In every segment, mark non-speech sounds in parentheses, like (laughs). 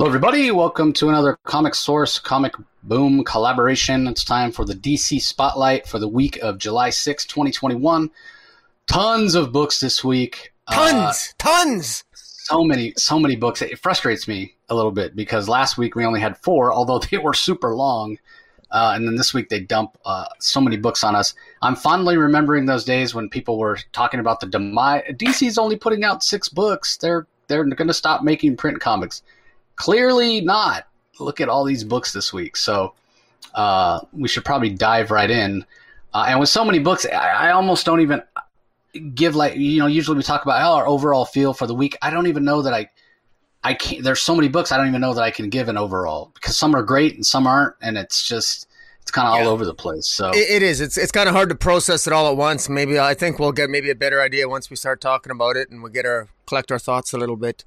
Hello, everybody. Welcome to another Comic Source Comic Boom collaboration. It's time for the DC Spotlight for the week of July 6, 2021. Tons of books this week. Tons, uh, tons. So many, so many books. It frustrates me a little bit because last week we only had four, although (laughs) they were super long. Uh, and then this week they dump uh, so many books on us. I'm fondly remembering those days when people were talking about the demise. DC's only putting out six books. They're they're going to stop making print comics. Clearly not. Look at all these books this week. So uh, we should probably dive right in. Uh, and with so many books, I, I, almost don't even give like you know. Usually we talk about oh, our overall feel for the week. I don't even know that I. I can't. There's so many books I don't even know that I can give an overall because some are great and some aren't, and it's just it's kind of yeah. all over the place. So it, it is. It's it's kind of hard to process it all at once. Maybe I think we'll get maybe a better idea once we start talking about it and we get our collect our thoughts a little bit.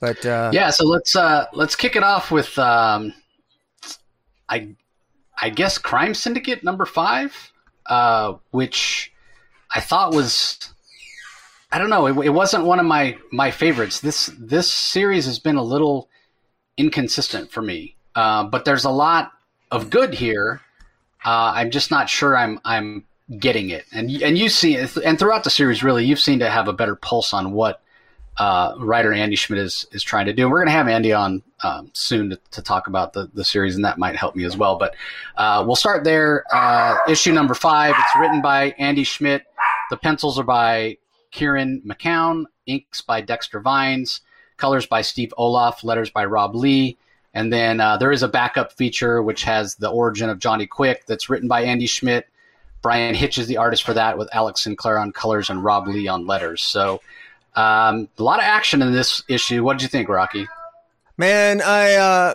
But uh, yeah, so let's uh, let's kick it off with um, I I guess Crime Syndicate number five, uh, which I thought was I don't know it, it, wasn't one of my my favorites. This this series has been a little inconsistent for me, uh, but there's a lot of good here. Uh, I'm just not sure I'm I'm getting it, and and you see, and throughout the series, really, you've seemed to have a better pulse on what uh, writer Andy Schmidt is is trying to do. And we're going to have Andy on um, soon to, to, talk about the, the series, and that might help me as well. But uh, we'll start there. Uh, issue number five. It's written by Andy Schmidt. The pencils are by Kieran McKeown. Inks by Dexter Vines. Colors by Steve Oliff. Letters by Rob Leigh. And then uh, there is a backup feature which has the origin of Johnny Quick that's written by Andy Schmidt. Bryan Hitch is the artist for that, with Alex Sinclair on colors and Rob Leigh on letters. So um, a lot of action in this issue. What did you think, Rocky? Man, I uh,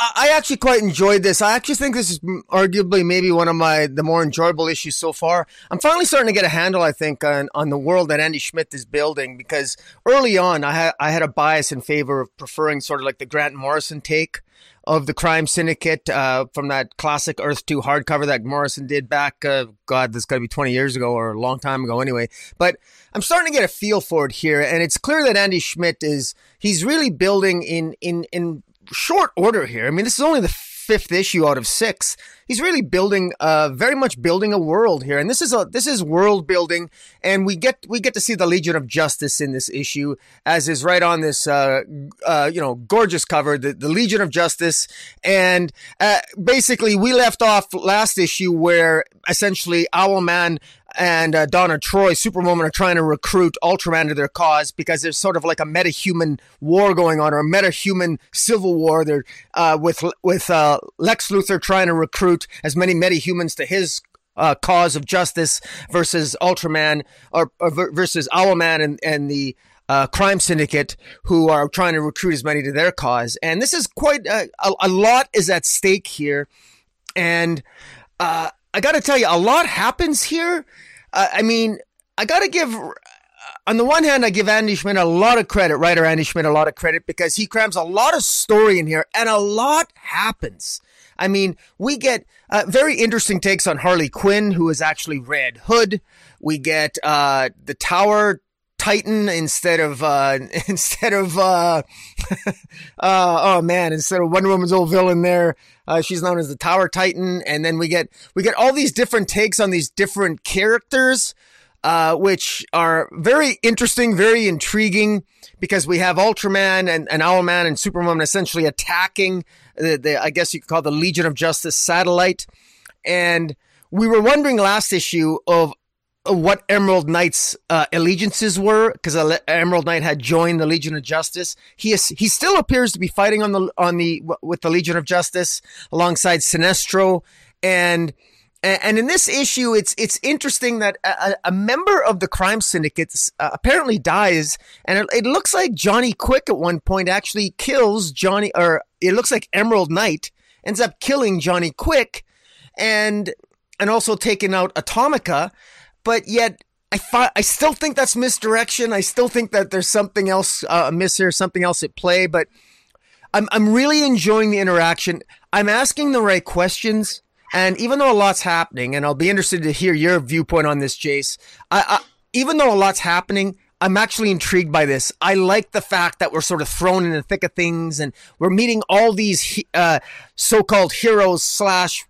I actually quite enjoyed this. I actually think this is arguably maybe one of my the more enjoyable issues so far. I'm finally starting to get a handle, I think, on, on the world that Andy Schmidt is building because early on I had I had a bias in favor of preferring sort of like the Grant Morrison take of the Crime Syndicate uh, from that classic Earth 2 hardcover that Morrison did back, uh, God, this got to be 20 years ago or a long time ago anyway. But I'm starting to get a feel for it here. And it's clear that Andy Schmidt is, he's really building in, in, in short order here. I mean, this is only the fifth issue out of six. He's really building, uh, very much building a world here, and this is a this is world building, and we get we get to see the Legion of Justice in this issue, as is right on this, uh, uh, you know, gorgeous cover, the, the Legion of Justice, and uh, basically we left off last issue where essentially Owlman and uh, Donna Troy, Superwoman, are trying to recruit Ultraman to their cause because there's sort of like a meta-human war going on, or a meta-human civil war. They're uh, with with uh, Lex Luthor trying to recruit as many meta-humans to his uh, cause of justice versus Ultraman, or, or versus Owlman and and the uh, crime syndicate who are trying to recruit as many to their cause. And this is quite uh, a, a, lot is at stake here, and uh, I got to tell you, a lot happens here. I mean, I got to give. On the one hand, I give Andy Schmidt a lot of credit, writer Andy Schmidt a lot of credit because he crams a lot of story in here and a lot happens. I mean, we get uh, very interesting takes on Harley Quinn, who is actually Red Hood. We get uh, the Tower Titan instead of uh, (laughs) instead of uh, (laughs) uh, oh man, instead of Wonder Woman's old villain there, uh, she's known as the Tower Titan, and then we get we get all these different takes on these different characters, uh, which are very interesting, very intriguing because we have Ultraman and, and Owlman and Superman essentially attacking the, the I guess you could call the Legion of Justice satellite, and we were wondering last issue of what Emerald Knight's uh, allegiances were because Emerald Knight had joined the Legion of Justice. He is, he still appears to be fighting on the on the with the Legion of Justice alongside Sinestro and and in this issue, it's it's interesting that a, a member of the crime syndicate uh, apparently dies, and it, it, looks like Johnny Quick at one point actually kills Johnny, or it looks like Emerald Knight ends up killing Johnny Quick, and and also taking out Atomica but yet I thought I still think that's misdirection. I still think that there's something else uh, amiss here, something else at play. But I'm I'm really enjoying the interaction. I'm asking the right questions, and even though a lot's happening, and I'll be interested to hear your viewpoint on this, Jace. I, I even though a lot's happening, I'm actually intrigued by this. I like the fact that we're sort of thrown in the thick of things and we're meeting all these uh, so-called heroes slash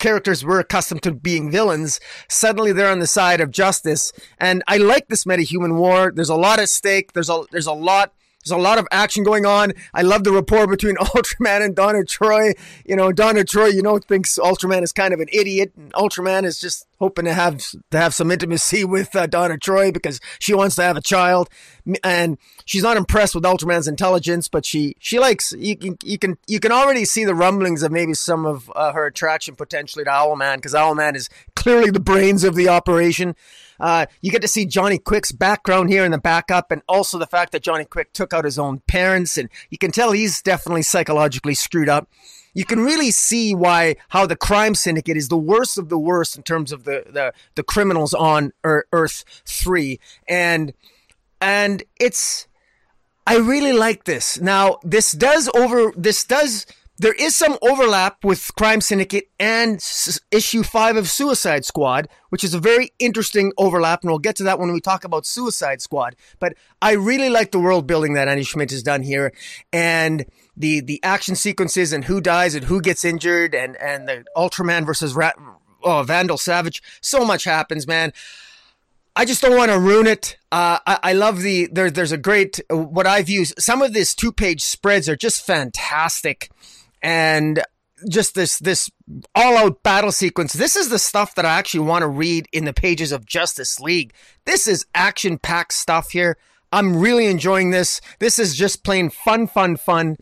characters we're accustomed to being villains. Suddenly they're on the side of justice, and I like this meta-human war. There's a lot at stake. There's a there's a lot there's a lot of action going on. I love the rapport between (laughs) Ultraman and Donna Troy. You know, Donna Troy, you know, thinks Ultraman is kind of an idiot, and Ultraman is just hoping to have to have some intimacy with uh, Donna Troy because she wants to have a child, and she's not impressed with Ultraman's intelligence, but she she likes you can you can you can already see the rumblings of maybe some of uh, her attraction potentially to Owlman because Owlman is clearly the brains of the operation. Uh, you get to see Johnny Quick's background here in the backup, and also the fact that Johnny Quick took out his own parents, and you can tell he's definitely psychologically screwed up. You can really see why how the crime syndicate is the worst of the worst in terms of the the, the criminals on Earth Three, and and it's I really like this. Now this does over this does there is some overlap with Crime Syndicate and s- issue five of Suicide Squad, which is a very interesting overlap, and we'll get to that when we talk about Suicide Squad. But I really like the world building that Andy Schmidt has done here, and the the action sequences and who dies and who gets injured, and and the Ultraman versus Rat, oh, Vandal Savage. So much happens, man. I just don't want to ruin it. Uh, I, I, love the there. There's a great what I've used. Some of these two page spreads are just fantastic and just this this all out battle sequence. This is the stuff that I actually want to read in the pages of Justice League. This is action packed stuff here. I'm really enjoying this. This is just plain fun, fun, fun.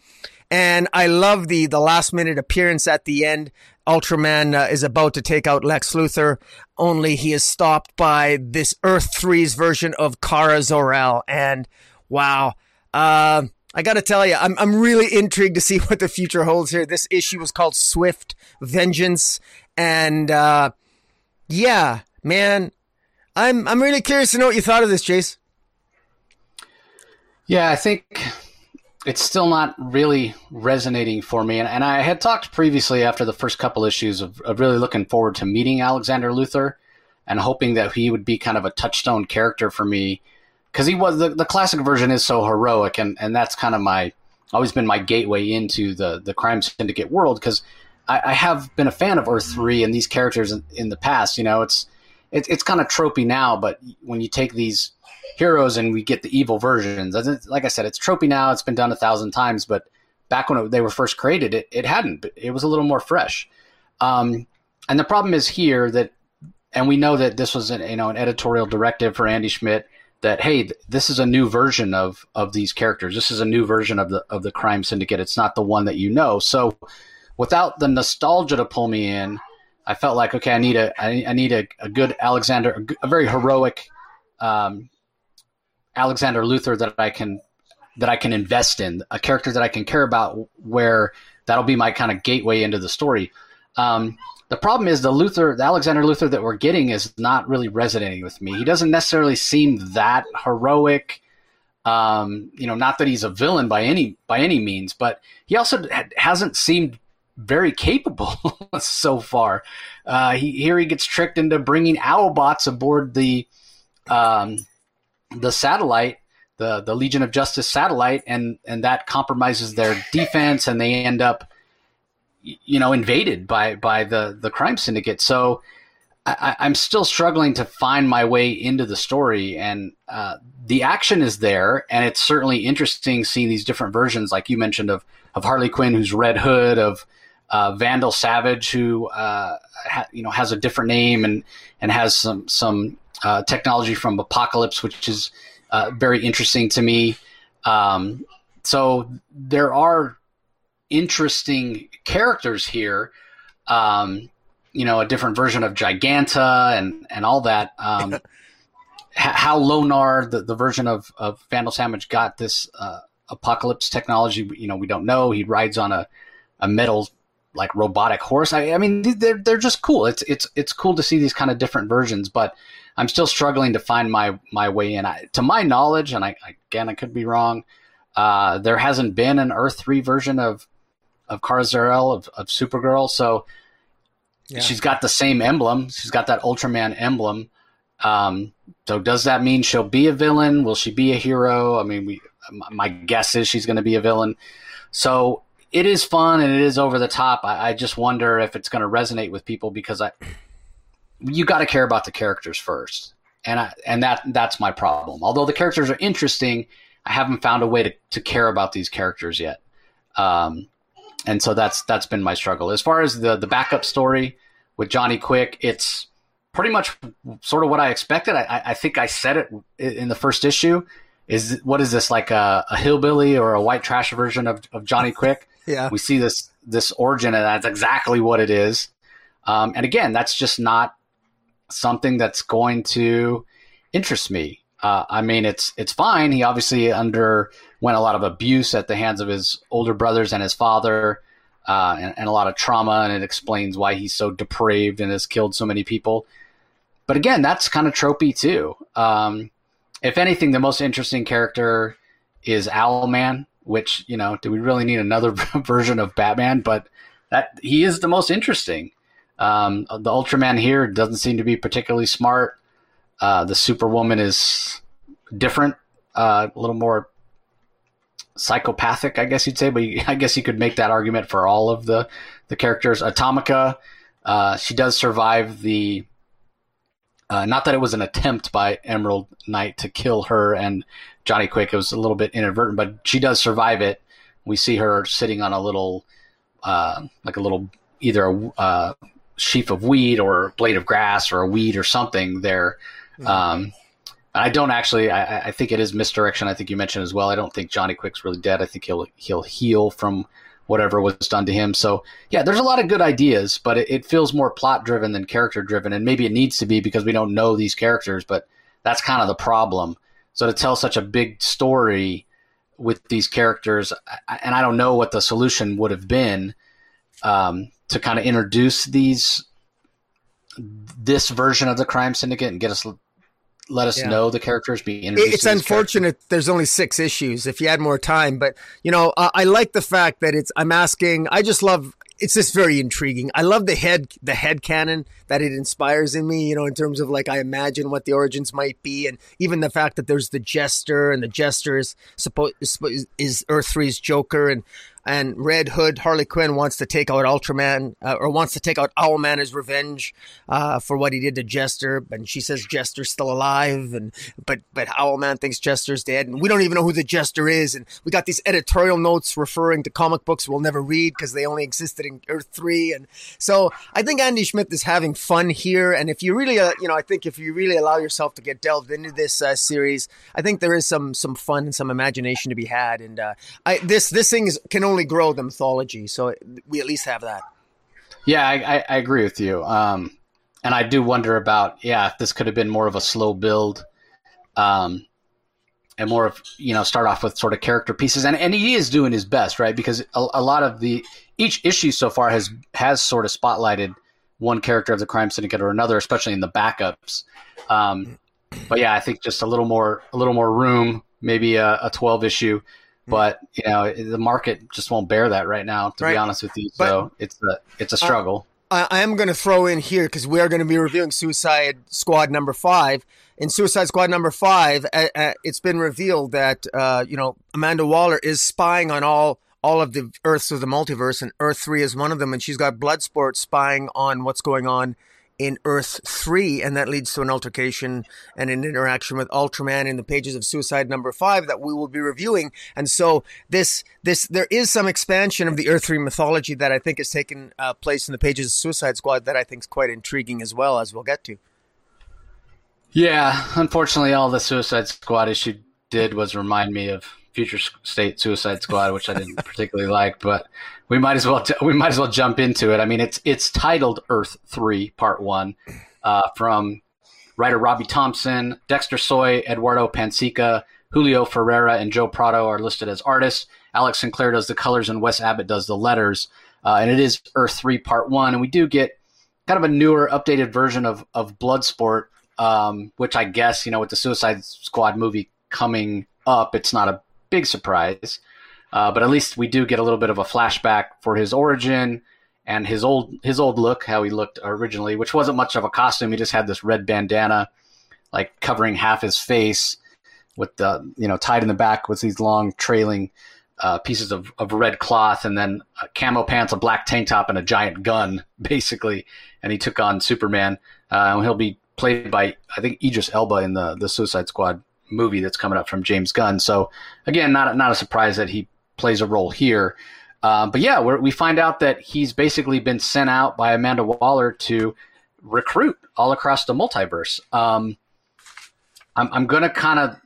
And I love the the last minute appearance at the end. Ultraman uh, is about to take out Lex Luthor, only he is stopped by this Earth 3's version of Kara Zor-El. And wow, uh, I got to tell you, I'm I'm really intrigued to see (laughs) what the future holds here. This issue was called Swift Vengeance, and uh, yeah, man, I'm I'm really curious to know what you thought of this, Jace. Yeah, I think it's still not really resonating for me, and, and I had talked previously after the first couple issues of, of really looking forward to meeting Alexander Luthor and hoping that he would be kind of a touchstone character for me because he was the, the classic version is so heroic, and and that's kind of my always been my gateway into the the crime syndicate world because I, I, have been a fan of Earth Three and these characters in, in the past. You know, it's it, it's kind of tropey now, but when you take these heroes and we get the evil versions, like I said, it's tropey now. It's been done a thousand times, but back when they were first created, it it hadn't. It was a little more fresh. Um, and the problem is here that, and we know that this was an you know an editorial directive for Andy Schmidt that hey, this is a new version of of these characters. This is a new version of the of the crime syndicate. It's not the one that you know. So without the nostalgia to pull me in, I felt like okay, I need a I, I need a, a good Alexander, a, a very heroic um, Alexander Luthor that I can that I can invest in, a character that I can care about, where that'll be my kind of gateway into the story. Um, the problem is the Luther, the Alexander Luther that we're getting is not really resonating with me. He doesn't necessarily seem that heroic. Um, you know, not that he's a villain by any by any means, but he also hasn't seemed very capable (laughs) so far. Uh, he, here he gets tricked into bringing Owlbots aboard the um, the satellite, the the Legion of Justice satellite, and and that compromises their defense, and they end up you know invaded by by the the crime syndicate. So I, am still struggling to find my way into the story, and uh, the action is there, and it's certainly interesting seeing these different versions, like you mentioned of of Harley Quinn, who's Red Hood, of uh, Vandal Savage, who uh, ha, you know has a different name and and has some some uh, technology from Apokolips, which is uh, very interesting to me. Um, so there are interesting characters here. Um, you know, a different version of Giganta and and all that. Um, (laughs) how Lonar, the, the version of, of Vandal Savage, got this uh, Apokolips technology, you know, we don't know. He rides on a, a metal like robotic horse. I, I mean, they're they're just cool. It's it's it's cool to see these kind of different versions, but I'm still struggling to find my my way in. I, to my knowledge, and I again I could be wrong. Uh, there hasn't been an Earth three version of of Kara Zor-El of, of Supergirl. So yeah. she's got the same emblem. She's got that Ultraman emblem. Um, so does that mean she'll be a villain? Will she be a hero? I mean, we, my guess is she's going to be a villain. So it is fun and it is over the top. I, I just wonder if it's going to resonate with people because I, you got to care about the characters first, and I, and that that's my problem. Although the characters are interesting, I haven't found a way to, to care about these characters yet. Um, and so that's that's been my struggle. As far as the the backup story with Johnny Quick, it's pretty much sort of what I expected. I, I think I said it in the first issue. Is what is this like a, a hillbilly or a white trash version of, of Johnny Quick? Yeah, we see this this origin, and that's exactly what it is. Um, and again, that's just not something that's going to interest me. Uh, I mean, it's it's fine. He obviously underwent a lot of abuse at the hands of his older brothers and his father, uh, and, and, a lot of trauma, and it explains why he's so depraved and has killed so many people. But again, that's kind of tropey too. Um, if anything, the most interesting character is Owlman, which you know, do we really need another (laughs) version of Batman? But that he is the most interesting. Um, the Ultraman here doesn't seem to be particularly smart. Uh, the Superwoman is different, uh, a little more psychopathic, I guess you'd say. But (laughs) I guess you could make that argument for all of the the characters. Atomica, uh, she does survive the. Uh, not that it was an attempt by Emerald Knight to kill her and Johnny Quick. It was a little bit inadvertent, but she does survive it. We see her sitting on a little, uh, like a little either a uh, sheaf of weed or blade of grass or a weed or something there. Mm-hmm. Um, I don't actually. I, I, think it is misdirection. I think you mentioned as well. I don't think Johnny Quick's really dead. I think he'll he'll heal from whatever was done to him. So yeah, there's a lot of good ideas, but it, it feels more plot driven than character driven, and maybe it needs to be because we don't know these characters. But that's kind of the problem. So to tell such a big story with these characters, and I don't know what the solution would have been. Um, to kind of introduce these this version of the crime syndicate and get us let us yeah. know the characters be introduced. It's unfortunate characters. there's only six issues. If you had more time, but you know, uh, I like the fact that it's. I'm asking. I just love. It's just very intriguing. I love the head the head canon that it inspires in me. You know, in terms of like I imagine what the origins might be, and even the fact that there's the jester and the jester is supposed is, Earth 3's Joker, and and Red Hood Harley Quinn wants to take out Ultraman uh, or wants to take out Owlman as revenge uh, for what he did to Jester, and she says Jester's still alive, and but but Owlman thinks Jester's dead, and we don't even know who the Jester is, and we got these editorial notes referring to comic books we'll never read because they only existed in Earth three, and so I think Andy Schmidt is having fun here, and if you really uh, you know I think if you really allow yourself to get delved into this uh, series, I think there is some some fun and some imagination to be had, and uh, I this this thing is, can only only grow the mythology. So we at least have that. Yeah, I, I agree with you. Um, and I do wonder about yeah, if this could have been more of a slow build, um, and more of you know start off with sort of character pieces. And and he is doing his best, right? Because a, a lot of the each issue so far has has sort of spotlighted one character of the crime syndicate or another, especially in the backups. Um, but yeah, I think just a little more a little more room, maybe a, a twelve issue but you know the market just won't bear that right now. To right. be honest with you, so but, it's a it's a struggle. I, I am going to throw in here because we are going to be reviewing Suicide Squad number five. In Suicide Squad number five, uh, uh, it's been revealed that uh, you know Amanda Waller is spying on all all of the Earths of the multiverse, and Earth three is one of them, and she's got Bloodsport spying on what's going on in Earth 3, and that leads to an altercation and an interaction with Ultraman in the pages of Suicide number 5 that we will be reviewing. And so this this there is some expansion of the Earth 3 mythology that I think has taken uh, place in the pages of Suicide Squad that I think is quite intriguing as well as we'll get to. Yeah, unfortunately all the Suicide Squad issue did was remind me of Future State Suicide Squad, which I didn't (laughs) particularly like, but we might as well (laughs) we might as well jump into it. I mean, it's it's titled Earth Three Part One uh, from writer Robbie Thompson, Dexter Soy, Eduardo Pansica, Julio Ferreira, and Joe Prado are listed as artists. Alex Sinclair does the colors, and Wes Abbott does the letters. Uh, and it is Earth Three Part One, and we do get kind of a newer, updated version of of Bloodsport, um, which I guess you know with the Suicide Squad movie coming up, it's not a big surprise. Uh, but at least we do get a little bit of a flashback for his origin and his old his old look, how he looked originally, which wasn't much of a costume. He just had this red bandana like covering half his face with the you know tied in the back with these long trailing uh, pieces of, of red cloth and then camo pants, a black tank top, and a giant gun, (laughs) basically. And he took on Superman. Uh, he'll be played by I think Idris Elba in the the Suicide Squad movie that's coming up from James Gunn. So again, not not a surprise that he plays a role here. Uh, but yeah, we find out that he's basically been sent out by Amanda Waller to recruit all across the multiverse. Um, I'm, I'm going to kind of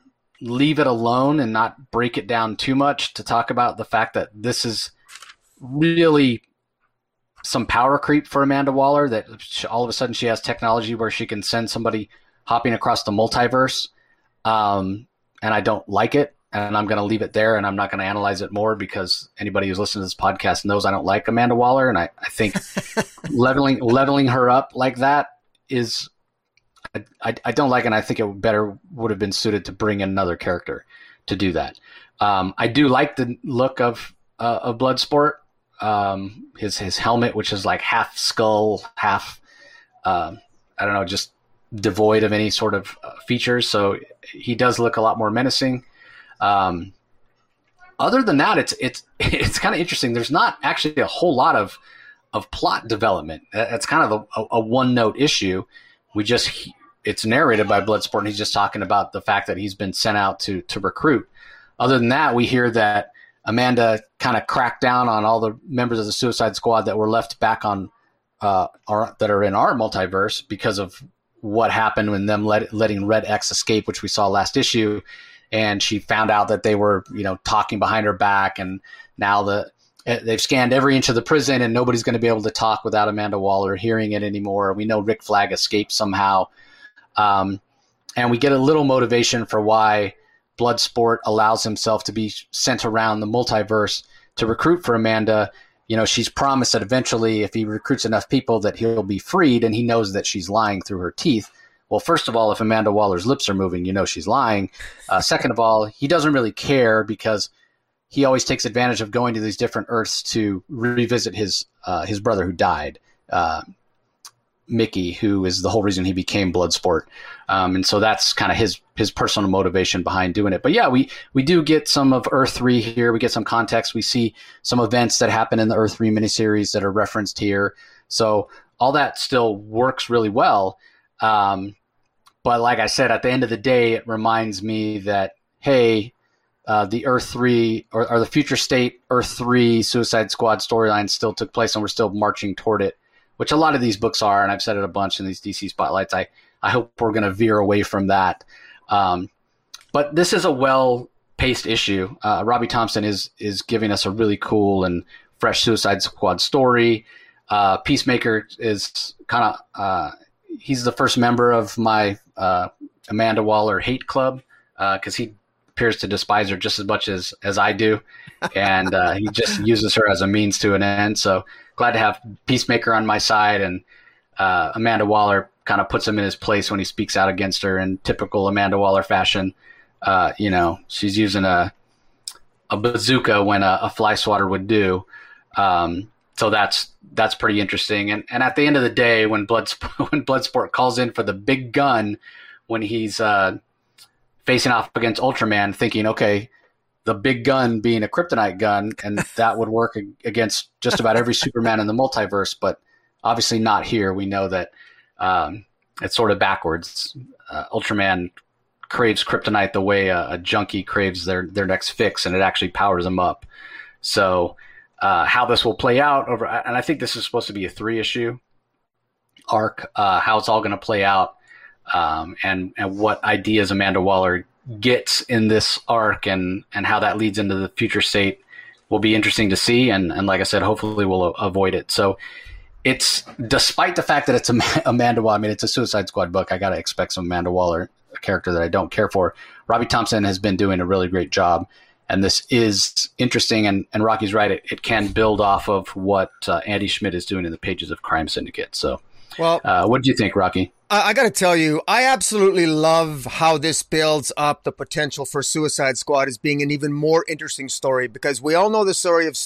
leave it alone and not break it down too much to talk about the fact that this is really some power creep for Amanda Waller that all of a sudden she has technology where she can send somebody hopping across the multiverse. Um, and I don't like it. And I'm going to leave it there and I'm not going to analyze it more because anybody who's listening to this podcast knows I don't like Amanda Waller. And I, I think (laughs) leveling, leveling her up like that is I, I, don't like it. And I think it better would have been suited to bring in another character to do that. Um, I do like the look of uh, of Bloodsport. Um, his his helmet, which is like half skull, half uh, I don't know, just devoid of any sort of uh, features. So he does look a lot more menacing. Um, other than that, it's it's (laughs) it's kind of interesting. There's not actually a whole lot of of plot development. That's kind of a, a one note issue. We just it's narrated by Bloodsport, and he's just talking about the fact that he's been sent out to to recruit. Other than that, we hear that Amanda kind of cracked down on all the members of the Suicide Squad that were left back on uh, that are in our multiverse because of what happened when them let, letting Red X escape, which we saw last issue, and she found out that they were you know talking behind her back, and now the eh, they've scanned every inch of the prison, and nobody's going to be able to talk without Amanda Waller hearing it anymore. We know Rick Flag escaped somehow. Um, and we get a little motivation for why Bloodsport allows himself to be sent around the multiverse to recruit for Amanda. You know, she's promised that eventually, if he recruits enough people, that he'll be freed, and he knows that she's lying through her teeth. Well, first of all, if Amanda Waller's lips are moving, you know she's lying. Uh, second of all, he doesn't really care because he always takes advantage of going to these different Earths to revisit his uh, his brother who died. Uh, Mickey, who is the whole reason he became Bloodsport. Um, and so that's kind of his his personal motivation behind doing it. But yeah, we we do get some of Earth three here. We get some context. We see some events that happen in the Earth three miniseries that are referenced here. So all that still works really well. Um, but like I said, at the end of the day, it reminds me that hey, uh, the Earth three or, or the future state Earth three Suicide Squad storyline still took place, and we're still marching toward it which a lot of these books are, and I've said it a bunch in these DC spotlights. I I hope we're going to veer away from that. Um, but this is a well paced issue. Uh, Robbie Thompson is is giving us a really cool and fresh Suicide Squad story. Uh, Peacemaker is kind of uh, he's the first member of my uh, Amanda Waller hate club because uh, he appears to despise her just as much as as I do, and uh, he just (laughs) uses her as a means to an end. So glad to have Peacemaker on my side, and uh, Amanda Waller kind of puts him in his place when he speaks out against her in typical Amanda Waller fashion. Uh, you know, she's using a a bazooka when a, a fly swatter would do. Um, so that's that's pretty interesting. And and at the end of the day, when Bloodsport (laughs) when Bloodsport calls in for the big gun, when he's uh, facing off against Ultraman, thinking, okay, the big gun being a kryptonite gun, and (laughs) that would work against just about every Superman in the multiverse. But obviously, not here. We know that um, it's sort of backwards. Uh, Ultraman craves kryptonite the way a, a, junkie craves their their next fix, and it actually powers them up. So, uh, how this will play out over, and I think this is supposed to be a three issue arc. Uh, how it's all going to play out, um, and and what ideas Amanda Waller gets in this arc and and how that leads into the future state will be interesting to see. And and like I said hopefully we'll avoid it. So it's despite the fact that it's a (laughs) Amanda Waller I mean it's a Suicide Squad book. I got to expect some Amanda Waller character that I don't care for. Robbie Thompson has been doing a really great job and this is interesting and, and Rocky's right it, it can build off of what uh, Andy Schmidt is doing in the pages of Crime Syndicate so well uh, what do you think Rocky I, I got to tell you, I absolutely love how this builds up the potential for Suicide Squad as being an even more interesting story because we all know the story of,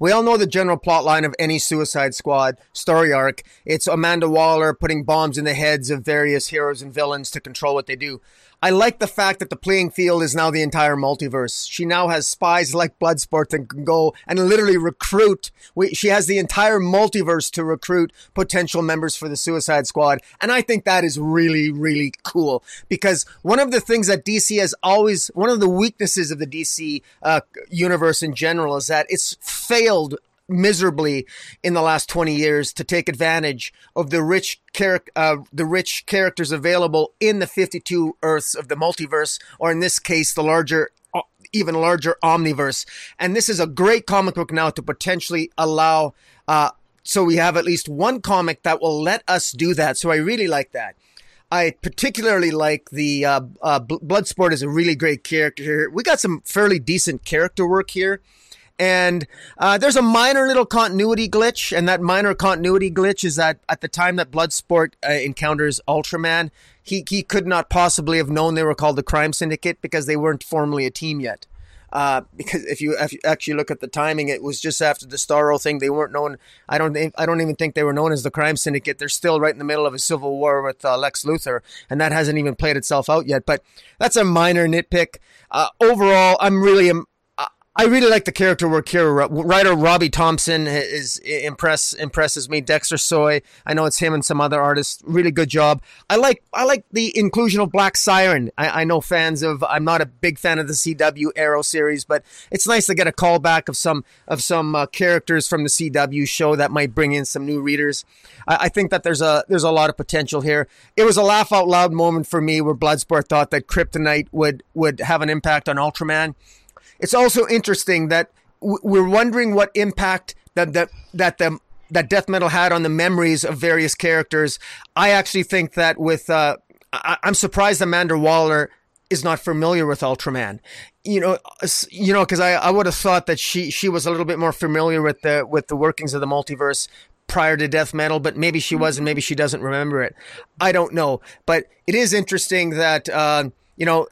we all know the general plot line of any Suicide Squad story arc. It's Amanda Waller putting bombs in the heads of various heroes and villains to control what they do. I like the fact that the playing field is now the entire multiverse. She now has spies like Bloodsport that can go and literally recruit. She has the entire multiverse to recruit potential members for the Suicide Squad. And I think that is really, really cool because one of the things that DC has always, one of the weaknesses of the DC uh, universe in general is that it's failed miserably in the last 20 years to take advantage of the rich char- uh, the rich characters available in the 52 Earths of the multiverse, or in this case, the larger uh, even larger omniverse. And this is a great comic book now to potentially allow, uh, so we have at least one comic that will let us do that. So I really like that. I particularly like the uh, uh, Bloodsport is a really great character here. We got some fairly decent character work here. And uh, there's a minor little continuity glitch, and that minor continuity glitch is that at the time that Bloodsport uh, encounters Ultraman, he he could not possibly have known they were called the Crime Syndicate because they weren't formally a team yet. Uh, because if you, if you actually look at the timing, it was just after the Starro thing. They weren't known. I don't. I don't even think they were known as the Crime Syndicate. They're still right in the middle of a civil war with uh, Lex Luthor, and that hasn't even played itself out yet. But that's a minor nitpick. Uh, overall, I'm really I really like the character work here. Writer Robbie Thompson is impress impresses me. Dexter Soy, I know it's him and some other artists. Really good job. I like I like the inclusion of Black Siren. I, I know fans of. I'm not a big fan of the CW Arrow series, but it's nice to get a callback of some of some uh, characters from the CW show that might bring in some new readers. I, I think that there's a there's a lot of potential here. It was a laugh out loud moment for me where Bloodsport thought that Kryptonite would would have an impact on Ultraman it's also interesting that we're wondering what impact that that that the that death metal had on the memories of various characters. I actually think that with uh, I, am surprised Amanda Waller is not familiar with Ultraman. You know, you know, because I, I would have thought that she she was a little bit more familiar with the with the workings of the multiverse prior to death metal, but maybe she was and maybe she doesn't remember it. I don't know, but it is interesting that uh, you know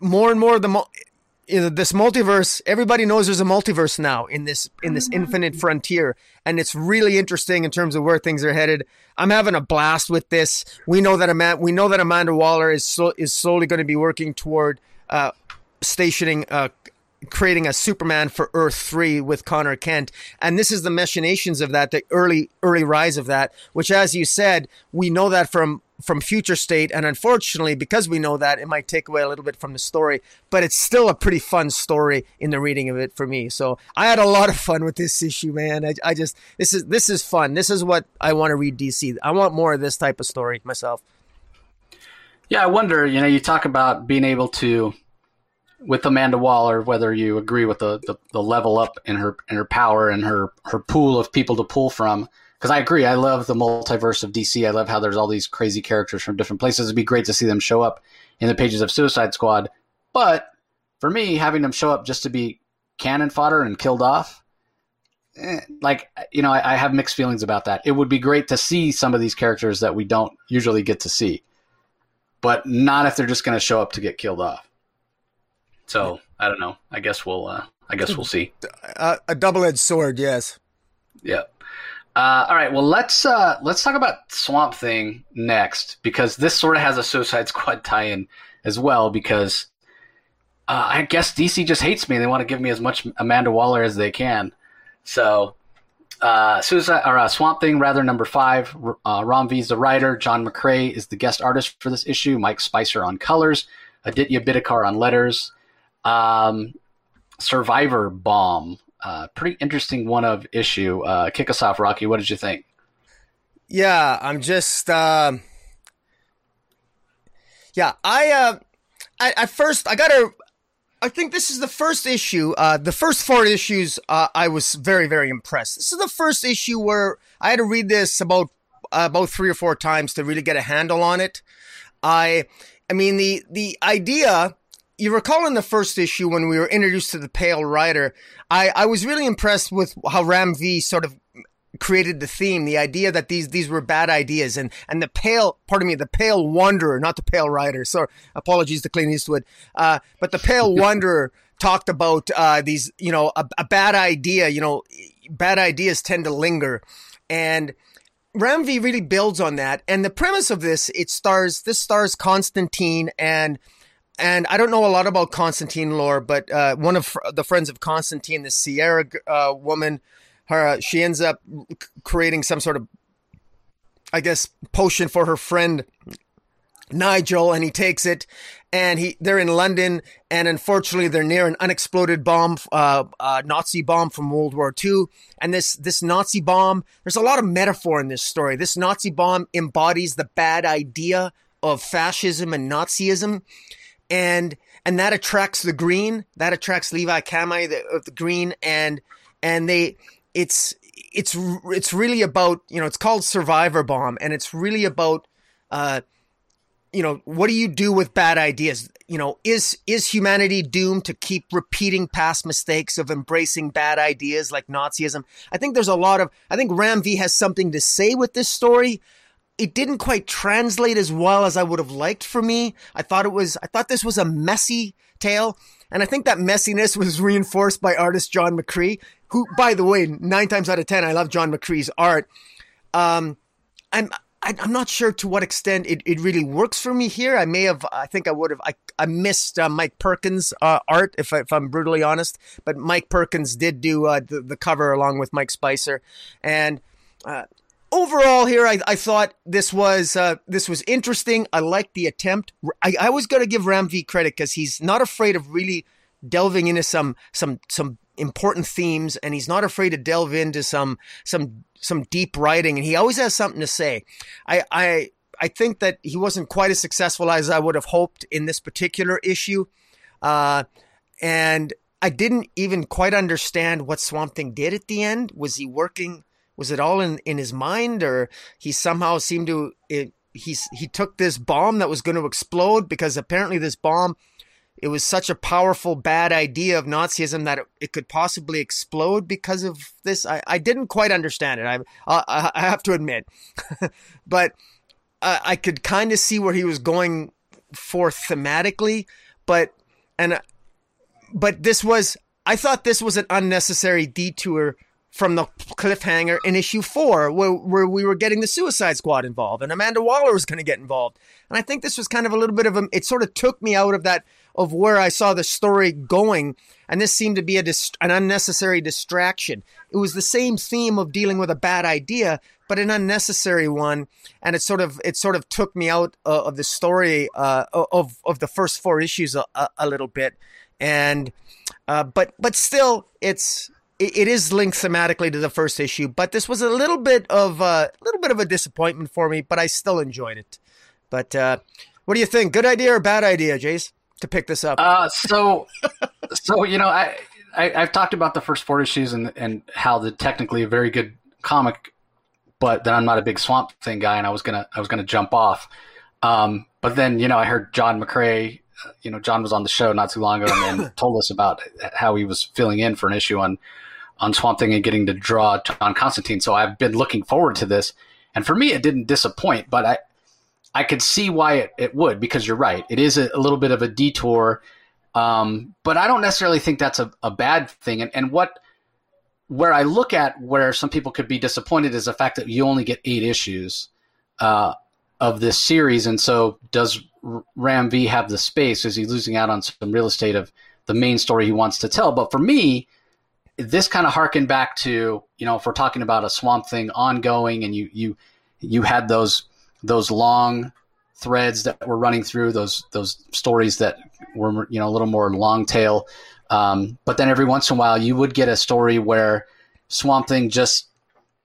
more and more of the you know, this multiverse everybody knows there's a multiverse now in this in this mm-hmm. infinite frontier and it's really interesting in terms of where things are headed i'm having a blast with this we know that Amanda, we know that amanda waller is so, is slowly going to be working toward uh, stationing uh, creating a Superman for Earth 3 with Conner Kent. And this is the machinations of that, the early, early rise of that, which, as you said, we know that from from future state and unfortunately because we know that it might take away a little bit from the story but it's still a pretty fun story in the reading of it for me. So i had a lot of fun with this issue man. I, I just this is this is fun. This is what i want to read dc i want more of this type of story myself. Yeah i wonder you know you talk about being able to with amanda waller whether you agree with the, the, the level up in her in her power and her her pool of people to pull from because I agree. I love the multiverse of DC. I love how there's all these crazy characters from different places. It'd be great to see them show up in the pages of Suicide Squad. But for me, having them show up just to be cannon fodder and killed off, eh, like you know, I, I have mixed feelings about that. It would be great to see some of these characters that we don't usually get to see, but not if they're just going to show up to get killed off. So I don't know. I guess we'll. Uh, I guess we'll see. A double-edged sword, yes. Yeah. Uh, all right, well let's uh, let's talk about Swamp Thing next because this sort of has a Suicide Squad tie-in as well. Because uh, I guess DC just hates me; they want to give me as much Amanda Waller as they can. So, uh, Suicide or uh, Swamp Thing, rather number five. Uh, Ron is the writer. John McCrea is the guest artist for this issue. Mike Spicer on colors. Aditya Bidikar on letters. Um, Survivor Bomb uh, pretty interesting one of issue. Uh, kick us off, Rocky. What did you think? Yeah, I'm just. Uh, yeah, I. Uh, I, at first, I gotta. I think this is the first issue. Uh, the first four issues, uh, I was very, very impressed. This is the first issue where I had to read this about uh, about three or four times to really get a handle on it. I, I mean the the idea you recall in the first issue when we were introduced to the Pale Rider, I, I was really impressed with how Ram V sort of created the theme, the idea that these these were bad ideas, and and the pale, pardon me, the pale wanderer, not the pale rider. So apologies to Clint Eastwood, uh, but the pale (laughs) wanderer talked about uh, these, you know, a, a bad idea. You know, bad ideas tend to linger, and Ram V really builds on that. And the premise of this, it stars this stars Constantine and and I don't know a lot about Constantine lore, but uh, one of the friends of Constantine, the Sierra uh, woman, her uh, she ends up creating some sort of, I guess, potion for her friend Nigel, and he takes it, and he they're in London, and unfortunately they're near an unexploded bomb, uh, uh, Nazi bomb from World War II, and this this Nazi bomb. There's a lot of metaphor in this story. This Nazi bomb embodies the bad idea of fascism and Nazism, and and that attracts the green. That attracts Levi Kamei the, of the green, and and they it's it's it's really about you know it's called Survivor Bomb, and it's really about uh you know, what do you do with bad ideas? You know, is is humanity doomed to keep repeating past mistakes of embracing bad ideas like Nazism? I think there's a lot of I think Ram V has something to say with this story. It didn't quite translate as well as I would have liked for me. I thought it was I thought this was a messy tale, and I think that messiness was (laughs) reinforced by artist John McCrea, who by the way, 9 times out of 10 I love John McCrea's art. Um I'm I, am not sure to what extent it, it really works for me here. I may have, I think I would have, I, I missed uh, Mike Perkins' uh, art, if, I, if I'm brutally honest. But Mike Perkins did do uh, the, the cover along with Mike Spicer. And uh, overall here, I, I thought this was, uh, this was interesting. I liked the attempt. I, I was going to give Ram V credit because he's not afraid of really delving into some, some, some important themes and he's not afraid to delve into some some some deep writing and he always has something to say. I I I think that he wasn't quite as successful as I would have hoped in this particular issue. Uh, and I didn't even quite understand what Swamp Thing did at the end. Was he working? Was it all in, in his mind, or he somehow seemed to it, he's he took this bomb that was going to explode because apparently this bomb it was such a powerful bad idea of Nazism that it, it could possibly explode because of this. I, I didn't quite understand it. I I, I have to admit, (laughs) but I, I could kind of see where he was going for thematically, but and but this was I thought this was an unnecessary detour from the cliffhanger in issue four, where, where we were getting the Suicide Squad involved and Amanda Waller was going to get involved. And I think this was kind of a little bit of a, it sort of took me out of that of where I saw the story going. And this seemed to be a dist- an unnecessary distraction. It was the same theme of dealing with a bad idea, but an unnecessary one. And it sort of it sort of took me out uh, of the story uh, of of the first four issues a, a, a little bit. And uh, but but still, it's it, it is linked thematically to the first issue. But this was a little bit of a little bit of a disappointment for me. But I still enjoyed it. But uh, what do you think? Good idea or bad idea, Jace? to pick this up? Uh, so, (laughs) so you know, I, I have talked about the first four issues and and how the technically a very good comic, but then I'm not a big Swamp Thing guy, and I was gonna I was gonna jump off. Um, but then you know I heard John McCrea. Uh, you know, John was on the show not too long ago and, and (laughs) told us about how he was filling in for an issue on on Swamp Thing and getting to draw John Constantine. So I've been looking forward to this, and for me, it didn't disappoint. But I I could see why it, it would because you're right. It is a, a little bit of a detour, um, but I don't necessarily think that's a, a bad thing. And, and what where I look at where some people could be disappointed is the fact that you only get eight issues uh, of this series, and so does Ram V have the space? Is he losing out on some real estate of the main story he wants to tell? But for me, this kind of harkened back to you know if we're talking about a Swamp Thing ongoing, and you you you had those those long threads that were running through those those stories that were you know a little more long tail. Um, but then every once in a while, you would get a story where Swamp Thing just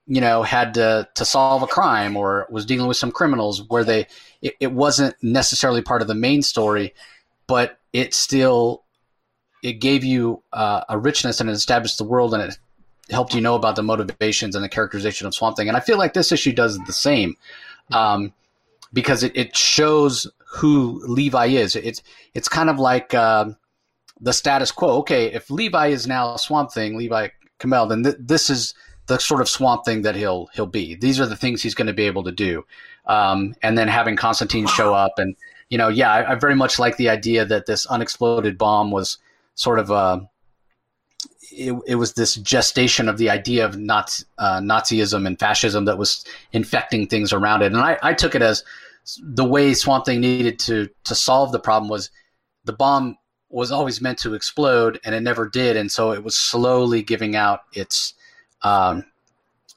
you know had to to solve a crime or was dealing with some criminals where they it, it wasn't necessarily part of the main story, but it still it gave you uh, a richness and it established the world and it helped you know about the motivations and the characterization of Swamp Thing. And I feel like this issue does the same um, because it, it shows who Levi is. It's it's kind of like uh, the status quo. Okay, if Levi is now Swamp Thing, Levi Kamei, then th- this is the sort of swamp thing that he'll he'll be. These are the things he's going to be able to do. Um, and then having Constantine show up, and you know, yeah, I, I, very much like the idea that this unexploded bomb was sort of a. Uh, it, it was this gestation of the idea of Nazi, uh, Nazism and fascism that was infecting things around it, and I, I took it as the way Swamp Thing needed to to solve the problem was the bomb was always meant to explode and it never did, and so it was slowly giving out its um,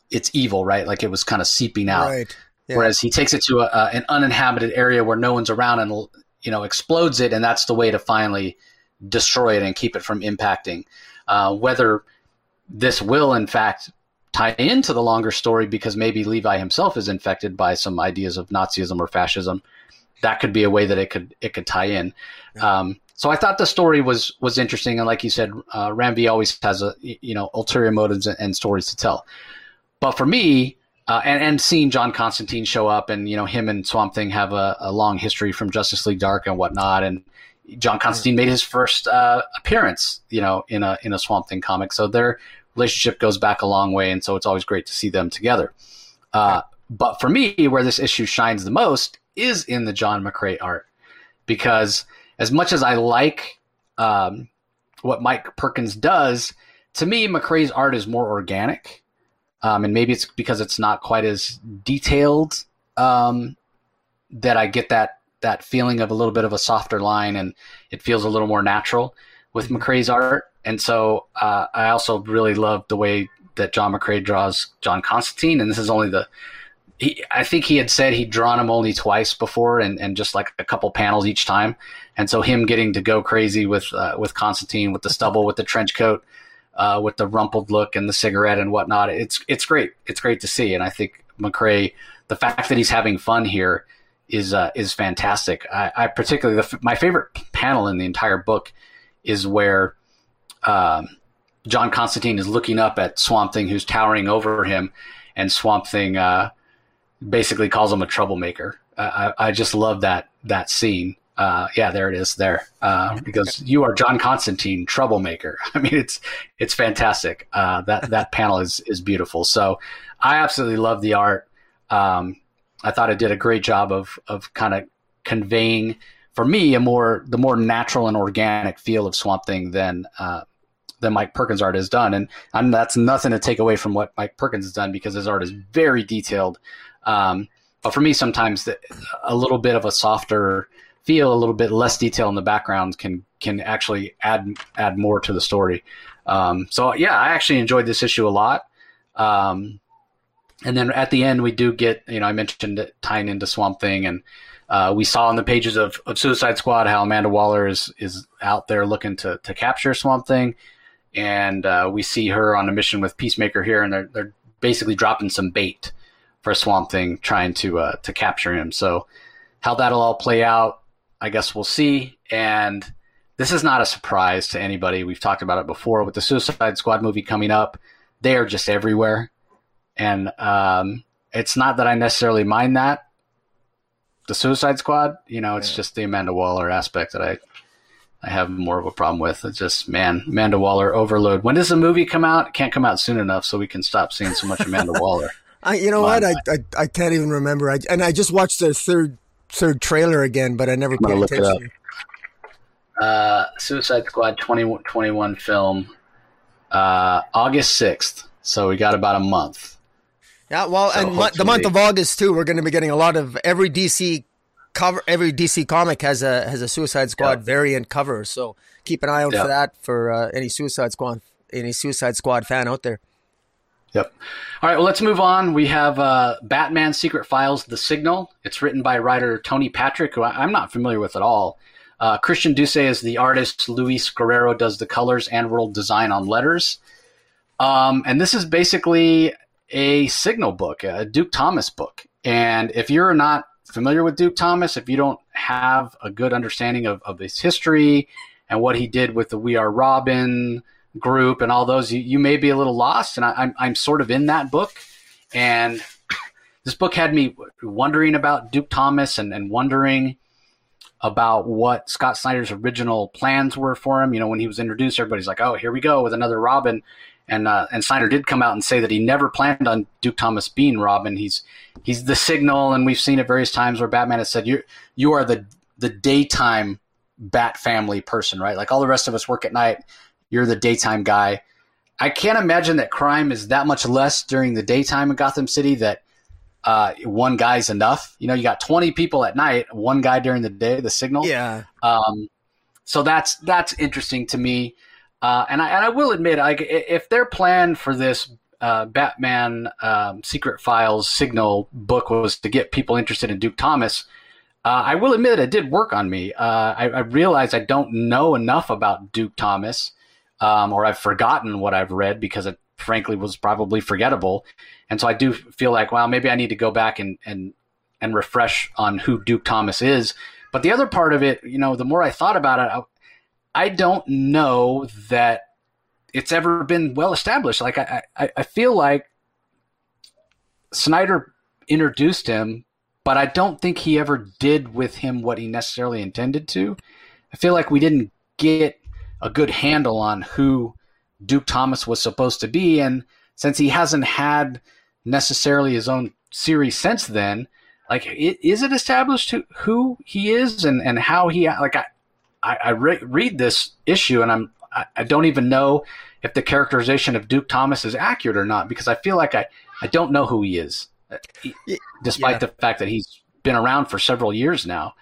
its evil, right? Like it was kind of seeping out. Right. Yeah. Whereas he takes it to a, an uninhabited area where no one's around and you know explodes it, and that's the way to finally destroy it and keep it from impacting. Uh, whether this will in fact tie into the longer story because maybe Levi himself is infected by some ideas of Nazism or fascism, that could be a way that it could it could tie in. Yeah. Um, so I thought the story was was interesting, and like you said, uh, always has a you know ulterior motives and, and stories to tell. But for me, uh, and, and seeing John Constantine show up and, you know, him and Swamp Thing have a, a long history from Justice League Dark and whatnot. And John Constantine made his first uh, appearance, you know, in a, in a Swamp Thing comic. So their relationship goes back a long way. And so it's always great to see them together. Uh, but for me, where this issue shines the most is in the John McCrea art. Because as much as I like um, what Mike Perkins does, to me, McCrea's art is more organic um, and maybe it's because it's not quite as detailed um, that I get that that feeling of a little bit of a softer line, and it feels a little more natural with McCrea's art. And so uh, I also really love the way that John McCrea draws John Constantine, and this is only the. He, I think he had said he'd drawn him only twice before, and, and just like a couple panels each time. And so him getting to go crazy with uh, with Constantine, with the stubble, with the trench coat, uh, with the rumpled look and the cigarette and whatnot. It's it's great. It's great to see, and I think McCrea, the fact that he's having fun here is uh, is fantastic. I, I particularly the, my favorite panel in the entire book is where um, John Constantine is looking up at Swamp Thing, who's towering over him, and Swamp Thing uh, basically calls him a troublemaker. I, I just love that that scene. Uh, yeah, there it is. There, uh, because you are John Constantine, troublemaker. (laughs) I mean, it's it's fantastic. Uh, that that panel is is beautiful. So, I absolutely love the art. Um, I thought it did a great job of of kind of conveying for me a more the more natural and organic feel of Swamp Thing than uh, than Mike Perkins' art has done, and, and that's nothing to take away from what Mike Perkins has done because his art is very detailed. Um, but for me, sometimes the, a little bit of a softer feel a little bit less detail in the background can can actually add add more to the story. Um, so yeah, I actually enjoyed this issue a lot. Um, and then at the end, we do get you know I mentioned it tying into Swamp Thing, and uh, we saw on the pages of, of Suicide Squad how Amanda Waller is is out there looking to to capture Swamp Thing, and uh, we see her on a mission with Peacemaker here, and they're they're basically dropping some bait for Swamp Thing, trying to uh, to capture him. So how that'll all play out, I guess we'll see. And this is not a surprise to anybody. We've talked about it before with the Suicide Squad movie coming up. They are just everywhere. And um, it's not that I necessarily mind that. The Suicide Squad, you know, it's yeah. just the Amanda Waller aspect that I I have more of a problem with. It's just man, Amanda Waller overload. When does the movie come out? It can't come out soon enough so we can stop seeing so much Amanda (laughs) Waller. I, you know what? I, I, I can't even remember. I, and I just watched the third third trailer again, but I never paid attention. Uh, Suicide Squad 2021 film, uh, August 6th. So we got about a month. Yeah, well, so and the month of August too, we're going to be getting a lot of every DC cover. Every DC comic has a has a Suicide Squad yep. variant cover, so keep an eye out yep. for that for uh, any Suicide Squad any Suicide Squad fan out there. Yep. All right, well, let's move on. We have uh, Batman Secret Files The Signal. It's written by writer Tony Patrick, who I'm not familiar with at all. Uh, Christian Duce is the artist. Luis Guerrero does the colors and world design on letters. Um, and this is basically a signal book, a Duke Thomas book. And if you're not familiar with Duke Thomas, if you don't have a good understanding of, of his history and what he did with the We Are Robin, group and all those, you, you may be a little lost. And I, I'm, I'm sort of in that book. And (clears throat) this book had me wondering about Duke Thomas and, and wondering about what Scott Snyder's original plans were for him. You know, when he was introduced, everybody's like, oh, here we go with another Robin. And uh, and Snyder did come out and say that he never planned on Duke Thomas being Robin. He's he's the signal, and we've seen it various times where Batman has said you you are the the daytime Bat family person, right? Like all the rest of us work at night. You're the daytime guy. I can't imagine that crime is that much less during the daytime in Gotham City that uh, one guy's enough. You know, you got 20 people at night, one guy during the day, the signal. Yeah. Um, so that's that's interesting to me. Uh, and I and I will admit, like if their plan for this uh, Batman um, Secret Files Signal book was to get people interested in Duke Thomas, uh, I will admit it did work on me. Uh, I, I realized I don't know enough about Duke Thomas, um, or I've forgotten what I've read because it frankly was probably forgettable. And so I do feel like, well, maybe I need to go back and and and refresh on who Duke Thomas is. But the other part of it, you know, the more I thought about it, I don't know that it's ever been well established. Like I, I, I feel like Snyder introduced him, but I don't think he ever did with him what he necessarily intended to. I feel like we didn't get a good handle on who Duke Thomas was supposed to be, and since he hasn't had necessarily his own series since then, like is it established who, who he is and, and how he like I I, I re- read this issue and I'm I, I don't even know if the characterization of Duke Thomas is accurate or not because I feel like I, I don't know who he is, despite yeah. the fact that he's been around for several years now.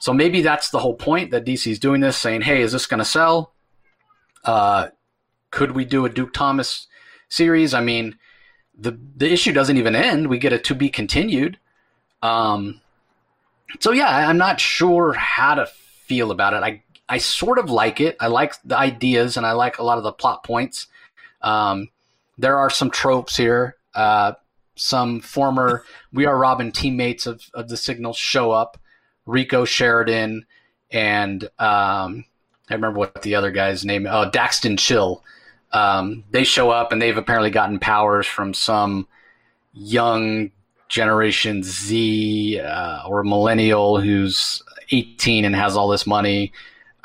So maybe that's the whole point that DC's doing this, saying, "Hey, is this going to sell? Uh, could we do a Duke Thomas series?" I mean, the the issue doesn't even end; we get a to be continued. Um, so yeah, I'm not sure how to feel about it. I I sort of like it. I like the ideas and I like a lot of the plot points. Um, there are some tropes here. Uh, some former We Are Robin teammates of, of the Signal show up. Riko Sheridan and um, I remember what the other guy's name. Oh, Daxton Chill. Um, they show up and they've apparently gotten powers from some young Generation Z uh, or millennial who's 18 and has all this money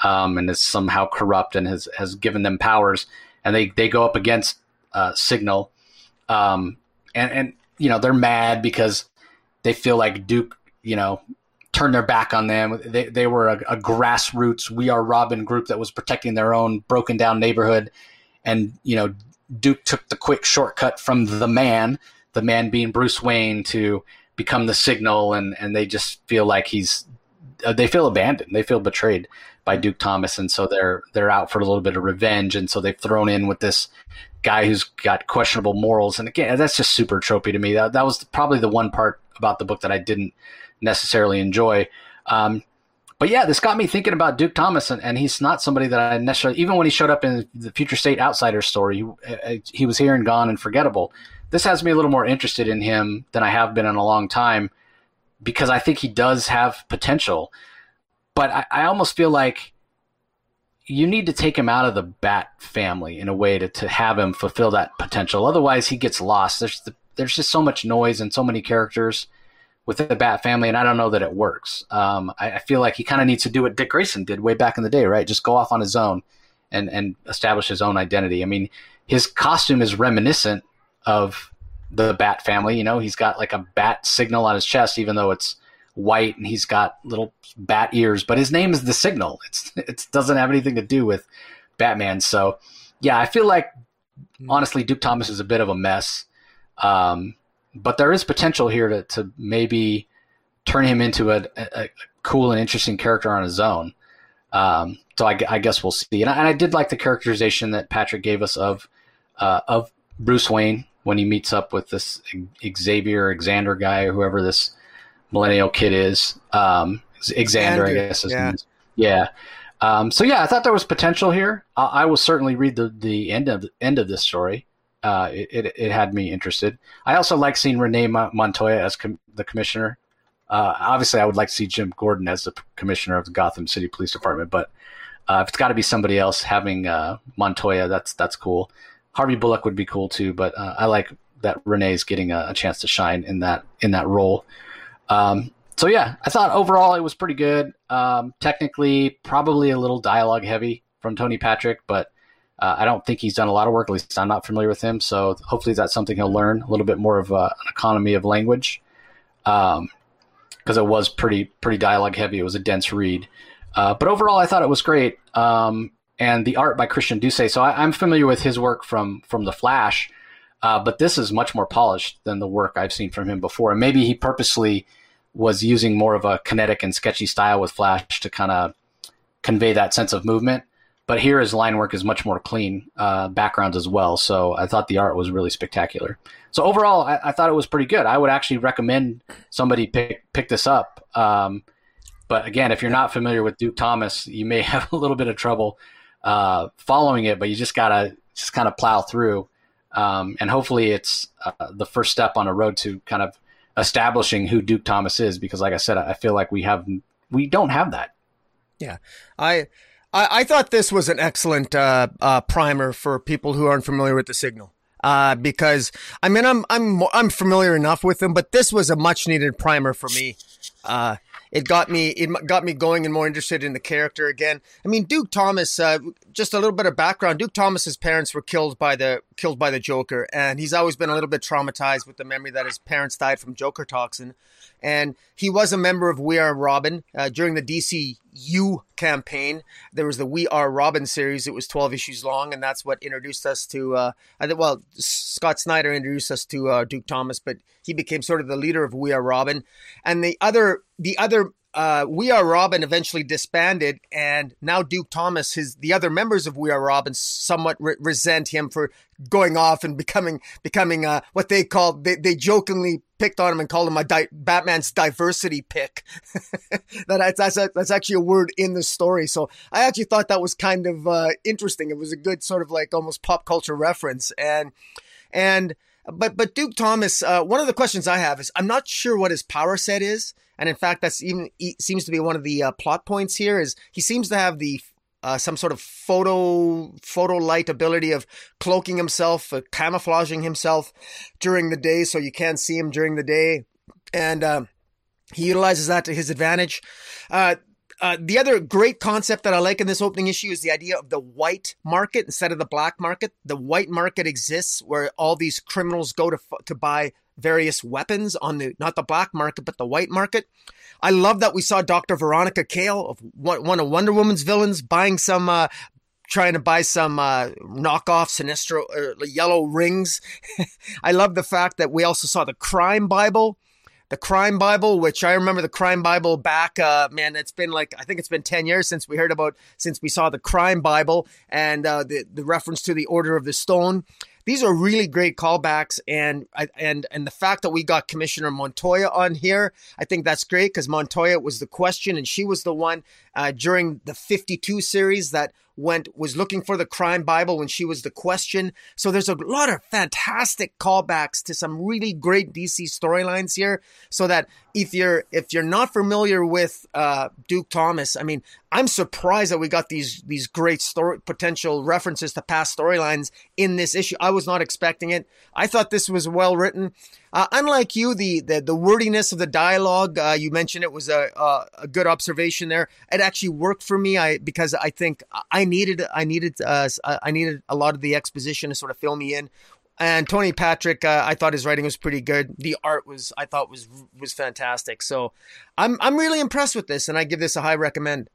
um, and is somehow corrupt and has has given them powers, and they they go up against uh, Signal, um, and and you know they're mad because they feel like Duke, you know, turned their back on them. They they were a, a grassroots We Are Robin group that was protecting their own broken down neighborhood, and you know Duke took the quick shortcut from the man, the man being Bruce Wayne, to become the Signal, and and they just feel like he's uh, they feel abandoned, they feel betrayed by Duke Thomas, and so they're they're out for a little bit of revenge, and so they've thrown in with this guy who's got questionable morals, and again, that's just super tropey to me. That that was probably the one part about the book that I didn't necessarily enjoy. Um, but yeah, this got me thinking about Duke Thomas, and, and, he's not somebody that I necessarily, even when he showed up in the Future State Outsider story, he, uh, he was here and gone and forgettable. This has me a little more interested in him than I have been in a long time because I think he does have potential but I, I almost feel like you need to take him out of the bat family in a way to, to have him fulfill that potential. Otherwise, he gets lost. There's the, there's just so much noise and so many characters within the bat family, and I don't know that it works. Um, I, I, feel like he kind of needs to do what Dick Grayson did way back in the day, right? Just go off on his own and and establish his own identity. I mean, his costume is reminiscent of the bat family. You know, he's got like a bat signal on his chest, even though it's white and he's got little bat ears, but his name is the Signal. It's it doesn't have anything to do with Batman. So yeah, I feel like hmm. honestly Duke Thomas is a bit of a mess. Um, but there is potential here to, to maybe turn him into a, a, a cool and interesting character on his own. Um, so I, I, guess we'll see. And I, and I, did like the characterization that Patrick gave us of uh, of Bruce Wayne when he meets up with this Xavier Xander guy, or whoever this millennial kid is. Um, Xander, I guess. yeah. Yeah. Um, so yeah, I thought there was potential here. I, I, will certainly read the, the end of the end of this story. Uh, it, it, it, had me interested. I also like seeing Renee Montoya as com- the commissioner. Uh, obviously, I would like to see Jim Gordon as the commissioner of the Gotham City Police Department, but uh, if it's got to be somebody else having uh, Montoya, that's that's cool. Harvey Bullock would be cool too, but uh, I like that Renee's getting a, a, chance to shine in that in that role. Um, so yeah, I thought overall it was pretty good. Um, technically, probably a little dialogue heavy from Tony Patrick, but Uh, I don't think he's done a lot of work. At least I'm not familiar with him. So hopefully that's something he'll learn a little bit more of uh, an economy of language. Um, because it was pretty pretty dialogue heavy. It was a dense read. Uh, but overall, I thought it was great. Um, and the art by Christian Duce. So I, am familiar with his work from from The Flash, uh, but this is much more polished than the work I've seen from him before. And maybe he purposely was using more of a kinetic and sketchy style with Flash to kind of convey that sense of movement. But here his line work is much more clean, uh, backgrounds as well. So I thought the art was really spectacular. So overall, I, I, thought it was pretty good. I would actually recommend somebody pick pick this up. Um, but again, if you're not familiar with Duke Thomas, you may (laughs) have a little bit of trouble uh, following it. But you just gotta just kind of plow through, um, and hopefully, it's uh, the first step on a road to kind of establishing who Duke Thomas is. Because, like I said, I feel like we have we don't have that. Yeah, I. I, I thought this was an excellent uh, uh primer for people who aren't familiar with the signal uh, because I mean I'm I'm I'm familiar enough with them, but this was a much needed primer for me. Uh, it got me it got me going and more interested in the character again. I mean, Duke Thomas. Uh, just a little bit of background. Duke Thomas's parents were killed by the killed by the Joker, and he's always been a little bit traumatized with the memory that his parents died from Joker toxin. And he was a member of We Are Robin uh, during the DCU campaign. There was the We Are Robin series. It was 12 issues long, and that's what introduced us to, uh, well, Scott Snyder introduced us to uh, Duke Thomas, but he became sort of the leader of We Are Robin. And the other, the other uh, We Are Robin eventually disbanded, and now Duke Thomas, his the other members of We Are Robin, somewhat re- resent him for going off and becoming becoming uh, what they call they, they jokingly picked on him and called him a di- Batman's diversity pick. (laughs) that that's a, that's actually a word in the story. So I actually thought that was kind of uh, interesting. It was a good sort of like almost pop culture reference, and and but but Duke Thomas, uh, one of the questions I have is I'm not sure what his power set is, and in fact, that's even seems to be one of the uh, plot points here. Is he seems to have the uh, some sort of photo photo light ability of cloaking himself, uh, camouflaging himself during the day, so you can't see him during the day, and uh, he utilizes that to his advantage. Uh, uh, the other great concept that I like in this opening issue is the idea of the white market instead of the black market. The white market exists where all these criminals go to to buy various weapons on the not the black market but the white market. I love that we saw Dr. Veronica Cale of one of Wonder Woman's villains buying some uh, trying to buy some uh, knockoff Sinestro uh, yellow rings. (laughs) I love the fact that we also saw the Crime Bible the Crime Bible, which I remember the Crime Bible back, uh, man, it's been like, I think it's been 10 years since we heard about, since we saw the Crime Bible and uh, the, the reference to the Order of the Stone. These are really great callbacks, and and and the fact that we got Commissioner Montoya on here, I think that's great because Montoya was the question, and she was the one uh, during the 52 series that went was looking for the crime bible when she was the question. So there's a lot of fantastic callbacks to some really great dc storylines here so that if you're if you're not familiar with uh, duke thomas i mean i'm surprised that we got these these great story potential references to past storylines in this issue. I was not expecting it. I thought this was well written uh, unlike you, the, the, the wordiness of the dialogue, uh, you mentioned it was a, a, a good observation there. It actually worked for me. I because I think I needed I needed uh, I needed a lot of the exposition to sort of fill me in. And Tony Patrick, uh, I thought his writing was pretty good. The art was I thought was was fantastic. So I'm I'm really impressed with this, and I give this a high recommend.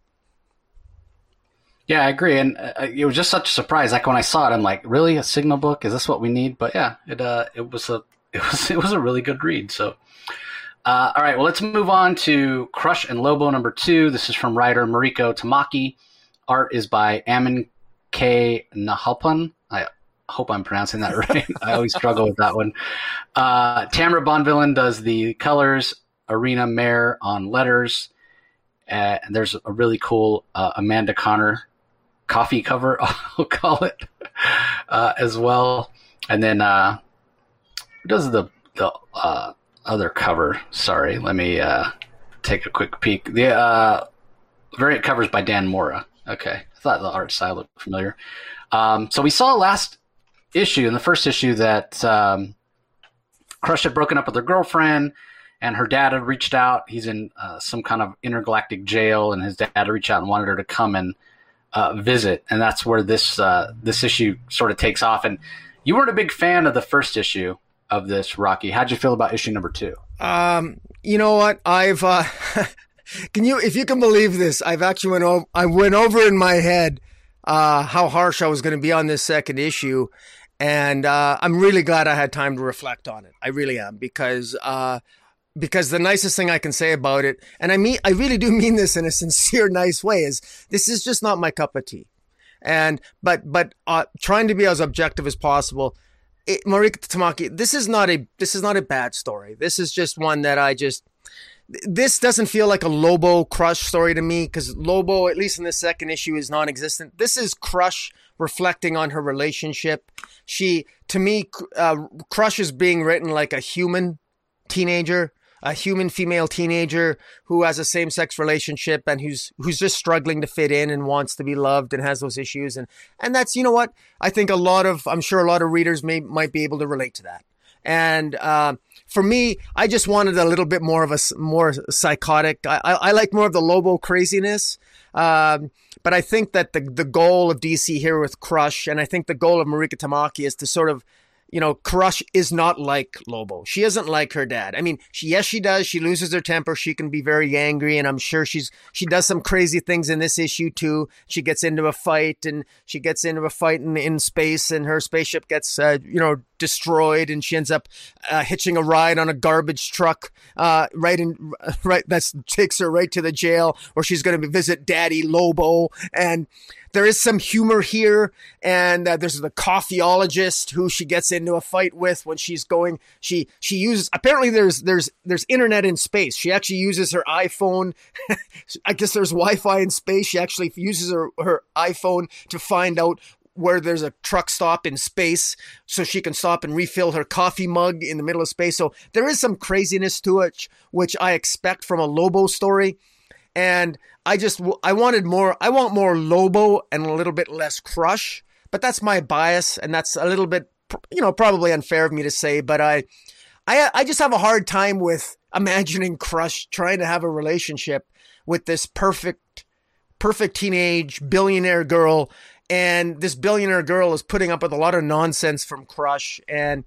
Yeah, I agree, and uh, it was just such a surprise. Like when I saw it, I'm like, "Really, a signal book? Is this what we need?" But yeah, it uh, it was a (laughs) it was it was a really good read. So, uh, all right, well, let's move on to Crush and Lobo number two. This is from writer Mariko Tamaki. Art is by Amin K. Nahalpan. I hope I'm pronouncing that (laughs) right. I always struggle with that one. Uh, Tamara Bonvillain does the colors. Ariana Maher on letters. Uh, and there's a really cool uh, Amanda Conner coffee cover, (laughs) I'll call it, uh, as well. And then uh, who does the the uh, other cover? Sorry, let me uh, take a quick peek. The uh, variant covers by Dan Mora. Okay, I thought the art style looked familiar. Um, so we saw last issue in the first issue that um, Crush had broken up with her girlfriend, and her dad had reached out. He's in uh, some kind of intergalactic jail, and his dad had reached out and wanted her to come and uh, visit, and that's where this uh, this issue sort of takes off. And you weren't a big fan of the first issue of this, Rocky. How'd you feel about issue number two? Um, you know what? I've uh, (laughs) can you if you can believe this? I've actually went over. I went over in my head uh, how harsh I was going to be on this second issue, and uh, I'm really glad I had time to reflect on it. I really am because uh, because the nicest thing I can say about it, and I mean I really do (laughs) mean this in a sincere, nice way, is this is just not my cup of tea. And but but uh, trying to be as objective as possible. It, Mariko Tamaki, this is not a this is not a bad story. This is just one that I just this doesn't feel like a Lobo Crush story to me because Lobo, at least in the second issue, is non-existent. This is Crush reflecting on her relationship. She, to me, uh, Crush is being written like a human teenager a human female teenager who has a same sex relationship and who's who's just struggling to fit in and wants to be loved and has those issues. And and that's you know what? I think a lot of I'm sure a lot of readers may might be able to relate to that. And uh, for me I just wanted a little bit more of a more psychotic. I, I, I like more of the Lobo craziness. Um, but I think that the the goal of DC here with Crush, and I think the goal of Mariko Tamaki is to sort of you know, Crush is not like Lobo. She isn't like her dad. I mean, she yes, she does. She loses her temper. She can be very angry, and I'm sure she's she does some crazy things in this issue too. She gets into a fight, and she gets into a fight in, in space, and her spaceship gets uh, you know destroyed, and she ends up uh, hitching a ride on a garbage truck uh, right in right that takes her right to the jail where she's going to visit Daddy Lobo, and there is some humor here, and uh, there's the coffeeologist who she gets into a fight with when she's going. She she uses apparently there's there's there's internet in space. She actually uses her iPhone. (laughs) I guess there's Wi-Fi in space. She actually uses her her iPhone to find out where there's a truck stop in space so she can stop and refill her coffee mug in the middle of space. So there is some craziness to it, which I expect from a Lobo story and I just I wanted more. I want more Lobo and a little bit less Crush, but that's my bias, and that's a little bit you know probably unfair of me to say, but I I I just have a hard time with (laughs) imagining Crush trying to have a relationship with this perfect perfect teenage billionaire girl and this billionaire girl is putting up with a lot of nonsense from Crush and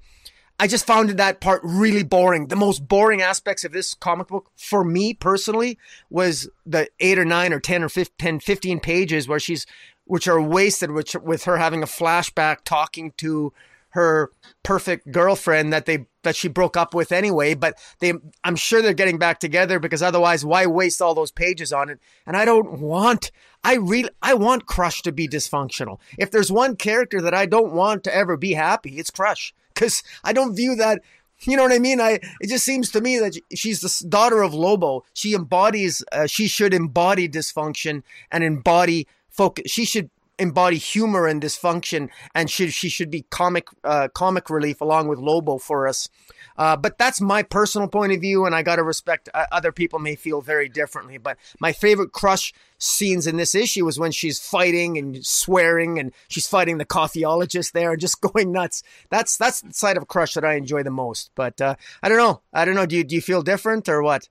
I just found that part really boring. The most boring aspects of this comic book for me personally was the eight or nine or 10 or 15, 15 pages where she's, which are wasted, which with her having a flashback talking to her perfect girlfriend that they that she broke up with anyway but they I'm sure they're getting back together because otherwise why waste all those pages on it? And I don't want I really I want Crush to be dysfunctional. If there's one character that I don't want to ever be happy it's Crush because I don't view that. You know what I mean? I it just seems to me that she's the daughter of Lobo. She embodies. Uh, she should embody dysfunction and embody focus. She should embody humor and dysfunction, and should she should be comic uh, comic relief along with Lobo for us. Uh, but that's my personal point of view, and I got to respect uh, other people may feel very differently. But my favorite crush scenes in this issue was when she's fighting and swearing, and she's fighting the coffeeologist there, and (laughs) just going nuts. That's that's the side of crush that I enjoy the most. But uh, I don't know. I don't know. Do you do you feel different or what?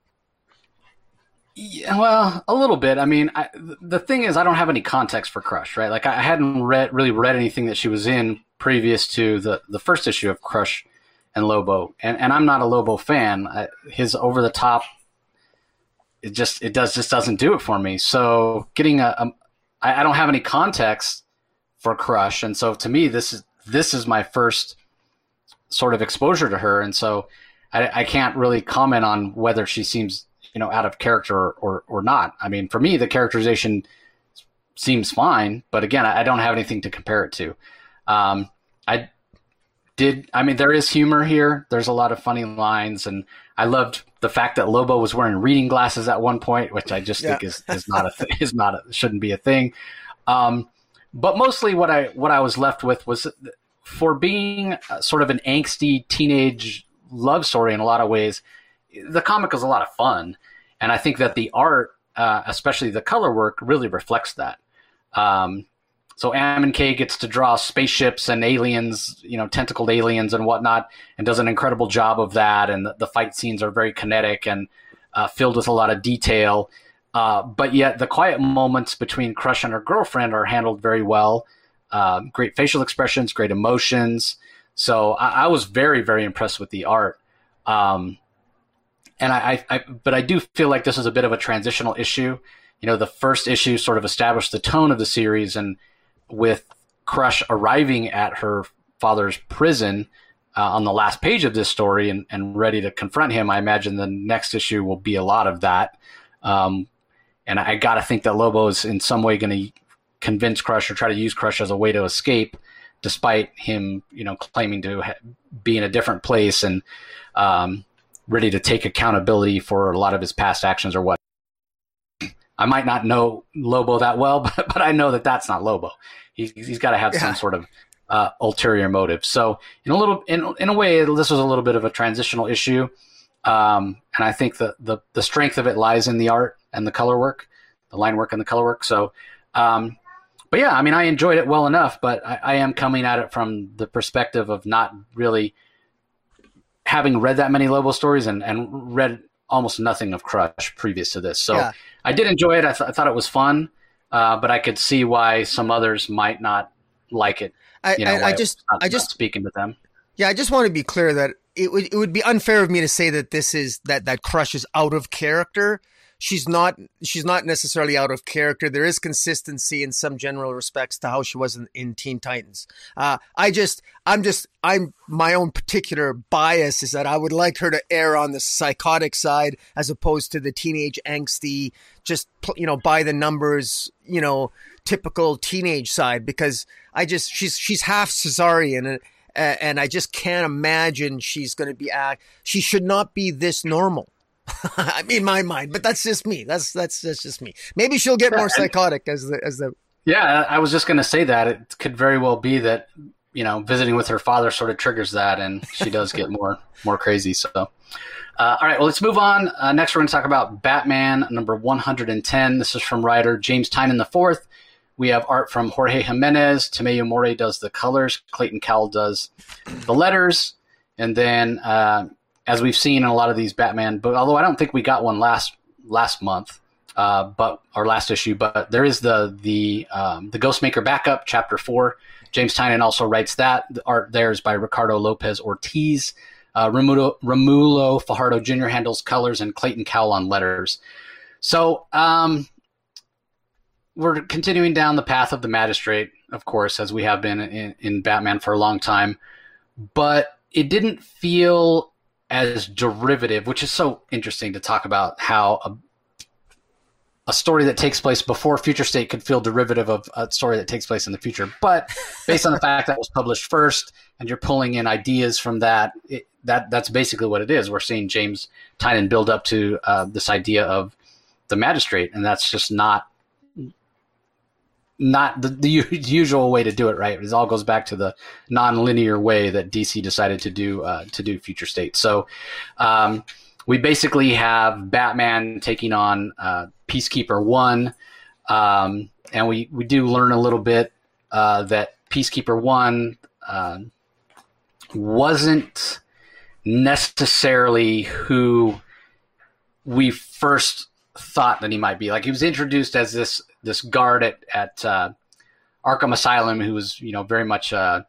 Yeah, well, a little bit. I mean, I, the thing is, I don't have any context for Crush, right? Like, I hadn't read really read anything that she was in previous to the the first issue of Crush and Lobo, and and I'm not a Lobo fan. I, his over the top, it just it does just doesn't do it for me. So getting a, a I, I don't have any context for Crush, and so to me this is this is my first sort of exposure to her, and so I, I can't really comment on whether she seems you know out of character or, or, not. I mean, for me, the characterization seems fine, but again, I, I don't have anything to compare it to. Um, I did I mean there is humor here. There's a lot of funny lines, and I loved the fact that Lobo was wearing reading glasses at one point, which I just yeah. think is, is not a th- is not a, shouldn't be a thing. Um, but mostly what I what I was left with was for being sort of an angsty teenage love story in a lot of ways. The comic is a lot of fun, and I think that the art, uh, especially the color work, really reflects that. Um, so Amancay gets to draw spaceships and aliens, you know, tentacled aliens and whatnot, and does an incredible job of that. And the, the fight scenes are very kinetic and uh, filled with a lot of detail. Uh, but yet the quiet moments between Crush and her girlfriend are handled very well. Uh, great facial expressions, great emotions. So I, I, was very, very impressed with the art. Um, and I, I, I, but I do feel like this is a bit of a transitional issue. You know, the first issue sort of established the tone of the series, and with Crush arriving at her father's prison uh, on the last page of this story and, and ready to confront him, I imagine the next issue will be a lot of that. Um, and I got to think that Lobo is in some way going to convince Crush or try to use Crush as a way to escape, despite him, you know, claiming to ha- be in a different place and um, ready to take accountability for a lot of his past actions or what. I might not know Lobo that well, (laughs) but, but I know that that's not Lobo. He, he's got to have yeah. some sort of uh, ulterior motive. So in a little, in, in a way, this was a little bit of a transitional issue. Um, and I think the, the, the strength of it lies in the art and the color work, the line work and the color work. So, um, but yeah, I mean, I enjoyed it well enough, but I, I, am coming at it from the perspective of not really having read that many Lobo stories and, and read almost nothing of Crush previous to this. So yeah. I did enjoy it. I, th- I thought it was fun, uh, but I could see why some others might not like it. I, you know, I, I just, not, I just speaking to them. Yeah, I just want to be clear that it would it would be unfair of me to say that this is that that Crush is out of character she's not she's not necessarily out of character. There is consistency in some general respects to how she was in, in Teen Titans. Uh, I just I'm just I'm my own particular bias is that I would like her to err on the psychotic side as opposed to the teenage angsty, just you know by the numbers, you know, typical teenage side because I just she's she's half Czarnian and and I just can't imagine she's going to be act. She should not be this normal. (laughs) I mean, my mind, but that's just me. That's that's that's just me. Maybe she'll get more psychotic as the as the. Yeah, I was just going to say that it could very well be that you know visiting with her father sort of triggers that, and she does get more (laughs) more crazy. So, uh, all right, well, let's move on. Uh, next, we're going to talk about Batman number one hundred and ten. This is from writer James Tynion the fourth. We have art from Jorge Jimenez. Tomeu Morey does the colors. Clayton Cowles does the letters. And then uh, as we've seen in a lot of these Batman, but although I don't think we got one last last month, uh, but our last issue, but there is the the um, the Ghostmaker backup chapter four. James Tynion also writes that. The art there is by Ricardo Lopez Ortiz. Uh, Romulo, Fajardo Jr. handles colors and Clayton Cowles on letters. So um, we're continuing down the path of the magistrate, of course, as we have been in, in Batman for a long time. But it didn't feel as derivative, which is so interesting to talk about how a, a story that takes place before Future State could feel derivative of a story that takes place in the future. But based on the fact that was published first, and you're pulling in ideas from that, it, that that's basically what it is. We're seeing James Tynion build up to uh, this idea of the magistrate, and that's just not not the, the, (laughs) usual way to do it, right? It all goes back to the non-linear way that DC decided to do uh, to do Future State. So um, we basically have Batman taking on uh, Peacekeeper One, um, and we we do learn a little bit uh, that Peacekeeper One uh, wasn't necessarily who we first thought that he might be. Like he was introduced as this this guard at at uh, Arkham Asylum who was you know very much uh,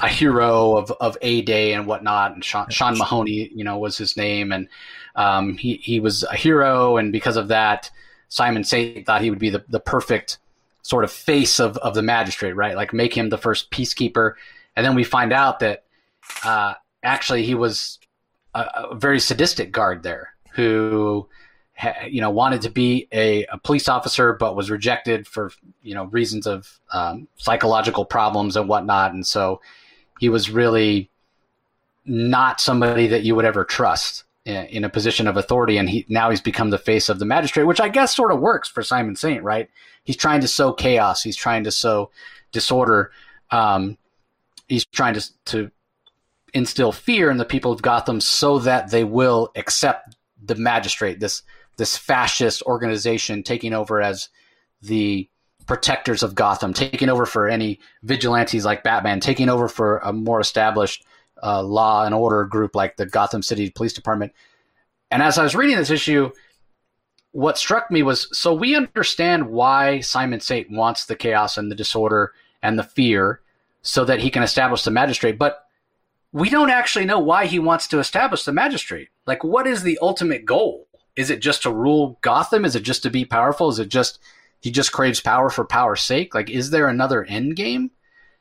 a hero of of A Day and whatnot. And Sean, Sean, Mahoney, you know, was his name, and um, he he was a hero, and because of that, Simon Saint thought he would be the the perfect sort of face of of the magistrate, right? Like make him the first peacekeeper, and then we find out that uh, actually he was a, a very sadistic guard there who you know wanted to be a, a, police officer but was rejected for you know reasons of um, psychological problems and whatnot. And so he was really not somebody that you would ever trust in, in, a position of authority. And he now he's become the face of the magistrate which i guess sort of works for simon saint right? He's trying to sow chaos. He's trying to sow disorder. Um, he's trying to, to instill fear in the people of gotham so that they will accept the magistrate this this fascist organization taking over as the protectors of Gotham, taking over for any vigilantes like Batman, taking over for a more established uh, law and order group like the Gotham City Police Department. And as I was reading this issue, what struck me was so we understand why Simon Saint wants the chaos and the disorder and the fear so that he can establish the magistrate, but we don't actually know why he wants to establish the magistrate. Like, what is the ultimate goal? Is it just to rule Gotham? Is it just to be powerful? Is it just he just craves power for power's sake? Like, is there another end game?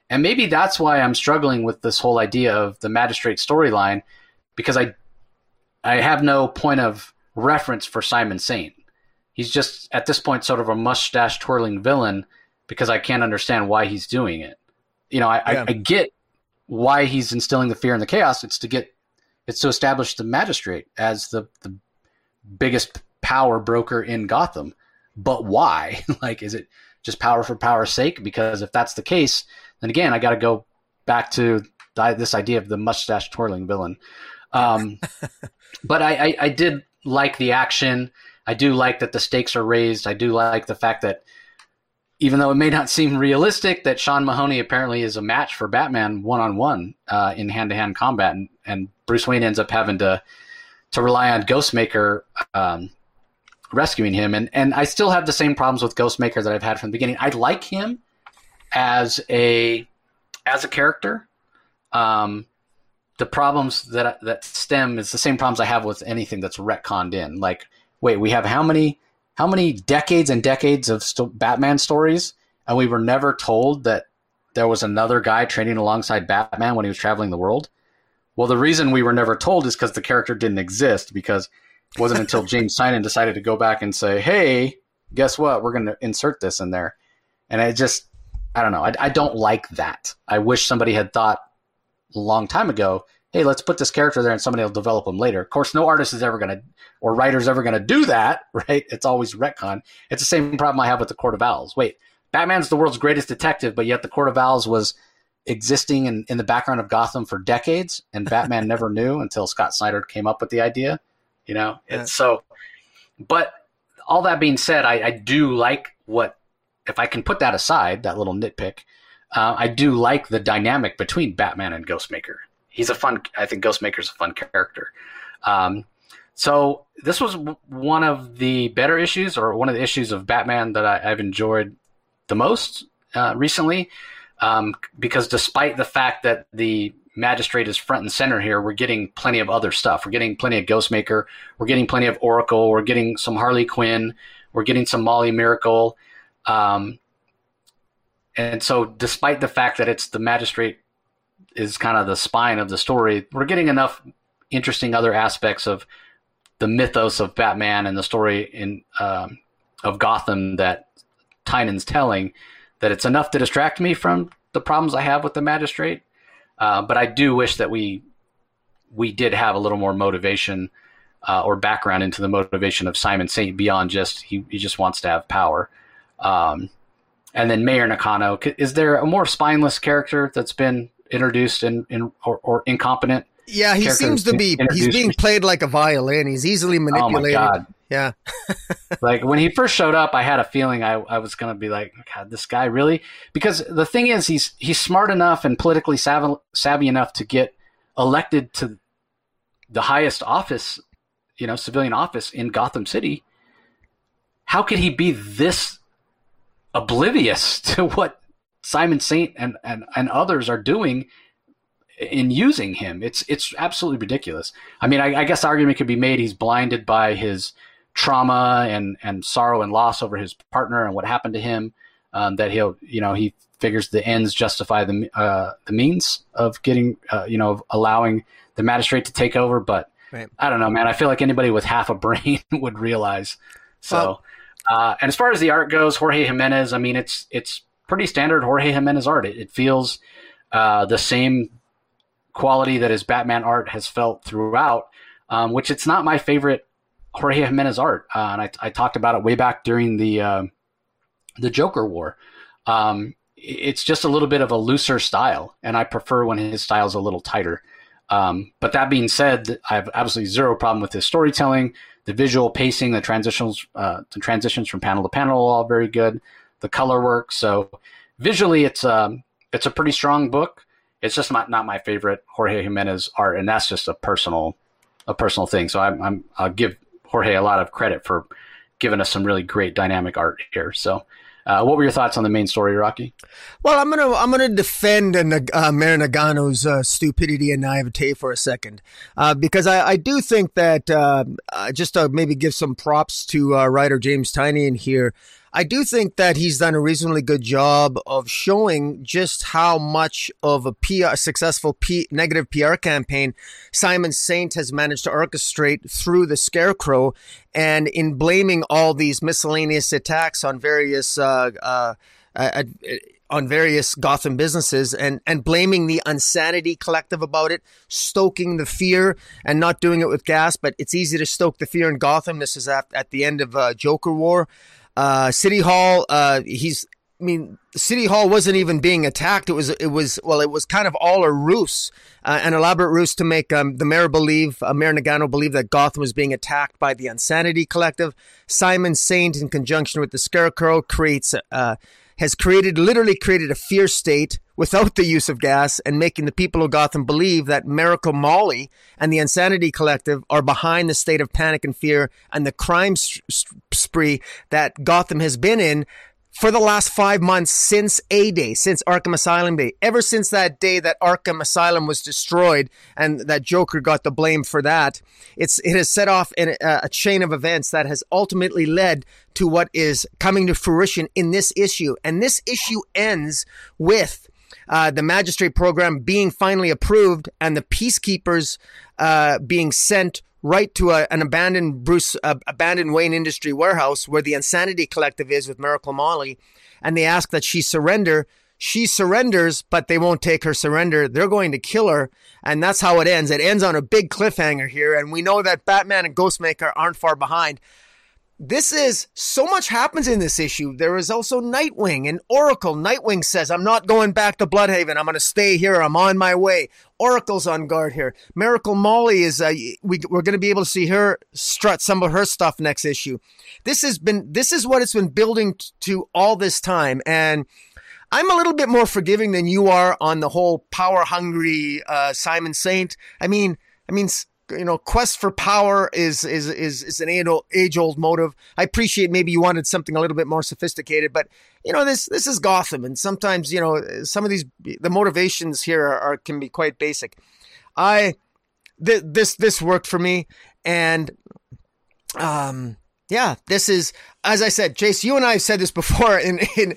And maybe that's why I'm struggling with this whole idea of the magistrate storyline because I I have no point of reference for Simon Saint he's just at this point sort of a mustache twirling villain because I can't understand why he's doing it. You know, I, yeah. I, I, get why he's instilling the fear and the chaos. It's to get it's to establish the magistrate as the the biggest power broker in Gotham. But why? (laughs) like, is it just power for power's sake? Because if that's the case, then again, I got to go back to this idea of the mustache twirling villain. Um, (laughs) but I, I, I did like the action. I do like that the stakes are raised. I do like the fact that even though it may not seem realistic, that Sean Mahoney apparently is a match for Batman one on one in hand to hand combat, and, and, Bruce Wayne ends up having to to rely on Ghostmaker um, rescuing him. And and I still have the same problems with Ghostmaker that I've had from the beginning. I like him as a as a character. Um, the problems that that stem is the same problems I have with anything that's retconned in, like wait, we have how many how many decades and decades of st- Batman stories, and we were never told that there was another guy training alongside Batman when he was traveling the world. Well, the reason we were never told is because the character didn't exist. Because it wasn't until (laughs) James Tynion decided to go back and say, "Hey, guess what? We're going to insert this in there," and I just, I don't know. I, I don't like that. I wish somebody had thought a long time ago hey, let's put this character there and somebody will develop them later. Of course, no artist is ever going to, or writer is ever going to do that, (laughs) right? It's always retcon. It's the same problem I have with the Court of Owls. Wait, Batman's the world's greatest detective, but yet the Court of Owls was existing in, in the background of Gotham for decades, and Batman (laughs) never knew until Scott Snyder came up with the idea. You know, yeah. so. But all that being said, I, I, do like what if I can put that aside, that little nitpick. Uh, I do like the dynamic between Batman and Ghostmaker he's a fun. I think Ghostmaker's a fun character. Um, so this was one of the better issues, or one of the issues of Batman that I, have enjoyed the most uh, recently, um, because despite the fact that the magistrate is front and center here, we're getting plenty of other stuff. We're getting plenty of Ghostmaker. We're getting plenty of Oracle. We're getting some Harley Quinn. We're getting some Molly Miracle. Um, and so, despite the fact that it's the magistrate is kind of the spine of the story. We're getting enough interesting other aspects of the mythos of Batman and the story in um, of Gotham that Tynion's telling that it's enough to distract me from the problems I have with the magistrate. Uh, but I do wish that we we did have a little more motivation uh, or background into the motivation of Simon Saint beyond just he, he just wants to have power. Um, and then Mayor Nakano, is there a more spineless character that's been introduced in, in or, or incompetent. Yeah, he seems to be. He's being played like a violin. He's easily manipulated. Oh my god! Yeah. (laughs) like when he first showed up, I had a feeling I, I was going to be like, God, this guy really? Because the thing is, he's he's smart enough and politically savvy, savvy enough to get elected to the highest office, you know, civilian office in Gotham City. How could he be this oblivious (laughs) to what Simon Saint and, and, and others are doing in using him. It's it's absolutely ridiculous. I mean, I, I, guess the argument could be made he's blinded by his trauma and and sorrow and loss over his partner and what happened to him. Um, that he'll you know he figures the ends justify the uh, the means of getting uh, you know of allowing the magistrate to take over. But right. I don't know, man. I feel like anybody with half a brain (laughs) would realize. So. Well, uh, and as far as the art goes, Jorge Jimenez, I mean, it's it's pretty standard Jorge Jimenez art. It, it feels uh, the same quality that his Batman art has felt throughout, um, which it's not my favorite Jorge Jimenez art. Uh, and I, I, talked about it way back during the uh, the Joker War. Um, it's just a little bit of a looser style, and I prefer when his style is a little tighter. Um, but that being said, I have absolutely zero problem with his storytelling, the visual pacing, the transitions, uh, the transitions from panel to panel, all very good the color work. So visually, it's um, it's a pretty strong book. It's just not, not my favorite Jorge Jimenez art, and that's just a personal a personal thing. So I'm, I'm I'll give Jorge a lot of credit for giving us some really great dynamic art here. So uh, what were your thoughts on the main story, Rocky? Well, I'm gonna I'm gonna defend uh, Mayor Nakano's uh, stupidity and naivete for a second, uh, because I, I do think that uh, uh, just to maybe give some props to uh, writer James Tynion here. I do think that he's done a reasonably good job of showing just how much of a PR, successful P, negative PR campaign Simon Saint has managed to orchestrate through the Scarecrow, and in blaming all these miscellaneous attacks on various. Uh, uh, uh, on various Gotham businesses and, and blaming the Insanity Collective about it, stoking the fear and not doing it with gas. But it's easy to stoke the fear in Gotham. This is at, at the end of uh, Joker War. Uh, City Hall, uh, he's, I mean, City Hall wasn't even being attacked. It was, it was, well, it was kind of all a ruse, uh, an elaborate ruse to make um, the mayor believe, uh, Mayor Nakano believe that Gotham was being attacked by the Insanity Collective. Simon Saint, in conjunction with the Scarecrow, creates, uh, has created, literally created a fear state without the use of gas and making the people of Gotham believe that Miracle Molly and the Insanity Collective are behind the state of panic and fear and the crime spree that Gotham has been in for the last five months since A Day, since Arkham Asylum Day, ever since that day that Arkham Asylum was destroyed and that Joker got the blame for that, it's it has set off in a, a chain of events that has ultimately led to what is coming to fruition in this issue. And this issue ends with uh, the magistrate program being finally approved and the peacekeepers uh, being sent right to a, an abandoned Bruce uh, abandoned Wayne Industry warehouse where the Insanity Collective is with Miracle Molly, and they ask that she surrender. She surrenders, but they won't take her surrender. They're going to kill her, and that's how it ends. It ends on a big cliffhanger here, and we know that Batman and Ghostmaker aren't far behind this is so much happens in this issue. There is also Nightwing and Oracle. Nightwing says, I'm not going back to Blüdhaven. I'm going to stay here. I'm on my way. Oracle's on guard here. Miracle Molly is, uh, we, we're going to be able to see her strut some of her stuff next issue. This has been, this is what it's been building t- to all this time. And I'm a little bit more forgiving than you are on the whole power hungry, uh, Simon Saint. I mean, I mean, you know, quest for power is is is is an age old motive. I appreciate maybe you wanted something a little bit more sophisticated, but you know this this is Gotham, and sometimes you know some of these the motivations here are, are can be quite basic. I th- this this worked for me, and um yeah, this is as I said, Jace. You and I have said this before. In in,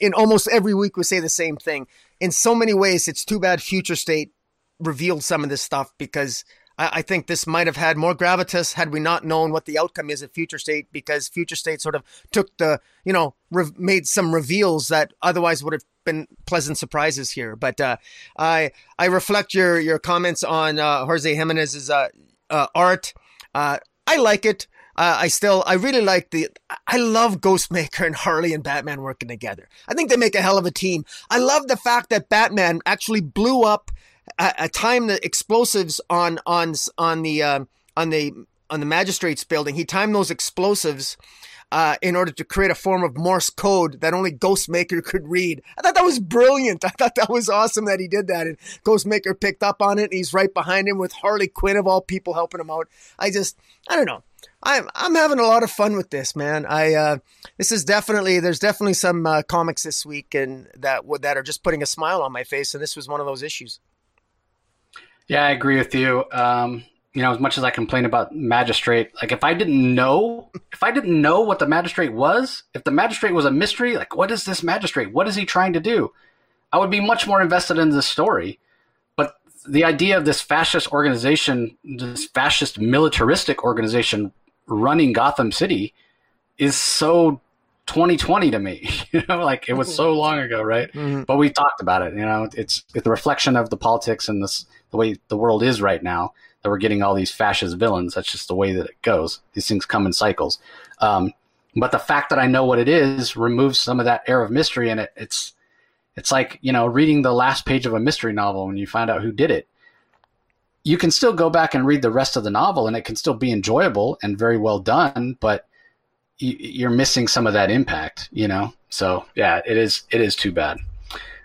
in almost every week, we say the same thing. In so many ways, it's too bad Future State revealed some of this stuff because I, I think this might have had more gravitas had we not known what the outcome is at Future State, because Future State sort of took the, you know, re- made some reveals that otherwise would have been pleasant surprises here. But uh, I I reflect your your comments on uh, Jorge Jimenez's uh, uh, art. Uh, I like it. Uh, I still, I really like the, I love Ghostmaker and Harley and Batman working together. I think they make a hell of a team. I love the fact that Batman actually blew up a, time the explosives on on on the uh, on the on the magistrates building. He timed those explosives uh, in order to create a form of Morse code that only Ghostmaker (laughs) could read. I thought that was brilliant. I thought that was awesome that he did that. And Ghostmaker picked up on it. And he's right behind him with Harley Quinn of all people helping him out. I just, I don't know. I'm I'm having a lot of fun with this, man. I uh, this is definitely there's definitely some uh, comics this week and that that are just putting a smile on my face, and this was one of those issues. Yeah, I agree with you. Um, you know, as much as I complain about magistrate, like if I didn't know, if I didn't know what the magistrate was, if the magistrate was a mystery, like what is this magistrate? What is he trying to do? I would be much more invested in this story. But the idea of this fascist organization, this fascist militaristic organization running Gotham City, is so 2020 to me. (laughs) you know, like it was so long ago, right? Mm-hmm. But we talked about it. You know, it's it's a reflection of the politics and this the way the world is right now that we're getting all these fascist villains. That's just the way that it goes. These things come in cycles. Um, but the fact that I know what it is removes some of that air of mystery, and it, it's it's like you know reading the last page of a mystery novel when you find out who did it. You can still go back and read the rest of the novel, and it can still be enjoyable and very well done, but you're missing some of that impact, you know. So yeah, it is it is too bad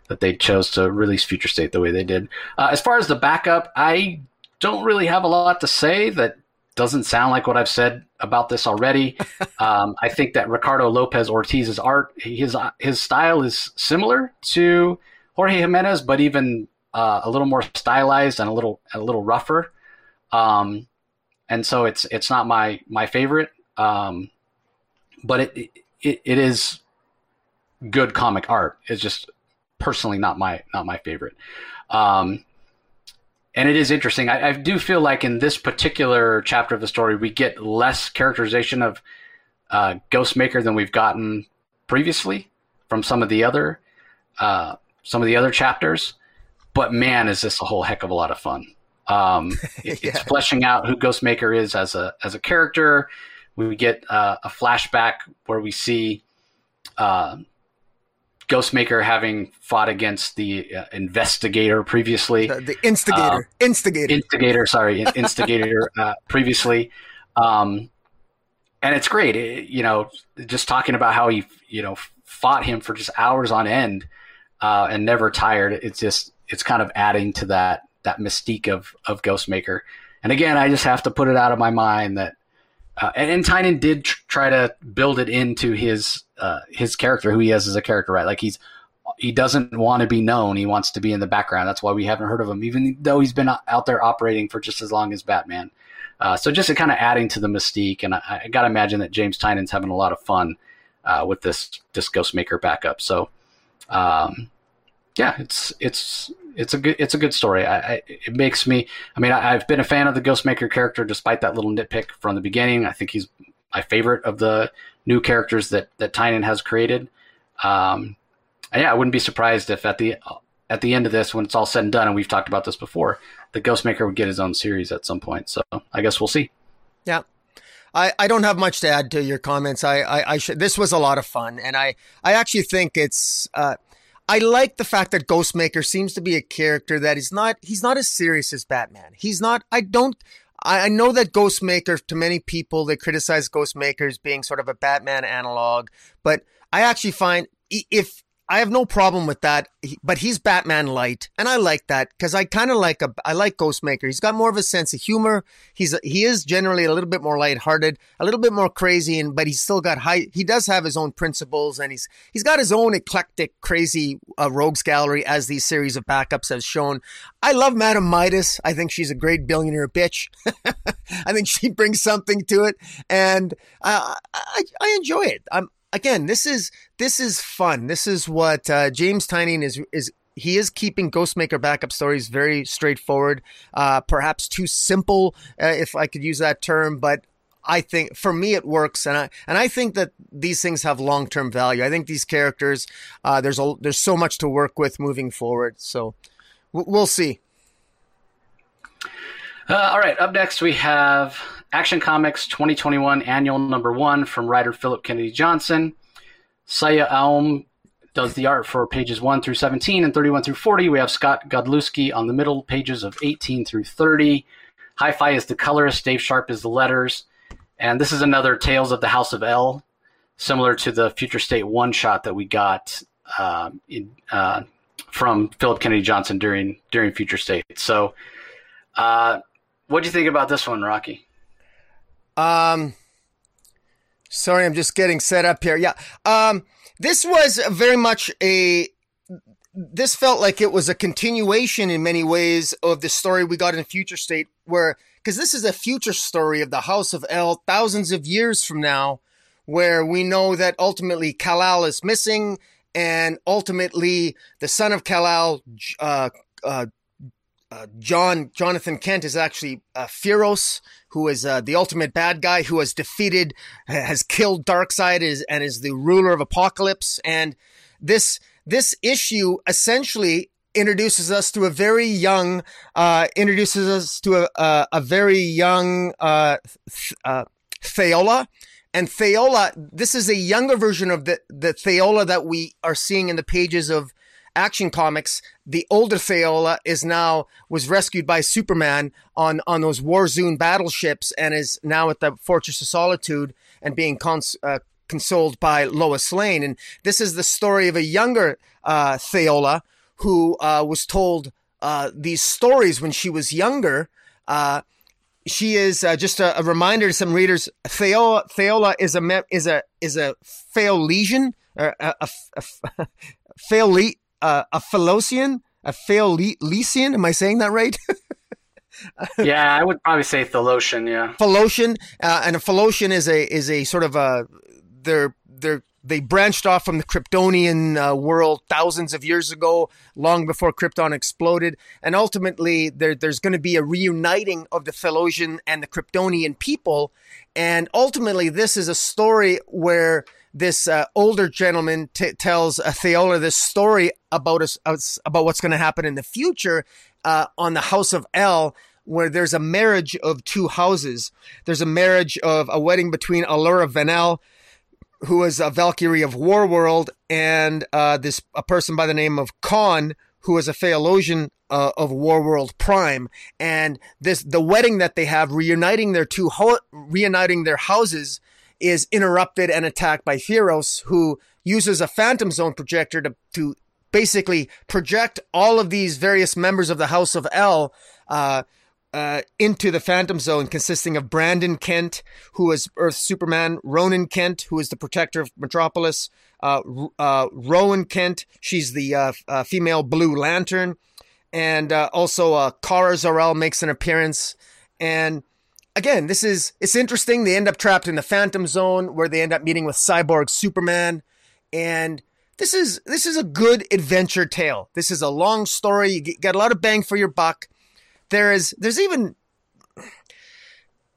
that they chose to release Future State the way they did. Uh, as far as the backup, I don't really have a lot to say. That doesn't sound like what I've said about this already. (laughs) um, I think that Ricardo Lopez Ortiz's art, his his style is similar to Jorge Jimenez, but even uh, a little more stylized and a little a little rougher. Um, and so it's it's not my my favorite, um, but it, it it is good comic art. It's just personally not my not my favorite. Um, and it is interesting. I, I, do feel like in this particular chapter of the story, we get less characterization of uh, Ghostmaker than we've gotten previously from some of the other uh, some of the other chapters. But man, is this a whole heck of a lot of fun. Um, it, (laughs) yeah. It's fleshing out who Ghostmaker is as a as a character. We get uh, a flashback where we see uh, Ghostmaker having fought against the uh, investigator previously, the, instigator, uh, instigator, instigator. Sorry, instigator (laughs) uh, previously, um, and it's great. It, you know, just talking about how he, you know, fought him for just hours on end uh, and never tired. It's just it's kind of adding to that that mystique of of Ghostmaker. And again, I just have to put it out of my mind that uh, and, and Tynion did tr- try to build it into his uh, his character, who he is as a character, right? Like he's he doesn't want to be known; he wants to be in the background. That's why we haven't heard of him, even though he's been out there operating for just as long as Batman. Uh, so just kind of adding to the mystique, and I, I got to imagine that James Tynion's having a lot of fun uh, with this this Ghostmaker backup. So, um, yeah, it's it's it's a good it's a good story. I, I it makes me. I mean, I, have been a fan of the Ghostmaker character despite that little nitpick from the beginning. I think he's my favorite of the new characters that that Tynion has created. Um, yeah, I wouldn't be surprised if at the at the end of this, when it's all said and done, and we've talked about this before, the Ghostmaker would get his own series at some point. So I guess we'll see. Yeah. I, I don't have much to add to your comments. I, I, I should, this was a lot of fun. And I, I actually think it's, uh, I like the fact that Ghostmaker seems to be a character that is not, he's not as serious as Batman. He's not, I don't, I, know that Ghostmaker, to many people, they criticize Ghostmaker as being sort of a Batman analog, but I actually find if I have no problem with that, but he's Batman light, and I like that because I kind of like a I like Ghostmaker. He's got more of a sense of humor. He's he is generally a little bit more lighthearted, a little bit more crazy, and but he's still got high. He does have his own principles, and he's he's got his own eclectic, crazy uh, rogues gallery, as these series of backups have shown. I love Madame Midas. I think she's a great billionaire bitch. (laughs) I think she brings something to it, and uh, I I enjoy it. I'm again, this is this is fun. This is what uh, James Tynion is is he is keeping Ghostmaker backup stories very straightforward, uh, perhaps too simple, uh, if I could use that term, but I think for me it works, and I and I think that these things have long term value. I think these characters, uh, there's a there's so much to work with moving forward. So we'll see. Uh, all right, up next we have Action Comics 2021 Annual Number One from writer Philip Kennedy Johnson. Siya Oum does the art for pages 1 through 17 and 31 through 40. We have Scott Godlewski on the middle pages of 18 through 30. Hi-Fi is the colorist, Dave Sharp is the letters. And this is another Tales of the House of El, similar to the Future State one shot that we got uh, in, uh, from Philip Kennedy Johnson during during Future State. So, uh, what do you think about this one, Rocky? Um, sorry, I'm just getting set up here. Yeah. Um, this was very much a. This felt like it was a continuation in many ways of the story we got in Future State, where because this is a future story of the House of El thousands of years from now, where we know that ultimately Kal-El is missing, and ultimately the son of Kal-El, uh, uh, uh, John Jonathan Kent is actually uh, Feros, who is uh, the ultimate bad guy who has defeated, has killed Darkseid, is and is the ruler of Apokolips. And this this issue essentially introduces us to a very young, uh, introduces us to a a, a very young uh, uh, Theola. And Theola, this is a younger version of the, the Theola that we are seeing in the pages of Action Comics, the older Theola is now was rescued by Superman on on those Warzone battleships and is now at the Fortress of Solitude and being cons- uh, consoled by Lois Lane. And this is the story of a younger uh, Theola who uh, was told uh, these stories when she was younger. Uh, she is uh, just a, a, reminder to some readers. Theola, Theola is a is a is a Phaolesian, or a, a, a, (laughs) Phaole, uh, a Phalosian, a Phaolesian. Am I saying that right? (laughs) yeah, I would probably say Thelosian. Yeah, Phalosian, uh, and a Phalosian is a is a sort of a they're they're they branched off from the Kryptonian uh, world thousands of years ago, long before Krypton exploded. And ultimately, there, there's going to be a reuniting of the Phalosian and the Kryptonian people. And ultimately, this is a story where this uh, older gentleman t- tells uh, Theola this story about us, about what's going to happen in the future uh, on the House of El where there's a marriage of two houses. There's a marriage of a wedding between Allura Venel, who was a Valkyrie of Warworld, and uh, this a person by the name of Khan, who is a Phaolosian uh, of Warworld Prime. And this the wedding that they have, reuniting their two ho- reuniting their houses, is interrupted and attacked by Theros, who uses a Phantom Zone projector to to basically project all of these various members of the House of El. Uh, uh, into the Phantom Zone, consisting of Brandon Kent, who is Earth Superman, Ronan Kent, who is the protector of Metropolis, uh, uh, Rowan Kent, she's the uh, uh, female Blue Lantern, and uh, also Kara Zor-El makes an appearance. And again, this is it's interesting. They end up trapped in the Phantom Zone, where they end up meeting with Cyborg Superman, and this is this is a good adventure tale. This is a long story. You get a lot of bang for your buck there is there's even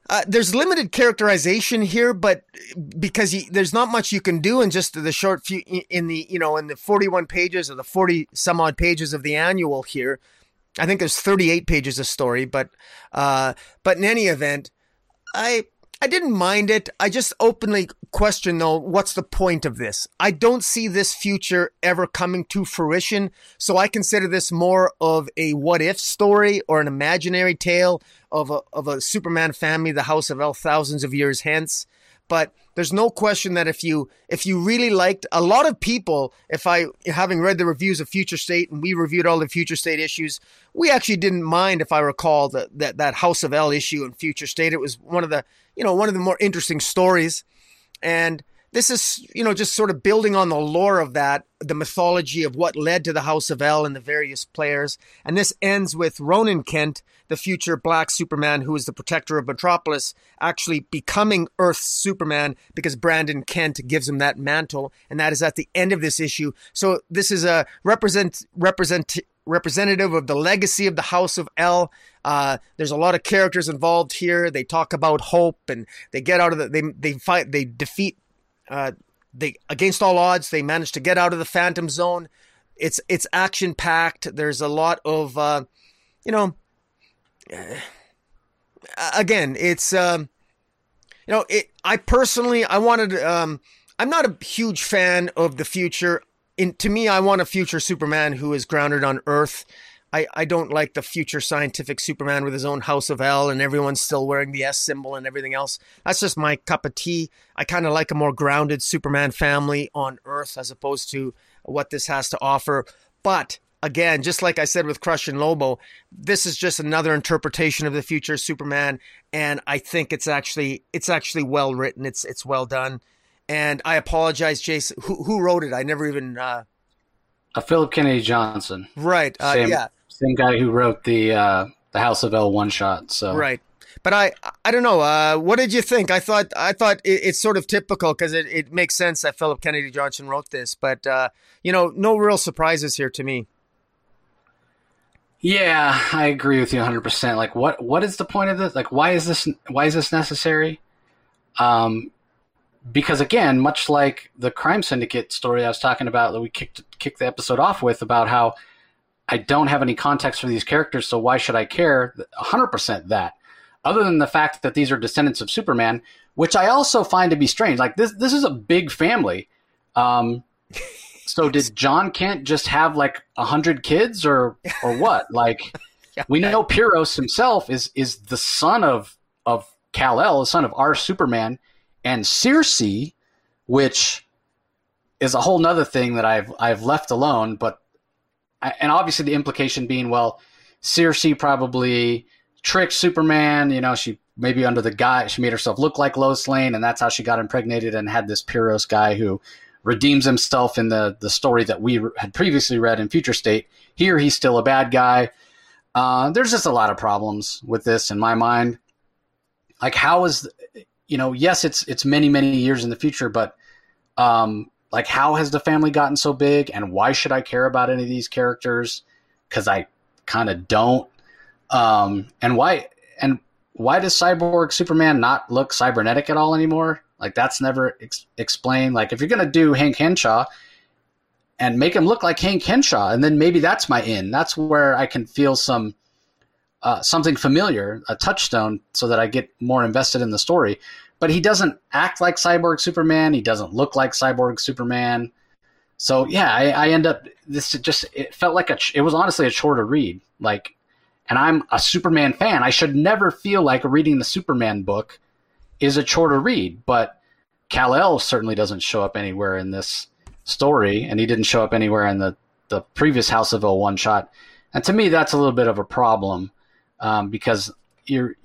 uh, there's limited characterization here, but because there's not much you can do in just the short few in the you know in the 41 pages or the 40 some odd pages of the annual here. I think there's 38 pages of story, but uh, but in any event, I I didn't mind it. I just openly question though, what's the point of this? I don't see this future ever coming to fruition. So I consider this more of a what if story or an imaginary tale of a, of a Superman family, the House of El thousands of years hence. But there's no question that if you if you really liked a lot of people, if I having read the reviews of Future State and we reviewed all the Future State issues, we actually didn't mind if I recall that that, that House of El issue in Future State. It was one of the you know one of the more interesting stories, and this is you know just sort of building on the lore of that the mythology of what led to the house of el and the various players and this ends with ronan kent the future black superman who is the protector of metropolis actually becoming earth's superman because brandon kent gives him that mantle and that is at the end of this issue so this is a represent represent representative of the legacy of the House of El. Uh, there's a lot of characters involved here. They talk about hope, and they get out of the they they fight they defeat uh, they against all odds, they managed to get out of the Phantom Zone. It's it's action packed. There's a lot of uh, you know. Uh, again, it's um, you know it. I personally, I wanted. Um, I'm not a huge fan of the future. In to me, I want a future Superman who is grounded on Earth. I, I don't like the future scientific Superman with his own House of El and everyone's still wearing the S symbol and everything else. That's just my cup of tea. I kind of like a more grounded Superman family on Earth as opposed to what this has to offer. But again, just like I said with Crush and Lobo, this is just another interpretation of the future Superman, and I think it's actually it's actually well written. It's it's well done. And I apologize, Jason. Who who wrote it? I never even. Uh, uh, Philip Kennedy Johnson. Right. Uh, yeah. Same guy who wrote the uh, the House of El one shot. So right. But I, I don't know. Uh, what did you think? I thought, I thought it, it's sort of typical because it, it makes sense that Philip Kennedy Johnson wrote this. But uh, you know, no real surprises here to me. Yeah, I agree with you 100. percent Like, what what is the point of this? Like, why is this why is this necessary? Um, because again, much like the crime syndicate story I was talking about that we kicked kicked the episode off with about how I don't have any context for these characters, so why should I care? 100% that. Other than the fact that these are descendants of Superman, which I also find to be strange. Like this, this is a big family. Um, so did (laughs) John Kent just have like a hundred kids, or or what? Like (laughs) we know Pyros himself is is the son of of Kal El, the son of our Superman, and Circe, which is a whole nother thing that I've I've left alone. But and obviously the implication being, well, Circe probably tricked Superman. You know, she maybe under the guy she made herself look like Lois Lane, and that's how she got impregnated and had this Pyros guy who redeems himself in the the story that we had previously read in Future State. Here, he's still a bad guy. Uh, there's just a lot of problems with this in my mind. Like, how is you know? Yes, it's it's many many years in the future, but um, like, how has the family gotten so big, and why should I care about any of these characters? Because I kind of don't. Um, and why and why does Cyborg Superman not look cybernetic at all anymore? Like that's never ex- explained. Like if you're gonna do Hank Henshaw and make him look like Hank Henshaw, and then maybe that's my in. That's where I can feel some uh, something familiar, a touchstone, so that I get more invested in the story. But he doesn't act like Cyborg Superman. He doesn't look like Cyborg Superman. So yeah, I, I end up this just it felt like a it was honestly a chore to read. Like, and I'm a Superman fan. I should never feel like reading the Superman book is a chore to read. But Kal El certainly doesn't show up anywhere in this story, and he didn't show up anywhere in the the previous House of El one shot. And to me, that's a little bit of a problem um, because you're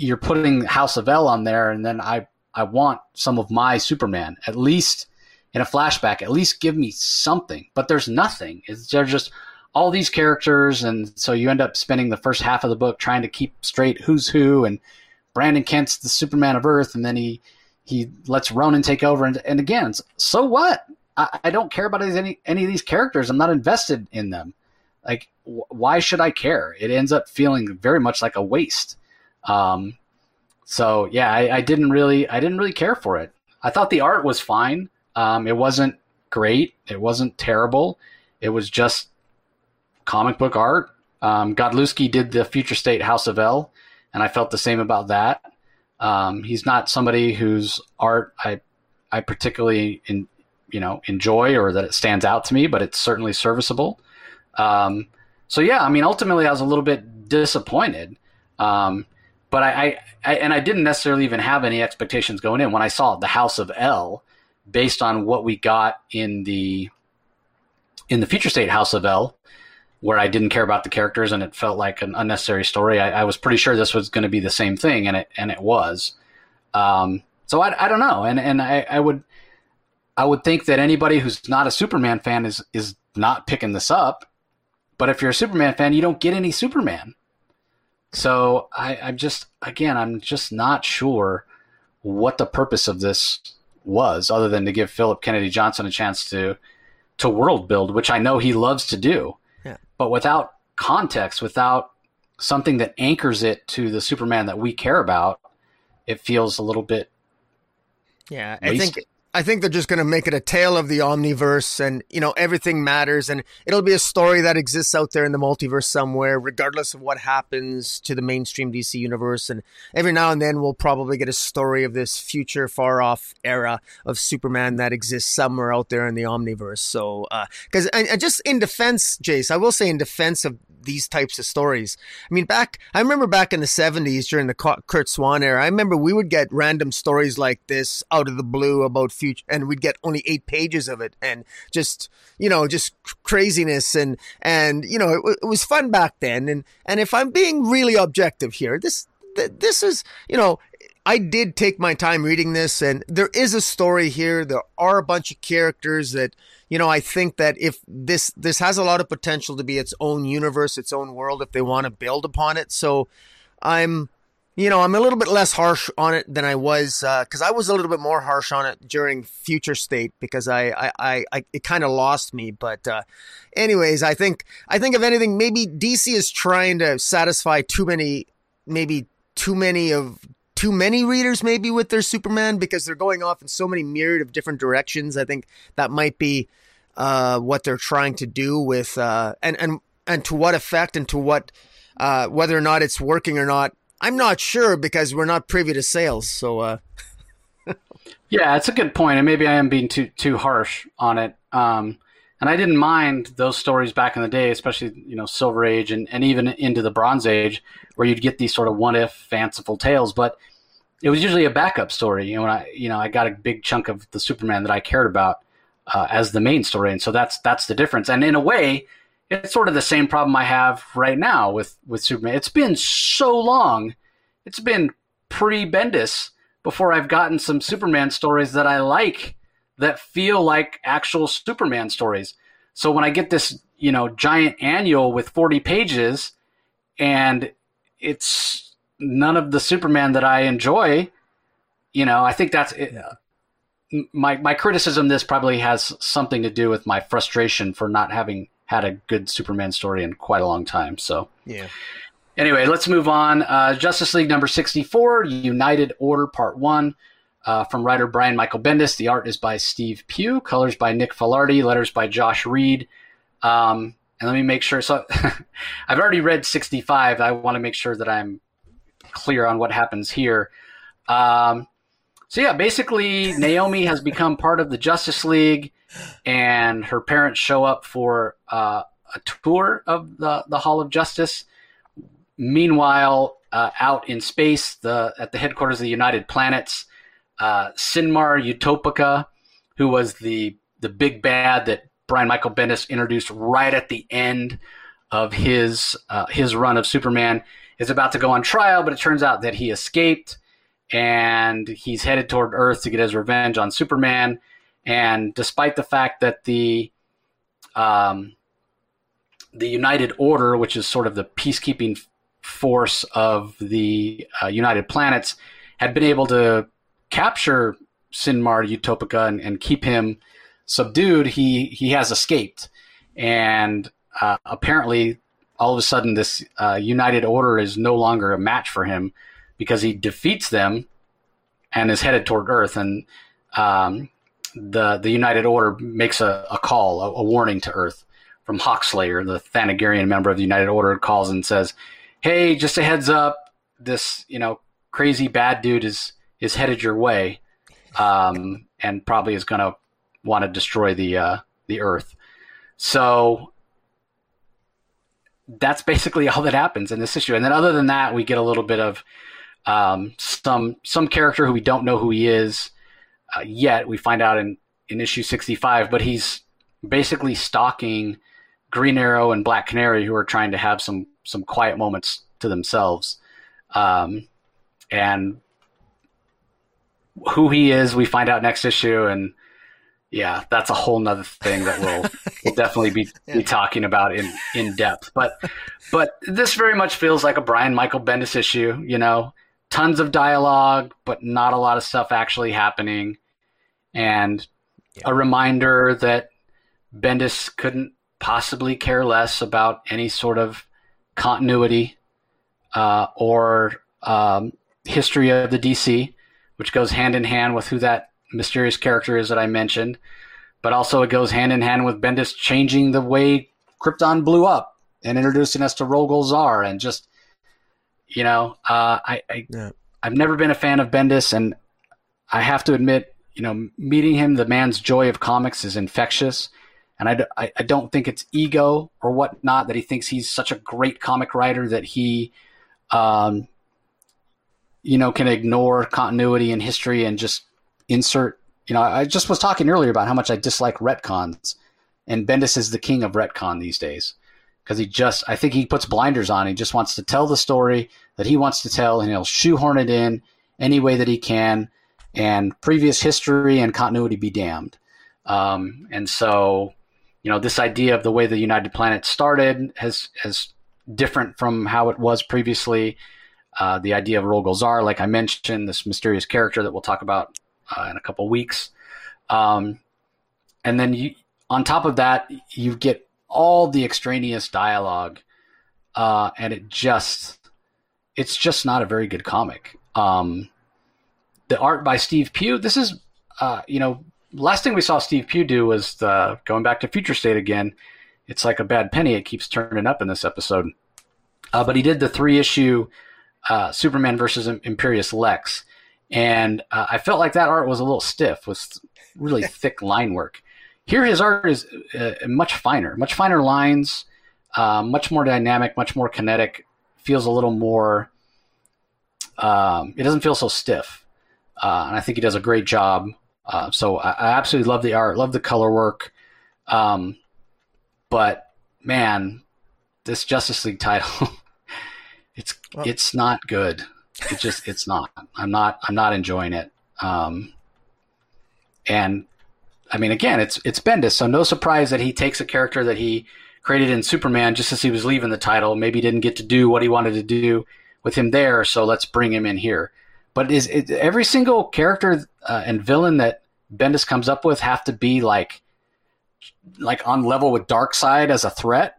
you're putting House of El on there, and then I I want some of my Superman at least in a flashback. At least give me something, but there's nothing. It's they're just all these characters, and so you end up spending the first half of the book trying to keep straight who's who, and Brandon Kent's the Superman of Earth, and then he he lets Ronan take over, and and again, so what? I, I don't care about any any of these characters. I'm not invested in them. Like, wh- why should I care? It ends up feeling very much like a waste. Um, so yeah, I, I didn't really I didn't really care for it. I thought the art was fine. Um, it wasn't great. It wasn't terrible. It was just comic book art. Um, Godlewski did the Future State House of El, and I felt the same about that. Um, he's not somebody whose art I I particularly in, you know enjoy or that it stands out to me, but it's certainly serviceable. Um, so yeah, I mean, ultimately, I was a little bit disappointed. Um, but I, I, I, and I didn't necessarily even have any expectations going in when I saw the House of El, based on what we got in the in the Future State House of El, where I didn't care about the characters and it felt like an unnecessary story. I, I was pretty sure this was going to be the same thing, and it and it was. Um, so I, I don't know, and and I, I would I would think that anybody who's not a Superman fan is is not picking this up. But if you're a Superman fan, you don't get any Superman. So I, I'm just again, I'm just not sure what the purpose of this was, other than to give Philip Kennedy Johnson a chance to to world build, which I know he loves to do. Yeah. But without context, without something that anchors it to the Superman that we care about, it feels a little bit Yeah, I think I think they're just going to make it a tale of the omniverse and, you know, everything matters and it'll be a story that exists out there in the multiverse somewhere, regardless of what happens to the mainstream DC universe. And every now and then we'll probably get a story of this future far off era of Superman that exists somewhere out there in the omniverse. So, uh, cause, and just in defense, Jace, I will say in defense of these types of stories. I mean, back, I remember back in the 70s during the Curt Swan era, I remember we would get random stories like this out of the blue about future, and we'd get only eight pages of it and just, you know, just craziness. And, and, you know, it, it was fun back then. And, and if I'm being really objective here, this, this is, you know, I did take my time reading this, and there is a story here. There are a bunch of characters that, you know, I think that if this this has a lot of potential to be its own universe, its own world, if they want to build upon it. So, I'm, you know, I'm a little bit less harsh on it than I was because uh, I was a little bit more harsh on it during Future State because I, I, I, I it kind of lost me. But, uh, anyways, I think I think if anything, maybe DC is trying to satisfy too many, maybe too many of too many readers maybe with their Superman because they're going off in so many myriad of different directions. I think that might be uh, what they're trying to do with uh, and and and to what effect and to what uh, whether or not it's working or not. I'm not sure because we're not privy to sales. So uh, (laughs) yeah, it's a good point, and maybe I am being too too harsh on it. Um, and I didn't mind those stories back in the day, especially you know Silver Age and, and even into the Bronze Age, where you'd get these sort of one if fanciful tales. But it was usually a backup story. You know, when I you know I got a big chunk of the Superman that I cared about uh, as the main story, and so that's that's the difference. And in a way, it's sort of the same problem I have right now with with Superman. It's been so long. It's been pre Bendis before I've gotten some Superman stories that I like that feel like actual Superman stories. So when I get this, you know, giant annual with 40 pages and it's none of the Superman that I enjoy, you know, I think that's it. My my criticism this probably has something to do with my frustration for not having had a good Superman story in quite a long time. So Yeah. Anyway, let's move on. Uh, Justice League number 64, United Order Part 1, uh, from writer Brian Michael Bendis. The art is by Steve Pugh, colors by Nick Filardi, letters by Josh Reed. Um, and let me make sure. So (laughs) I've already read 65. I want to make sure that I'm clear on what happens here. Um, so yeah, basically, Naomi has become part of the Justice League, and her parents show up for uh, a tour of the, the Hall of Justice. Meanwhile, uh, out in space, the at the headquarters of the United Planets, uh, Synmar Utopica, who was the the big bad that Brian Michael Bendis introduced right at the end of his uh, his run of Superman, is about to go on trial, but it turns out that he escaped and he's headed toward Earth to get his revenge on Superman. And despite the fact that the um, the United Order, which is sort of the peacekeeping force of the uh, United Planets, had been able to capture Synmar Utopica and, and keep him subdued, he he has escaped, and uh, apparently, all of a sudden, this uh, United Order is no longer a match for him because he defeats them and is headed toward Earth, and um, the the United Order makes a, a call, a, a warning to Earth from Hawkslayer, the Thanagarian member of the United Order, calls and says, "Hey, just a heads up, this you know crazy bad dude is is headed your way, um, and probably is going to want to destroy the uh, the Earth." So that's basically (laughs) all that happens in this issue. And then other than that, we get a little bit of um, some some character who we don't know who he is uh, yet. We find out in in issue sixty five, but he's basically stalking Green Arrow and Black Canary, who are trying to have some some quiet moments to themselves. Um, and who he is, we find out next issue, and yeah, that's a whole nother thing that we'll, (laughs) we'll definitely be, Yeah. be talking about in, in depth. But but this very much feels like a Brian Michael Bendis issue. You know, tons of dialogue, but not a lot of stuff actually happening, and a reminder that Bendis couldn't possibly care less about any sort of continuity uh, or um, history of the DC, which goes hand in hand with who that mysterious character is that I mentioned. But also, it goes hand in hand with Bendis changing the way Krypton blew up and introducing us to Rogol Zaar, and just you know, uh, I, I Yeah. I've never been a fan of Bendis, and I have to admit, you know, meeting him, the man's joy of comics is infectious. And I I don't think it's ego or whatnot that he thinks he's such a great comic writer that he, um, you know, can ignore continuity and history and just insert. You know, I just was talking earlier about how much I dislike retcons, and Bendis is the king of retcon these days because he just, I think he puts blinders on. He just wants to tell the story that he wants to tell, and he'll shoehorn it in any way that he can, and previous history and continuity be damned. Um, and so, you know, this idea of the way the United Planet started has has different from how it was previously. Uh, the idea of Rogol Zaar, like I mentioned, this mysterious character that we'll talk about uh, in a couple weeks. Um, and then you, on top of that, you get all the extraneous dialogue, uh, and it just it's just not a very good comic. Um, the art by Steve Pugh. This is, uh, you know, last thing we saw Steve Pugh do was the, going back to Future State again. It's like a bad penny; it keeps turning up in this episode. Uh, but he did the three issue uh, Superman versus Imperious Lex, and uh, I felt like that art was a little stiff, with really (laughs) thick line work. Here, his art is uh, much finer, much finer lines, uh, much more dynamic, much more kinetic. Feels a little more. Um, it doesn't feel so stiff, uh, and I think he does a great job. Uh, so I, I absolutely love the art, love the color work, um, but man, this Justice League title, (laughs) it's well, it's not good. It just it's not. I'm not I'm not enjoying it. Um, and I mean, again, it's it's Bendis, so no surprise that he takes a character that he created in Superman just as he was leaving the title. Maybe didn't get to do what he wanted to do with him there, so let's bring him in here. But is it, every single character uh, and villain that Bendis comes up with have to be like like on level with Darkseid as a threat?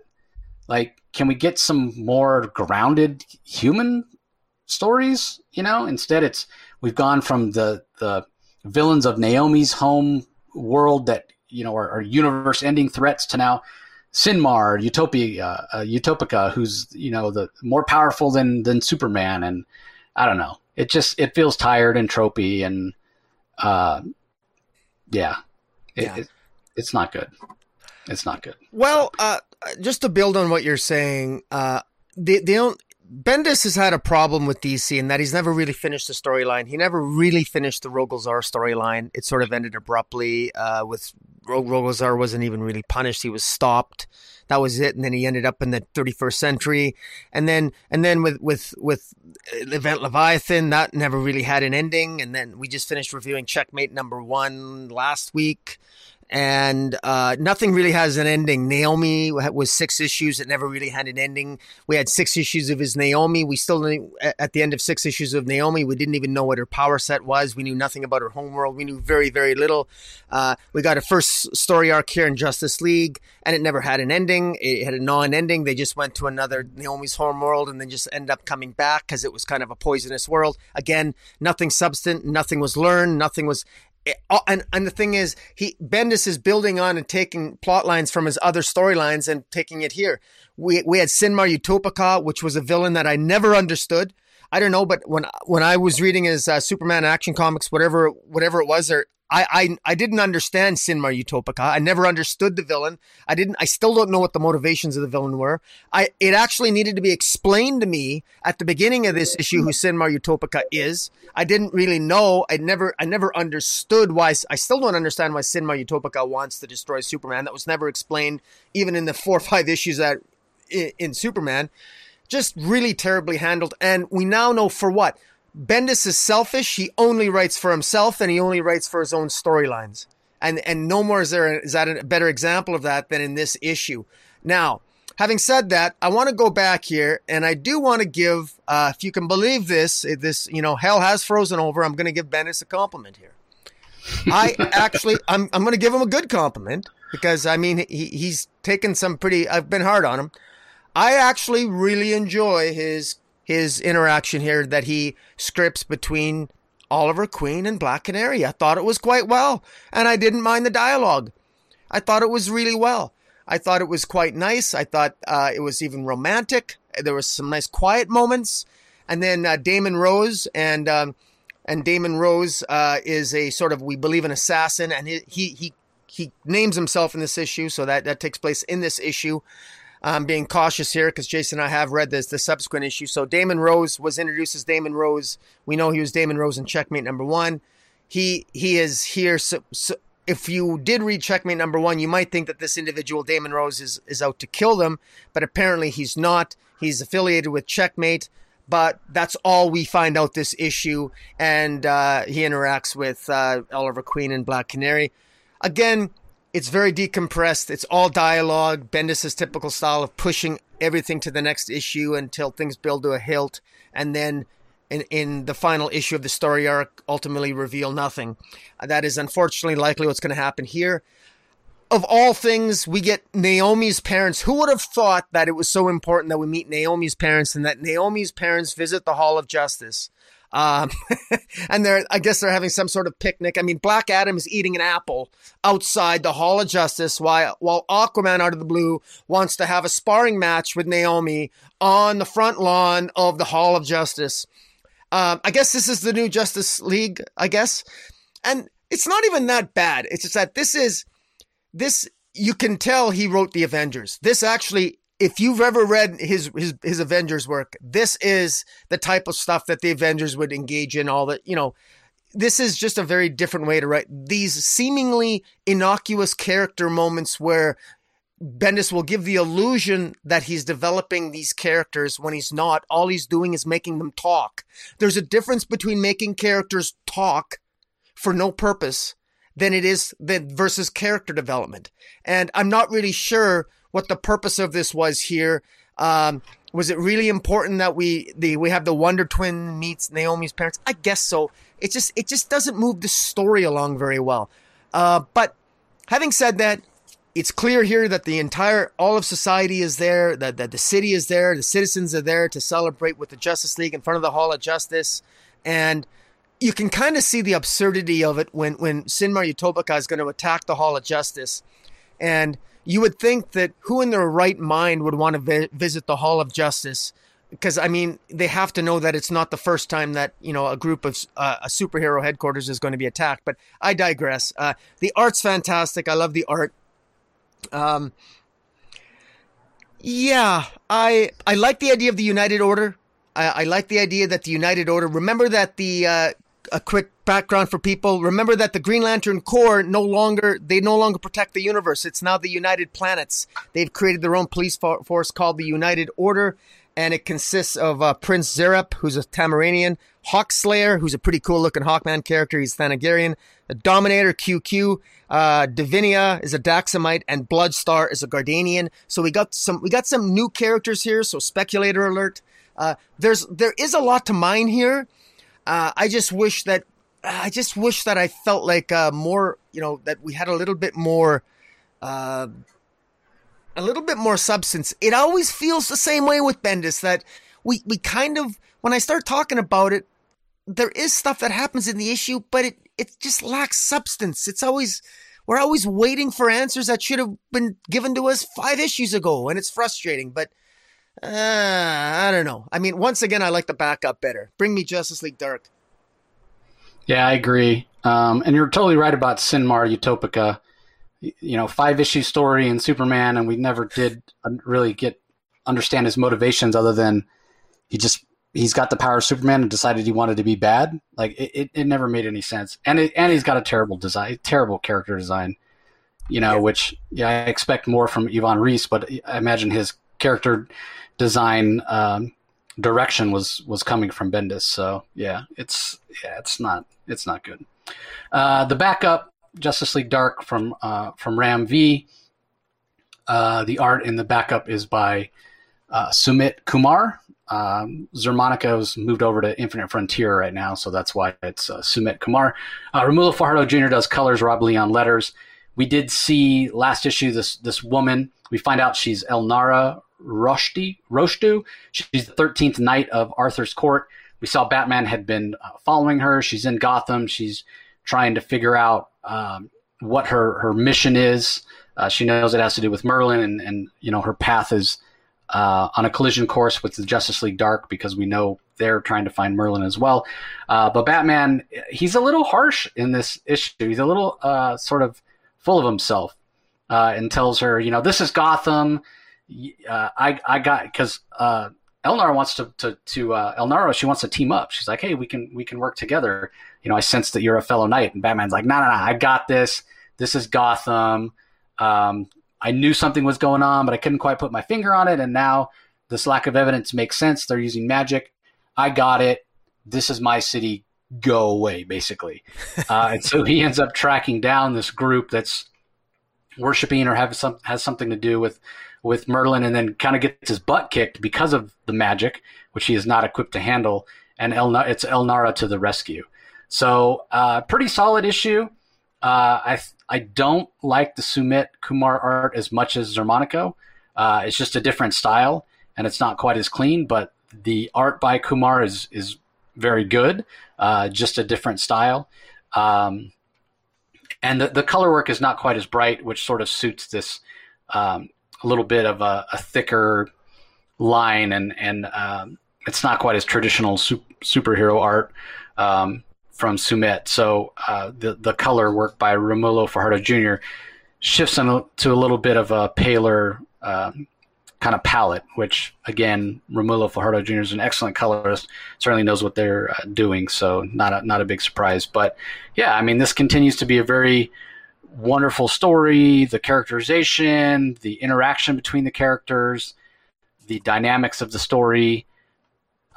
Like, can we get some more grounded human stories? You know, instead it's we've gone from the the villains of Naomi's home world that you know are, are universe-ending threats to now Synmar, Utopia, uh, Utopica, who's you know the more powerful than than Superman, and I don't know. It just it feels tired and tropey, and uh, yeah, it, yeah. It, it's not good. It's not good. Well, uh, just to build on what you're saying, uh, the the Bendis has had a problem with DC in that he's never really finished the storyline. He never really finished the Rogol Zaar storyline. It sort of ended abruptly. Uh, with Rogol Zaar wasn't even really punished; he was stopped. That was it, and then he ended up in the 31st century. And then, and then with with with Event Leviathan, that never really had an ending. And then we just finished reviewing Checkmate number one last week and uh, nothing really has an ending. Naomi was six issues; it never really had an ending. We had six issues of his Naomi. We still at the end of six issues of Naomi, we didn't even know what her power set was. We knew nothing about her homeworld. We knew very, very little. Uh, we got a first story arc here in Justice League, and it never had an ending. It had a non-ending. They just went to another Naomi's homeworld, and then just end up coming back because it was kind of a poisonous world. Again, nothing substant, nothing was learned, nothing was and and the thing is, he Bendis is building on and taking plot lines from his other storylines and taking it here. We we had Synmar Utopica, which was a villain that I never understood. I don't know, but when when I was reading his uh, Superman action comics, whatever whatever it was, or I, I I didn't understand Synmar Utopica. I never understood the villain. I didn't. I still don't know what the motivations of the villain were. I it actually needed to be explained to me at the beginning of this issue who Synmar Utopica is. I didn't really know. I never I never understood why. I still don't understand why Synmar Utopica wants to destroy Superman. That was never explained, even in the four or five issues that in, in Superman. Just really terribly handled, and we now know for what Bendis is selfish. He only writes for himself and he only writes for his own storylines. And and no more is there is that a better example of that than in this issue. Now, having said that, I want to go back here and I do want to give, uh, if you can believe this, this you know hell has frozen over. I'm going to give Bendis a compliment here. I actually, (laughs) I'm I'm going to give him a good compliment because I mean he he's taken some pretty. I've been hard on him. I actually really enjoy his his interaction here that he scripts between Oliver Queen and Black Canary. I thought it was quite well, and I didn't mind the dialogue. I thought it was really well. I thought it was quite nice. I thought uh, it was even romantic. There was some nice quiet moments, and then uh, Damon Rose and um, and Damon Rose uh, is a sort of we believe an assassin, and he he he names himself in this issue, so that that takes place in this issue. I'm being cautious here because Jason and I have read this the subsequent issue. So Damon Rose was introduced as Damon Rose. We know he was Damon Rose in Checkmate number one. He he is here. So, so if you did read Checkmate number one, you might think that this individual Damon Rose is is out to kill them, but apparently he's not. He's affiliated with Checkmate. But that's all we find out this issue, and uh, he interacts with uh, Oliver Queen and Black Canary. Again, it's very decompressed. It's all dialogue. Bendis' typical style of pushing everything to the next issue until things build to a hilt, and then in, in the final issue of the story arc, ultimately reveal nothing. Uh, that is unfortunately likely what's going to happen here. Of all things, we get Naomi's parents. Who would have thought that it was so important that we meet Naomi's parents and that Naomi's parents visit the Hall of Justice? Um, (laughs) and they're, I guess they're having some sort of picnic. I mean, Black Adam is eating an apple outside the Hall of Justice while, while Aquaman out of the blue wants to have a sparring match with Naomi on the front lawn of the Hall of Justice. Um, I guess this is the new Justice League, I guess. And it's not even that bad. It's just that this is, this, you can tell he wrote the Avengers. This actually if you've ever read his his his Avengers work, this is the type of stuff that the Avengers would engage in. All that you know, this is just a very different way to write these seemingly innocuous character moments where Bendis will give the illusion that he's developing these characters when he's not. All he's doing is making them talk. There's a difference between making characters talk for no purpose than it is than versus character development. And I'm not really sure what the purpose of this was here. Um, was it really important that we the we have the Wonder Twin meets Naomi's parents? I guess so. It just it just doesn't move the story along very well. Uh, but having said that, it's clear here that the entire all of society is there, that, that the city is there, the citizens are there to celebrate with the Justice League in front of the Hall of Justice, and you can kind of see the absurdity of it when when Synmar Utopica is going to attack the Hall of Justice, and you would think that who in their right mind would want to vi- visit the Hall of Justice? Because I mean, they have to know that it's not the first time that you know a group of uh, a superhero headquarters is going to be attacked. But I digress. Uh, the art's fantastic. I love the art. Um, yeah, I I like the idea of the United Order. I, I like the idea that the United Order. Remember that the uh, a quick background for people. Remember that the Green Lantern Corps no longer they no longer protect the universe. It's now the United Planets. They've created their own police force called the United Order, and it consists of uh, Prince Zerep, who's a Tamaranian, Hawkslayer, who's a pretty cool looking Hawkman character. He's Thanagarian. The Dominator QQ, uh, Divinia is a Daxamite, and Bloodstar is a Guardianian. So we got some we got some new characters here. So speculator alert. Uh, there's there is a lot to mine here. Uh, I just wish that I just wish that I felt like uh, more, you know, that we had a little bit more, uh, a little bit more substance. It always feels the same way with Bendis that we we kind of when I start talking about it, there is stuff that happens in the issue, but it it just lacks substance. It's always we're always waiting for answers that should have been given to us five issues ago, and it's frustrating. But uh, I don't know. I mean, once again, I like the backup better. Bring me Justice League Dark. Yeah, I agree. Um, and you're totally right about Synmar Utopica. You know, five issue story in Superman, and we never did really get understand his motivations other than he just he's got the power of Superman and decided he wanted to be bad. Like it, it, it never made any sense. And it, and he's got a terrible design, terrible character design. You know, yeah. which yeah, I expect more from Ivan Reis, but I imagine his character design um, direction was was coming from Bendis. So yeah, it's yeah, it's not it's not good. Uh, the backup Justice League Dark from uh, from Ram V. Uh, the art in the backup is by uh, Sumit Kumar. Um, Xermanico's moved over to Infinite Frontier right now, so that's why it's uh, Sumit Kumar. Uh, Romulo Fajardo Jr. does colors, Rob Leigh on letters. We did see last issue this this woman. We find out she's Elnara Roshdi, Roshdu. She's the 13th Knight of Arthur's Court. We saw Batman had been uh, following her. She's in Gotham. She's trying to figure out um, what her, her mission is. Uh, she knows it has to do with Merlin, and, and you know her path is uh, on a collision course with the Justice League Dark because we know they're trying to find Merlin as well. Uh, but Batman, he's a little harsh in this issue. He's a little uh, sort of full of himself uh, and tells her, you know, this is Gotham uh, I I got because uh, Elnar wants to to to uh, Elnara. She wants to team up. She's like, hey, we can we can work together. You know, I sense that you're a fellow knight, and Batman's like, no, no, no, I got this. This is Gotham. Um, I knew something was going on, but I couldn't quite put my finger on it. And now this lack of evidence makes sense. They're using magic. I got it. This is my city. Go away, basically. (laughs) Uh, and so he ends up tracking down this group that's worshiping or have some has something to do with with Merlin and then kind of gets his butt kicked because of the magic, which he is not equipped to handle. And El, it's Elnara to the rescue. So, uh, pretty solid issue. Uh, I I don't like the Sumit Kumar art as much as Xermanico. Uh, it's just a different style, and it's not quite as clean. But the art by Kumar is is very good. Uh, just a different style, um, and the the color work is not quite as bright, which sort of suits this um, a little bit of a, a thicker line, and and um, it's not quite as traditional su- superhero art um, from Sumit. So uh, the the color work by Romulo Fajardo Jr. shifts to a little bit of a paler um, kind of palette, which again, Romulo Fajardo Jr. is an excellent colorist. Certainly knows what they're uh, doing, so not a, not a big surprise. But yeah, I mean, this continues to be a very wonderful story, the characterization, the interaction between the characters, the dynamics of the story.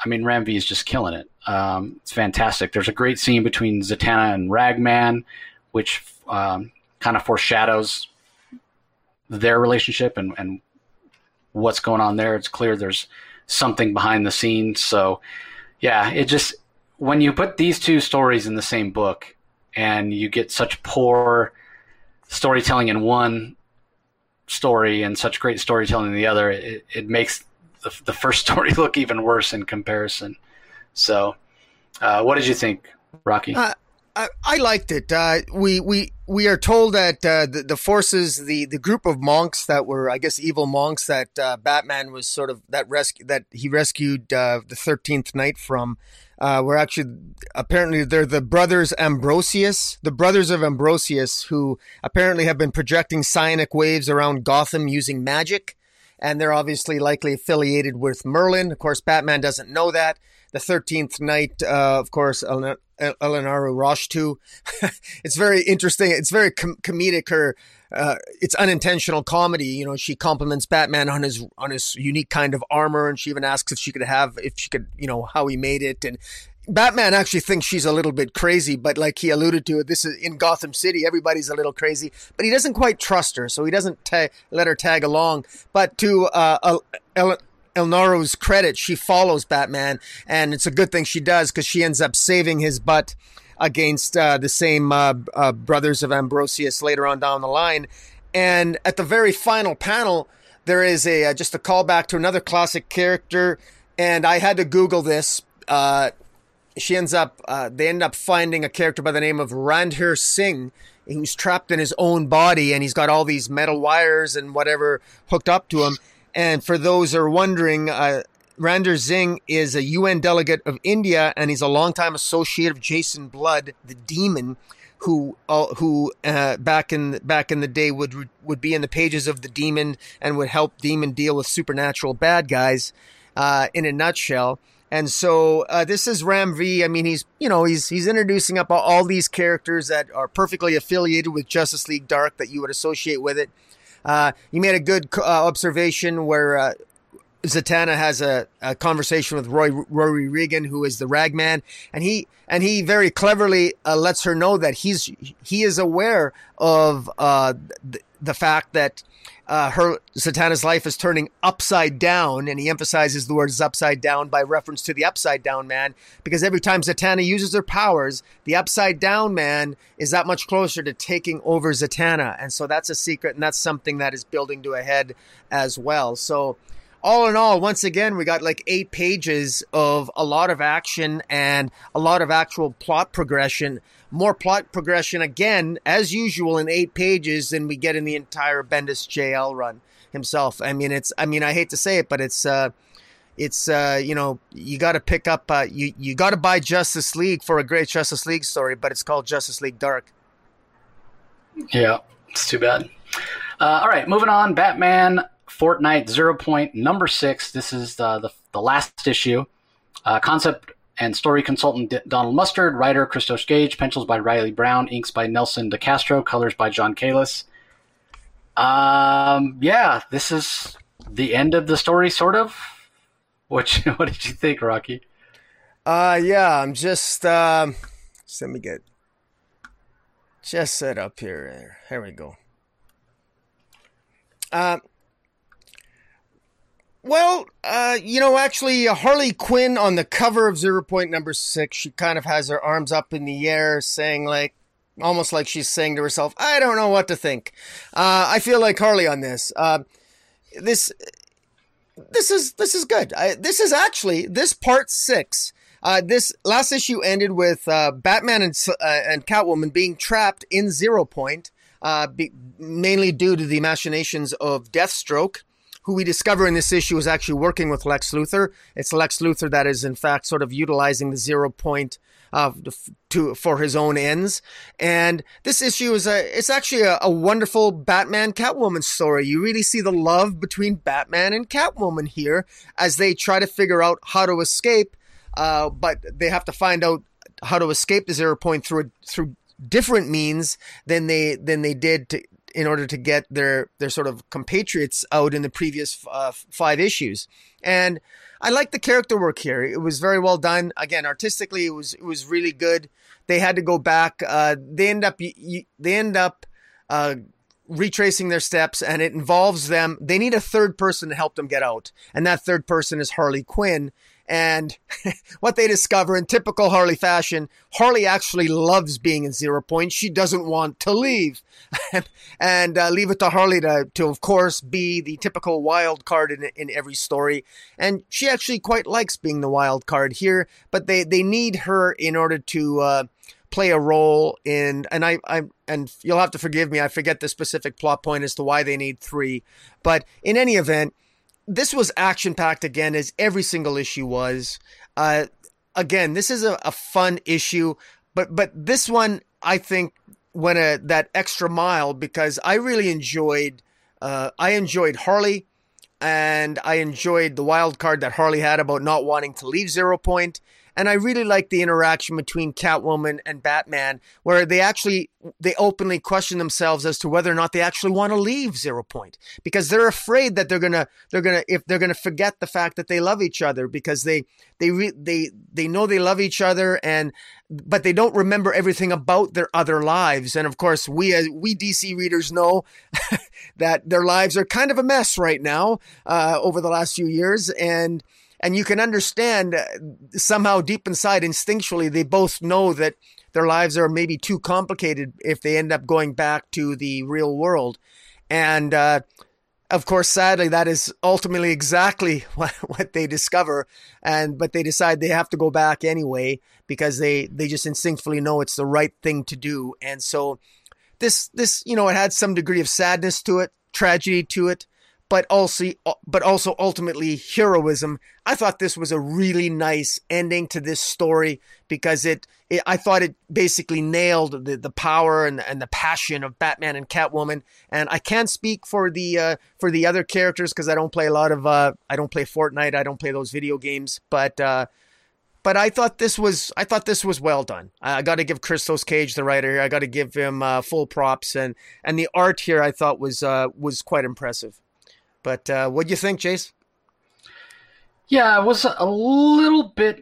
I mean, Ram V is just killing it. Um, it's fantastic. There's a great scene between Zatanna and Ragman, which um, kind of foreshadows their relationship and, and what's going on there. It's clear there's something behind the scenes. So, yeah, it just when you put these two stories in the same book and you get such poor storytelling in one story and such great storytelling in the other, it, it makes the, the first (laughs) story look even worse in comparison. So, uh, what did you think, Rocky? Uh, I, I, liked it. Uh, we we we are told that uh, the, the forces, the the group of monks that were, I guess, evil monks that uh, Batman was sort of that rescue that he rescued uh, the Thirteenth Knight from, uh, were actually apparently they're the brothers Ambrosius, the brothers of Ambrosius, who apparently have been projecting psionic waves around Gotham using magic, and they're obviously likely affiliated with Merlin. Of course, Batman doesn't know that. The Thirteenth Knight, uh, of course, Eleanor Roshtu. (laughs) it's very interesting. It's very com- comedic. Her, uh, it's unintentional comedy. You know, she compliments Batman on his on his unique kind of armor, and she even asks if she could have if she could, you know, how he made it. And Batman actually thinks she's a little bit crazy, but like he alluded to, this is in Gotham City. Everybody's a little crazy, but he doesn't quite trust her, so he doesn't ta- let her tag along. But to uh, Elnaro's credit, she follows Batman, and it's a good thing she does because she ends up saving his butt against uh, the same uh, uh, brothers of Ambrosius later on down the line. And at the very final panel, there is a uh, just a callback to another classic character, and I had to Google this. Uh, she ends up, uh, they end up finding a character by the name of Randhir Singh, who's trapped in his own body, and he's got all these metal wires and whatever hooked up to him and for those who are wondering, uh, Randhir Singh is a UN delegate of India, and he's a longtime associate of Jason Blood, the demon, who uh, who uh, back in back in the day would would be in the pages of the demon and would help demon deal with supernatural bad guys. Uh, in a nutshell. And so uh, this is Ram V. I mean, he's you know he's he's introducing up all, all, these characters that are perfectly affiliated with Justice League Dark that you would associate with it. Uh, you made a good uh, observation where uh, Zatanna has a, a, conversation with Roy, Rory Regan, who is the Ragman, and he and he very cleverly uh, lets her know that he's he is aware of uh, the, the fact that uh, her Zatanna's life is turning upside down, and he emphasizes the words upside down by reference to the upside down man, because every time Zatanna uses her powers, the upside down man is that much closer to taking over Zatanna, and so that's a secret, and that's something that is building to a head as well. So all in all, once again, we got like eight pages of a lot of action and a lot of actual plot progression. More plot progression again, as usual, in eight pages than we get in the entire Bendis JL run himself. I mean, it's. I mean, I hate to say it, but it's. uh it's uh, you know you got to pick up uh, you you got to buy Justice League for a great Justice League story, but it's called Justice League Dark. Yeah, it's too bad. Uh, all right, moving on. Batman Fortnite Zero Point number six. This is the, the, the last issue. Uh, concept and story consultant D- Donald Mustard, writer Christos Gage, pencils by Riley Brown, inks by Nelson DeCastro, colors by John Kalisz. Um, yeah, this is the end of the story, sort of. What (laughs) what did you think, Rocky? Uh, yeah, I'm just um, let me get just set up here. Here we go. Um, well, uh, you know, actually, uh, Harley Quinn on the cover of Zero Point Number Six, she kind of has her arms up in the air, saying like, almost like she's saying to herself, "I don't know what to think." Uh, I feel like Harley on this. Uh, this, this is this is good. I, this is actually this part six. Uh, this last issue ended with uh, Batman and and Catwoman being trapped in Zero Point, be, mainly due to the machinations of Deathstroke who we discover in this issue is actually working with Lex Luthor. It's Lex Luthor that is, in fact, sort of utilizing the zero point uh, to for his own ends. And this issue is a it's actually a, a, wonderful Batman Catwoman story. You really see the love between Batman and Catwoman here as they try to figure out how to escape. Uh, but they have to find out how to escape the zero point through through different means than they than they did to, in order to get their their sort of compatriots out in the previous uh, five issues. And I like the character work here. It was very well done. Again, artistically, it was it was really good. They had to go back. Uh, they end up they end up uh, retracing their steps, and it involves them. They need a third person to help them get out, and that third person is Harley Quinn. And (laughs) what they discover in typical Harley fashion, Harley actually loves being in Zero Point. She doesn't want to leave. (laughs) and uh, leave it to Harley to, to, of course, be the typical wild card in, in every story. And she actually quite likes being the wild card here, but they, they need her in order to uh, play a role in and I, I and you'll have to forgive me i forget the specific plot point as to why they need three but in any event this was action packed again, as every single issue was. Uh, again, this is a, a, fun issue, but but this one I think went a, that extra mile because I really enjoyed. Uh, I enjoyed Harley, and I enjoyed the wild card that Harley had about not wanting to leave Zero Point, and I really like the interaction between Catwoman and Batman, where they actually they openly question themselves as to whether or not they actually want to leave Zero Point because they're afraid that they're gonna they're gonna if they're gonna forget the fact that they love each other because they they re, they they know they love each other and but they don't remember everything about their other lives. And of course we as we DC readers know (laughs) that their lives are kind of a mess right now uh, over the last few years. And and you can understand uh, somehow deep inside instinctually they both know that their lives are maybe too complicated if they end up going back to the real world. And uh, of course sadly that is ultimately exactly (laughs) what, what they discover. And but they decide they have to go back anyway because they they just instinctively know it's the right thing to do. And so this this you know it had some degree of sadness to it tragedy to it but also but also ultimately heroism. I thought this was a really nice ending to this story because it, it I thought it basically nailed the, the power and, and the passion of Batman and Catwoman. And I can't speak for the uh, for the other characters because I don't play a lot of uh, I don't play Fortnite. I don't play those video games, but. Uh, but I thought this was I thought this was well done. I, got to give Christos Gage, the writer here, I got to give him uh, full props, and and the art here I thought was uh, was quite impressive. But uh, what do you think, Jace? Yeah, I was a little bit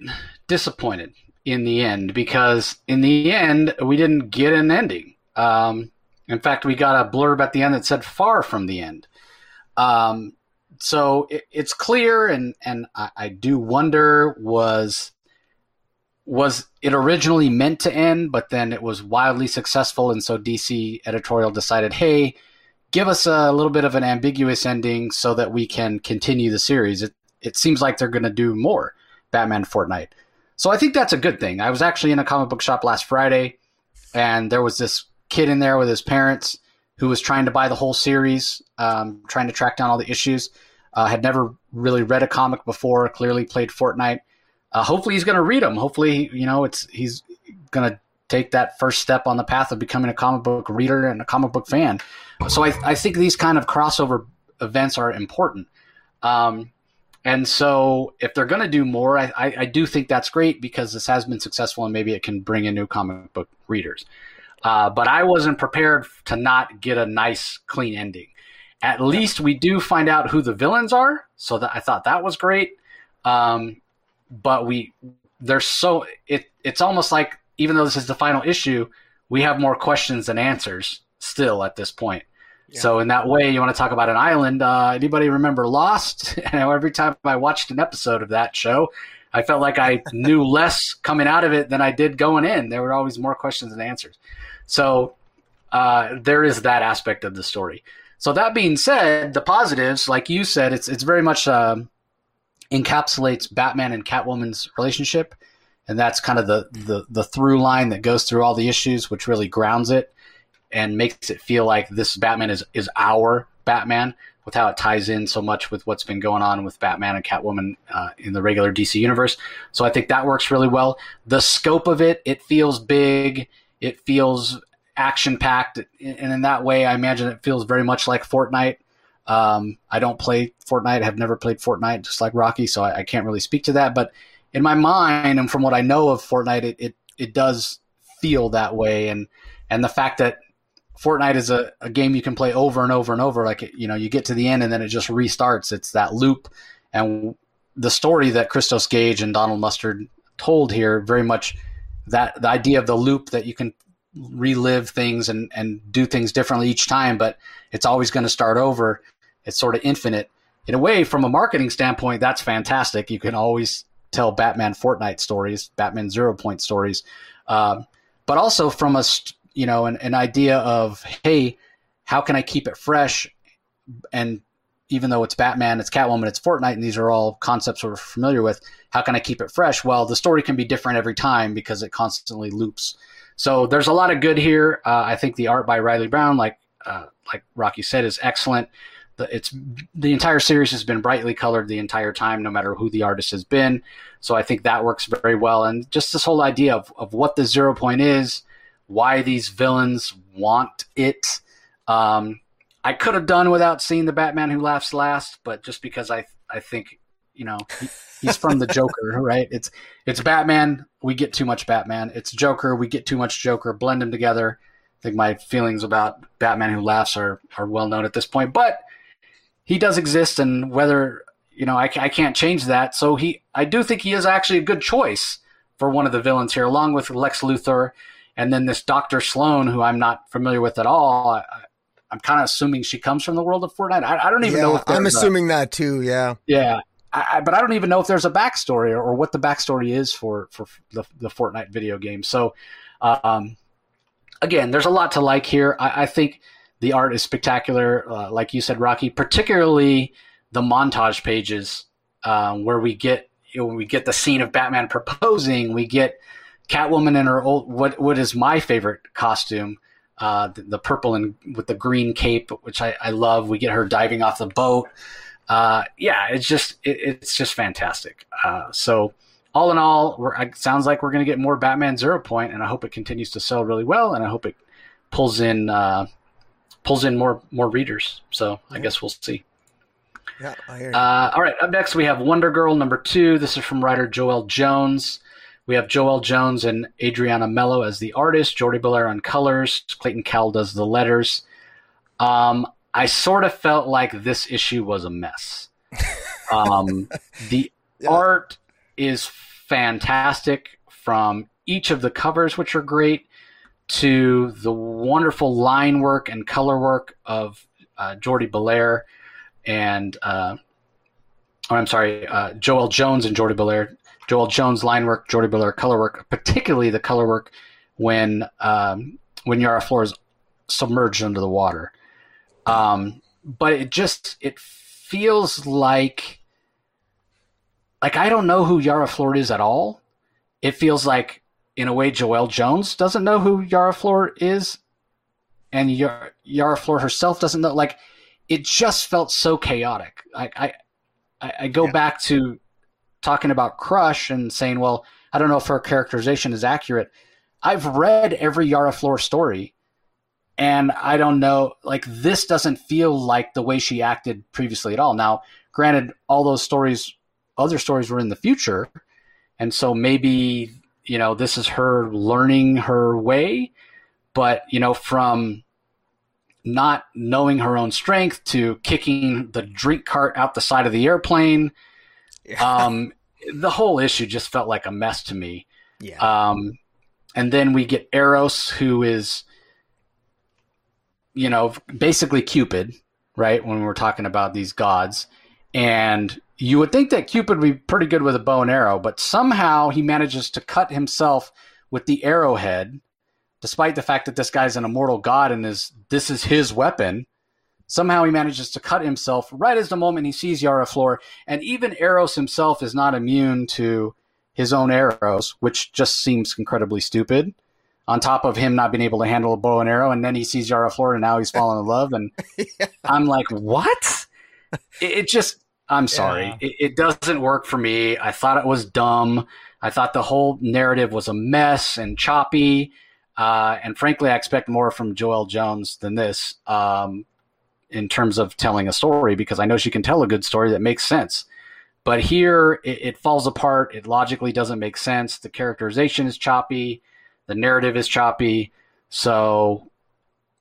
disappointed in the end because in the end we didn't get an ending. Um, in fact, we got a blurb at the end that said "far from the end." Um, so it, it's clear, and and I, I do wonder was was it originally meant to end, but then it was wildly successful, and so DC editorial decided, hey, give us a little bit of an ambiguous ending so that we can continue the series. It it seems like they're going to do more Batman Fortnite. So I think that's a good thing. I was actually in a comic book shop last Friday and there was this kid in there with his parents who was trying to buy the whole series, um, trying to track down all the issues. Uh, had never really read a comic before. Clearly played Fortnite. Uh, hopefully he's going to read them. Hopefully, you know, it's he's going to take that first step on the path of becoming a comic book reader and a comic book fan. So I, I think these kind of crossover events are important. Um, and so if they're going to do more, I, I, I, do think that's great because this has been successful and maybe it can bring in new comic book readers. Uh, but I wasn't prepared to not get a nice, clean ending. At least we do find out who the villains are, so that I thought that was great. Um, but we, they're so it. It's almost like even though this is the final issue, we have more questions than answers still at this point. So in that way, you want to talk about an island. Uh, anybody remember Lost? (laughs) Every time I watched an episode of that show, I felt like I (laughs) knew less coming out of it than I did going in. There were always more questions than answers. So uh, there is that aspect of the story. So that being said, the positives, like you said, it's it's very much um, encapsulates Batman and Catwoman's relationship, and that's kind of the, the the through line that goes through all the issues, which really grounds it and makes it feel like this Batman is is our Batman with how it ties in so much with what's been going on with Batman and Catwoman uh, in the regular DC universe. So I think that works really well. The scope of it, it feels big. It feels action packed, and in that way, I imagine it feels very much like Fortnite. Um, I don't play Fortnite. Have never played Fortnite, just like Rocky, so I, I, can't really speak to that. But in my mind, and from what I know of Fortnite, it, it, it does feel that way, and and the fact that Fortnite is a, a game you can play over and over and over. Like you know, you get to the end and then it just restarts. It's that loop, and the story that Christos Gage and Donald Mustard told here very much that the idea of the loop that you can relive things and and do things differently each time, but it's always going to start over. It's sort of infinite. In a way, from a marketing standpoint, that's fantastic. You can always tell Batman Fortnite stories, Batman Zero Point stories, um, but also from a you know an, an idea of hey, how can I keep it fresh? And even though it's Batman, it's Catwoman, it's Fortnite, and these are all concepts we're familiar with. How can I keep it fresh? Well, the story can be different every time because it constantly loops. So there's a lot of good here. Uh, I think the art by Riley Brown, like uh, like Rocky said, is excellent. The, it's the entire series has been brightly colored the entire time, no matter who the artist has been. So I think that works very well. And just this whole idea of, of what the zero point is, why these villains want it. Um, I could have done without seeing the Batman Who Laughs Last, but just because I I think you know he, he's from the Joker, (laughs) right? It's it's Batman. We get too much Batman. It's Joker. We get too much Joker. Blend them together. I think my feelings about Batman Who Laughs are are well known at this point, but he does exist, and whether you know I, I can't change that. So he I do think he is actually a good choice for one of the villains here, along with Lex Luthor. And then this Doctor Slone, who I'm not familiar with at all. I, I'm kind of assuming she comes from the world of Fortnite. I, I don't even yeah, know if I'm assuming a, that too. Yeah, yeah, I, but I don't even know if there's a backstory or, or, what the backstory is for for the, the Fortnite video game. So, um, again, there's a lot to like here. I, I think the art is spectacular, uh, like you said, Rocky. Particularly the montage pages uh, where we get you know, we get the scene of Batman proposing. We get Catwoman in her old what what is my favorite costume uh, the, the, purple and with the green cape, which I, I love. We get her diving off the boat. Uh, yeah, it's just it, it's just fantastic. Uh, so all in all, it sounds like we're going to get more Batman Zero Point, and I hope it continues to sell really well, and I hope it pulls in uh, pulls in more more readers. So I guess we'll see. Yeah, I hear. Uh, all right, up next we have Wonder Girl number two. This is from writer Joëlle Jones. We have Joëlle Jones and Adriana Melo as the artist, Jordie Bellaire on colors, Clayton Cowles does the letters. Um, I sort of felt like this issue was a mess. (laughs) Um, the yeah. art is fantastic from each of the covers, which are great, to the wonderful line work and color work of uh, Jordie Bellaire and, uh, oh, I'm sorry, uh, Joëlle Jones and Jordie Bellaire. Joëlle Jones line work, Jordie Bellaire color work, particularly the color work when um, when Yara Flor is submerged under the water. Um, but it just it feels like like I don't know who Yara Flor is at all. It feels like in a way Joëlle Jones doesn't know who Yara Flor is, and Yara, Yara Flor herself doesn't know. Like it just felt so chaotic. I I, I go yeah. back to talking about Crush and saying, well, I don't know if her characterization is accurate. I've read every Yara Flor story, and I don't know, like, this doesn't feel like the way she acted previously at all. Now, granted, all those stories, other stories were in the future, and so maybe, you know, this is her learning her way, but, you know, from not knowing her own strength to kicking the drink cart out the side of the airplane (laughs) um, the whole issue just felt like a mess to me. Yeah. Um, and then we get Eros, who is, you know, basically Cupid, right? When we're talking about these gods. And you would think that Cupid would be pretty good with a bow and arrow, but somehow he manages to cut himself with the arrowhead, despite the fact that this guy's an immortal god and is this is his weapon. Somehow he manages to cut himself right as the moment he sees Yara Flor, and even Eros himself is not immune to his own arrows, which just seems incredibly stupid. On top of him not being able to handle a bow and arrow, and then he sees Yara Flor, and now he's fallen in love, and (laughs) yeah. I'm like, what? (laughs) It, it just, I'm sorry, yeah. it, it doesn't work for me. I thought it was dumb. I thought the whole narrative was a mess and choppy. Uh, and frankly, I expect more from Joëlle Jones than this. Um, in terms of telling a story because I know she can tell a good story that makes sense. But here it, it, falls apart. It logically doesn't make sense. The characterization is choppy. The narrative is choppy. So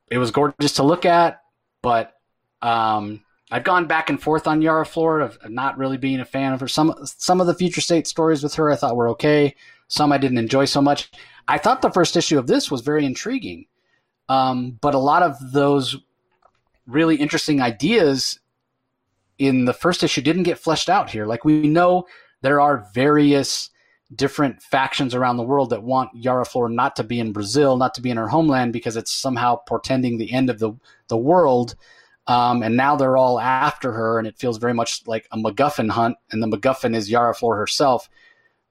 it was gorgeous to look at, but um, I've gone back and forth on Yara Flor of not really being a fan of her. Some some of the future state stories with her I thought were okay. Some I didn't enjoy so much. I thought the first issue of this was very intriguing, um, but a lot of those really interesting ideas in the first issue didn't get fleshed out here. Like we know there are various different factions around the world that want Yara Flor not to be in Brazil, not to be in her homeland because it's somehow portending the end of the the world. Um, and now they're all after her, and it feels very much like a MacGuffin hunt. And the MacGuffin is Yara Flor herself.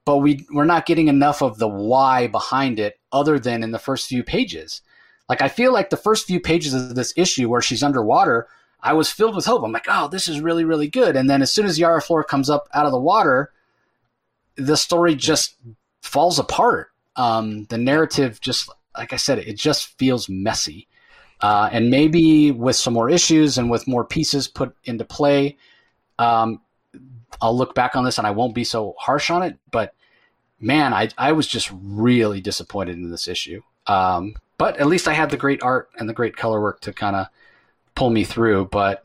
But we we're not getting enough of the why behind it, other than in the first few pages. Like I feel like the first few pages of this issue where she's underwater, I was filled with hope. I'm like, oh, this is really really good. And then as soon as Yara Flor comes up out of the water, the story just falls apart. Um, the narrative just, like I said, it just feels messy. Uh, and maybe with some more issues and with more pieces put into play, um, I'll look back on this and I won't be so harsh on it. But man, I, I was just really disappointed in this issue. Um, but at least I had the great art and the great color work to kind of pull me through. But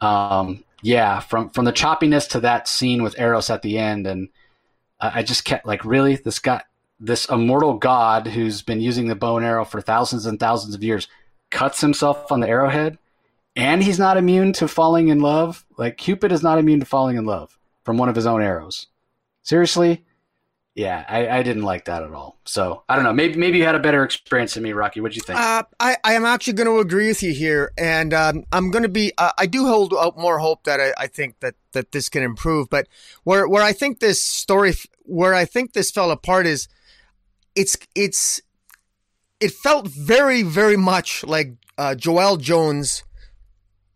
um, yeah, from from the choppiness to that scene with Eros at the end and I just kept like, really, this guy, this immortal god who's been using the bow and arrow for thousands and thousands of years, cuts himself on the arrowhead, and he's not immune to falling in love. Like Cupid is not immune to falling in love from one of his own arrows. Seriously, yeah, I, I, didn't like that at all. So I don't know. Maybe maybe you had a better experience than me, Rocky. What'd you think? Uh, I I am actually going to agree with you here, and um, I'm going to be. Uh, I do hold out more hope that I, I, think that that this can improve. But where where I think this story, where I think this fell apart is, it's it's, it felt very very much like uh, Joëlle Jones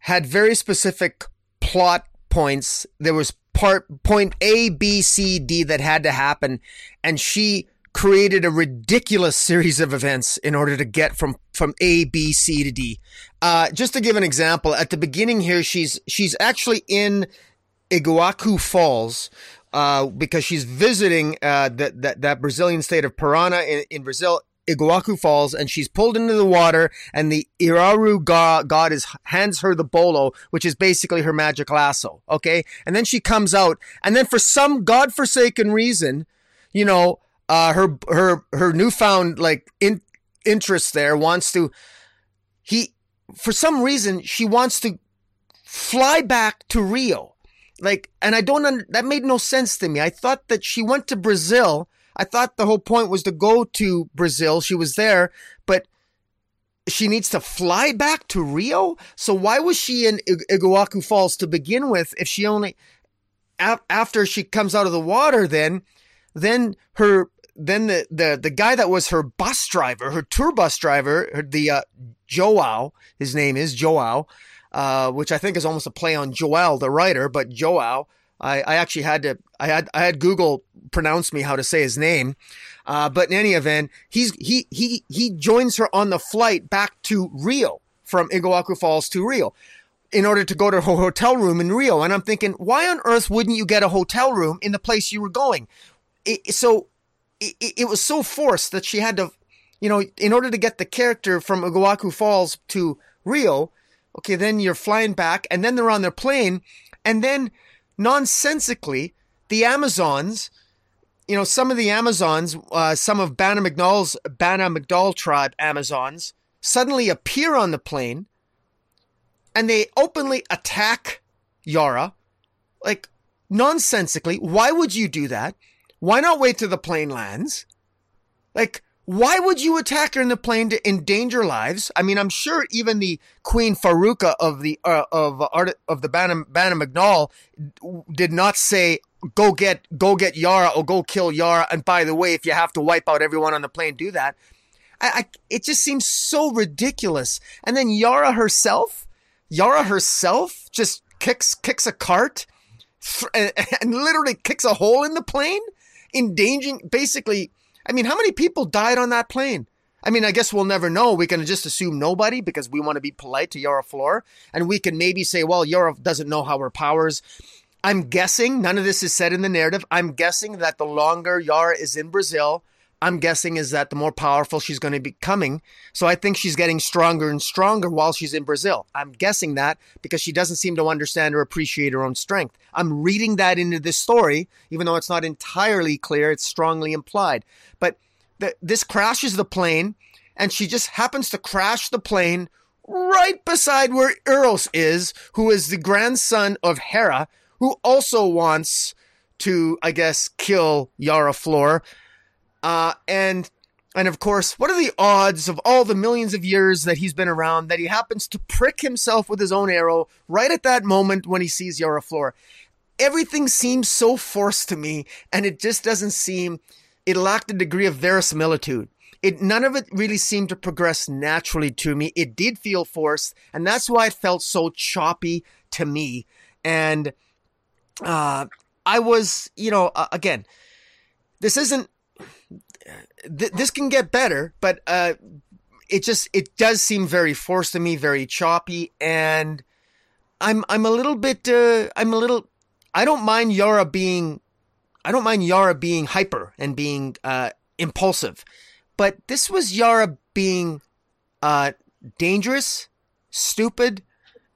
had very specific plot points. There was part point A, B, C, D that had to happen, and she created a ridiculous series of events in order to get from from A, B, C to D. Uh, just to give an example, at the beginning here, she's she's actually in Iguacu Falls. Uh, because she's visiting uh, that, that that Brazilian state of Parana in, in Brazil, Iguacu Falls and she's pulled into the water and the Iraru god, god is hands her the bolo, which is basically her magic lasso. Okay. And then she comes out and then for some godforsaken reason, you know, uh, her, her, her newfound like in, interest there wants to, he, for some reason, she wants to fly back to Rio. Like, and I don't, under, that made no sense to me. I thought that she went to Brazil I thought the whole point was to go to Brazil. She was there, but she needs to fly back to Rio. So why was she in Iguacu Falls to begin with if she only after she comes out of the water then then her then the the the guy that was her bus driver, her tour bus driver, the uh, Joao, his name is Joao, uh, which I think is almost a play on Joel, the writer, but Joao I, I actually had to I had I had Google pronounce me how to say his name. Uh, but in any event, he's he he he joins her on the flight back to Rio from Iguacu Falls to Rio in order to go to her hotel room in Rio. And I'm thinking, why on earth wouldn't you get a hotel room in the place you were going? It, so it, it was so forced that she had to, you know, in order to get the character from Iguacu Falls to Rio. Okay, then you're flying back, and then they're on their plane, and then nonsensically, the Amazons, you know, some of the Amazons, uh, some of Bana-Mighdall's Banner McDowell tribe Amazons suddenly appear on the plane and they openly attack Yara. Like, nonsensically. Why would you do that? Why not wait till the plane lands? Like, why would you attack her in the plane to endanger lives? I mean, I'm sure even the Queen Faruka of the uh, of uh, of the Bana Bana did not say go get go get Yara or go kill Yara. And by the way, if you have to wipe out everyone on the plane, do that. I, I it just seems so ridiculous. And then Yara herself, Yara herself just kicks kicks a cart (laughs) and literally kicks a hole in the plane, endangering basically I mean, how many people died on that plane? I mean, I guess we'll never know. We can just assume nobody because we want to be polite to Yara Flor. And we can maybe say, well, Yara doesn't know how her powers. I'm guessing, none of this is said in the narrative. I'm guessing that the longer Yara is in Brazil, I'm guessing is that the more powerful she's going to be coming. So I think she's getting stronger and stronger while she's in Brazil. I'm guessing that because she doesn't seem to understand or appreciate her own strength. I'm reading that into this story, even though it's not entirely clear, it's strongly implied. But the, this crashes the plane, and she just happens to crash the plane right beside where Eros is, who is the grandson of Hera, who also wants to, I guess, kill Yara Flor. Uh, and and of course, what are the odds of all the millions of years that he's been around that he happens to prick himself with his own arrow right at that moment when he sees Yara? Everything seems so forced to me, and it just doesn't seem. It lacked a degree of verisimilitude. It none of it really seemed to progress naturally to me. It did feel forced, and that's why it felt so choppy to me. And uh, I was, you know, uh, again, this isn't th- this can get better, but uh, it just it does seem very forced to me, very choppy, and I'm I'm a little bit uh, I'm a little I don't mind Yara being I don't mind Yara being hyper and being uh, impulsive, but this was Yara being uh, dangerous, stupid,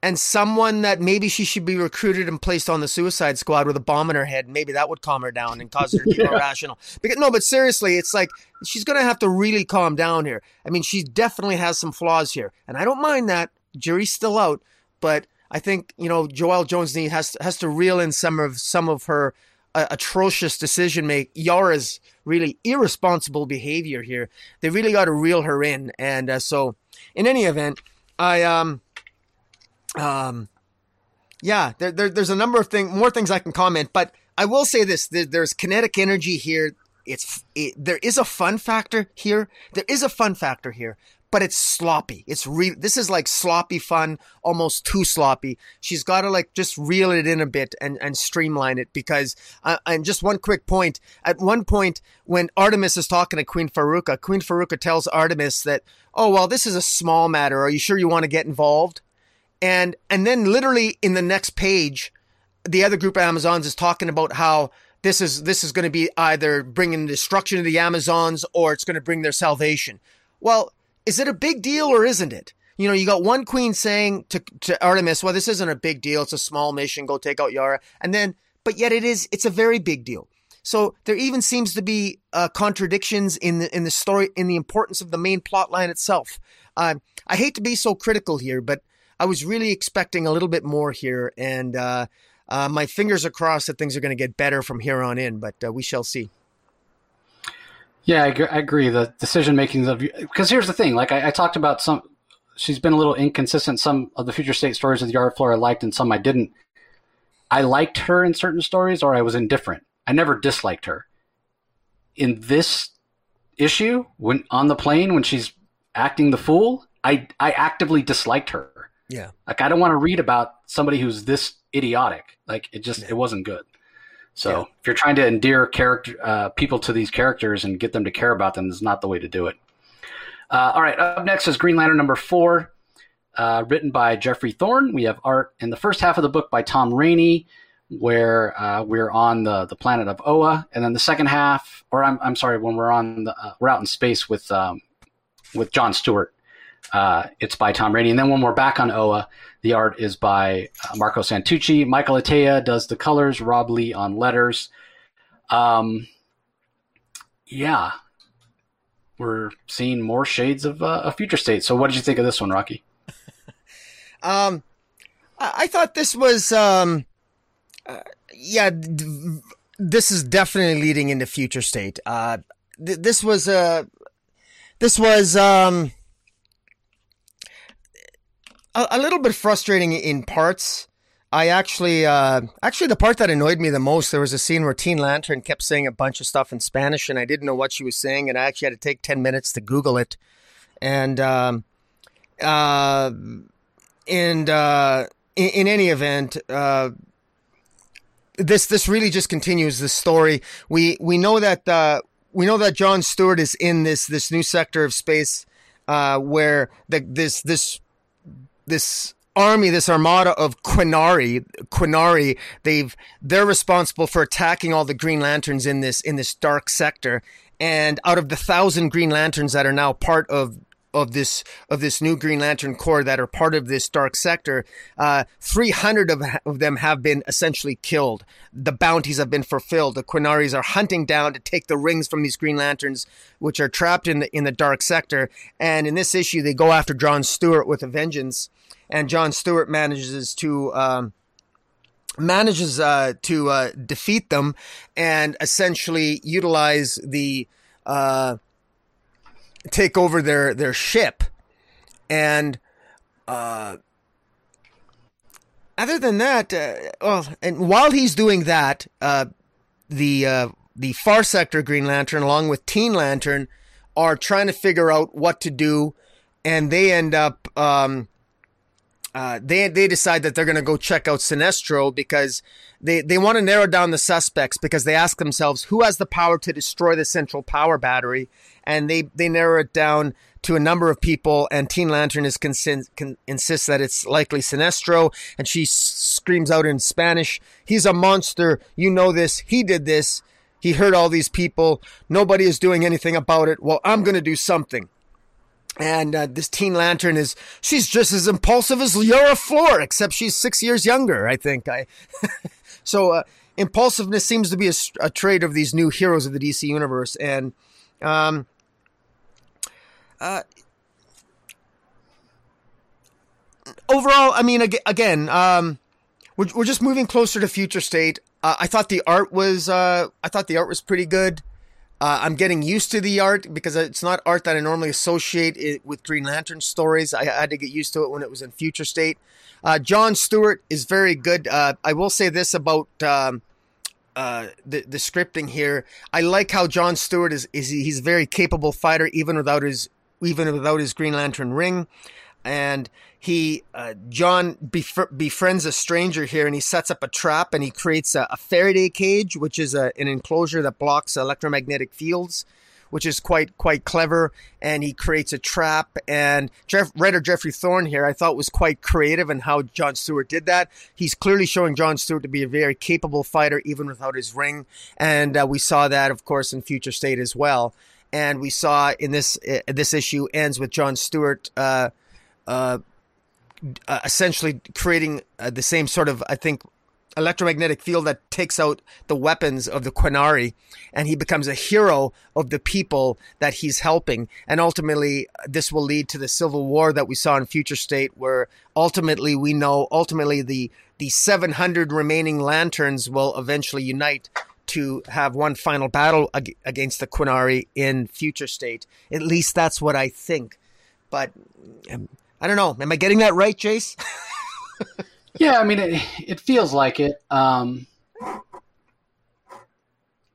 and someone that maybe she should be recruited and placed on the suicide squad with a bomb in her head. Maybe that would calm her down and cause her to be (laughs) yeah. more rational. Because no, but seriously, it's like she's going to have to really calm down here. I mean, she definitely has some flaws here, and I don't mind that. Jury's still out, but I think you know Joelle Jones has has to reel in some of some of her uh, atrocious decision make. Yara's really irresponsible behavior here. They really got to reel her in, and uh, so in any event, I um um, yeah, there, there, there's a number of things, more things I can comment, but I will say this: there, there's kinetic energy here. It's it, there is a fun factor here. There is a fun factor here, but it's sloppy. It's re- this is like sloppy fun, almost too sloppy. She's got to like just reel it in a bit and and streamline it because. Uh, and just one quick point: at one point when Artemis is talking to Queen Faruka, Queen Faruka tells Artemis that, "Oh well, this is a small matter. Are you sure you want to get involved?" And and then literally in the next page, the other group of Amazons is talking about how this is this is going to be either bringing destruction to the Amazons or it's going to bring their salvation. Well, is it a big deal or isn't it? You know, you got one queen saying to to Artemis, "Well, this isn't a big deal. It's a small mission. Go take out Yara." And then, but yet it is. It's a very big deal. So there even seems to be uh, contradictions in the in the story in the importance of the main plot line itself. Uh, I hate to be so critical here, but I was really expecting a little bit more here, and uh, uh, my fingers are crossed that things are going to get better from here on in, but uh, we shall see. Yeah, I, agree. The decision making of because here's the thing. Like I, I, talked about some, she's been a little inconsistent. Some of the future state stories of the Yara Flor I liked, and some I didn't. I liked her in certain stories, or I was indifferent. I never disliked her. In this issue, when on the plane when she's acting the fool, I I actively disliked her. Yeah. Like I don't want to read about somebody who's this idiotic. Like it just yeah. it wasn't good. So yeah. if you're trying to endear character uh, people to these characters and get them to care about them, is not the way to do it. Uh, all right, up next is Green Lantern number four, uh, written by Geoffrey Thorne. We have art in the first half of the book by Tom Raney, where uh, we're on the the planet of Oa, and then the second half, or I'm I'm sorry, when we're on the uh, we're out in space with um, with John Stewart. Uh, it's by Tom Raney. And then when we're back on Oa, the art is by uh, Marco Santucci. Michael Atiyeh does the colors, Rob Leigh on letters. Um, yeah, we're seeing more shades of uh, a future state. So, what did you think of this one, Rocky? (laughs) um, I thought this was, um, uh, yeah, d- this is definitely leading into future state. Uh, th- this was a, uh, this was, um, a, a little bit frustrating in parts. I actually, uh, actually, the part that annoyed me the most, there was a scene where Teen Lantern kept saying a bunch of stuff in Spanish, and I didn't know what she was saying, and I actually had to take ten minutes to Google it, and, um, uh, and uh, in, in any event, uh, this this really just continues the story. We we know that uh, we know that John Stewart is in this this new sector of space uh, where the this this this army, this armada of Quinari, Quinari, they've they're responsible for attacking all the Green Lanterns in this in this dark sector, And out of the thousand Green Lanterns that are now part of of this of this new Green Lantern Corps that are part of this dark sector, uh, 300 of, of them have been essentially killed. The bounties have been fulfilled. The Quinaris are hunting down to take the rings from these Green Lanterns, which are trapped in the in the dark sector. And in this issue, they go after John Stewart with a vengeance, and John Stewart manages to. Um, manages uh, to uh, defeat them and essentially utilize the uh, take over their their ship. And uh, other than that uh, well and while he's doing that uh, the uh, the far sector green lantern along with teen lantern are trying to figure out what to do. And they end up um, uh, they they decide that they're going to go check out Sinestro because they, they want to narrow down the suspects because they ask themselves who has the power to destroy the central power battery, and they they narrow it down to a number of people. And Teen Lantern is consin- con- insists that it's likely Sinestro, and she s- screams out in Spanish, "He's a monster! You know this! He did this! He hurt all these people! Nobody is doing anything about it! Well, I'm going to do something." And uh, this Teen Lantern is, she's just as impulsive as Yara Flor, except she's six years younger, I think. I (laughs) So uh, impulsiveness seems to be a, a, trait of these new heroes of the DC universe. And um, uh, overall, I mean, again, um, we're, we're just moving closer to future state. Uh, I thought the art was, uh, I thought the art was pretty good. Uh, I'm getting used to the art because it's not art that I normally associate it with Green Lantern stories. I had to get used to it when it was in Future State. Uh, John Stewart is very good. Uh, I will say this about um, uh, the the scripting here. I like how John Stewart is is he's a very capable fighter even without his even without his Green Lantern ring, and he uh, John bef- befriends a stranger here, and he sets up a trap, and he creates a, a Faraday cage, which is a, an enclosure that blocks electromagnetic fields, which is quite quite clever. And he creates a trap. And Jeff, writer Geoffrey Thorne here, I thought was quite creative in how John Stewart did that. He's clearly showing John Stewart to be a very capable fighter, even without his ring. And uh, we saw that, of course, in Future State as well. And we saw in this uh, this issue ends with John Stewart. Uh, uh, uh, essentially creating uh, the same sort of, I think, electromagnetic field that takes out the weapons of the Quinari, and he becomes a hero of the people that he's helping. And ultimately, this will lead to the civil war that we saw in Future State, where ultimately we know ultimately the the 700 remaining lanterns will eventually unite to have one final battle ag- against the Quinari in Future State. At least that's what I think. But um, I don't know. Am I getting that right, Jace? (laughs) yeah, I mean, it, it feels like it. Um,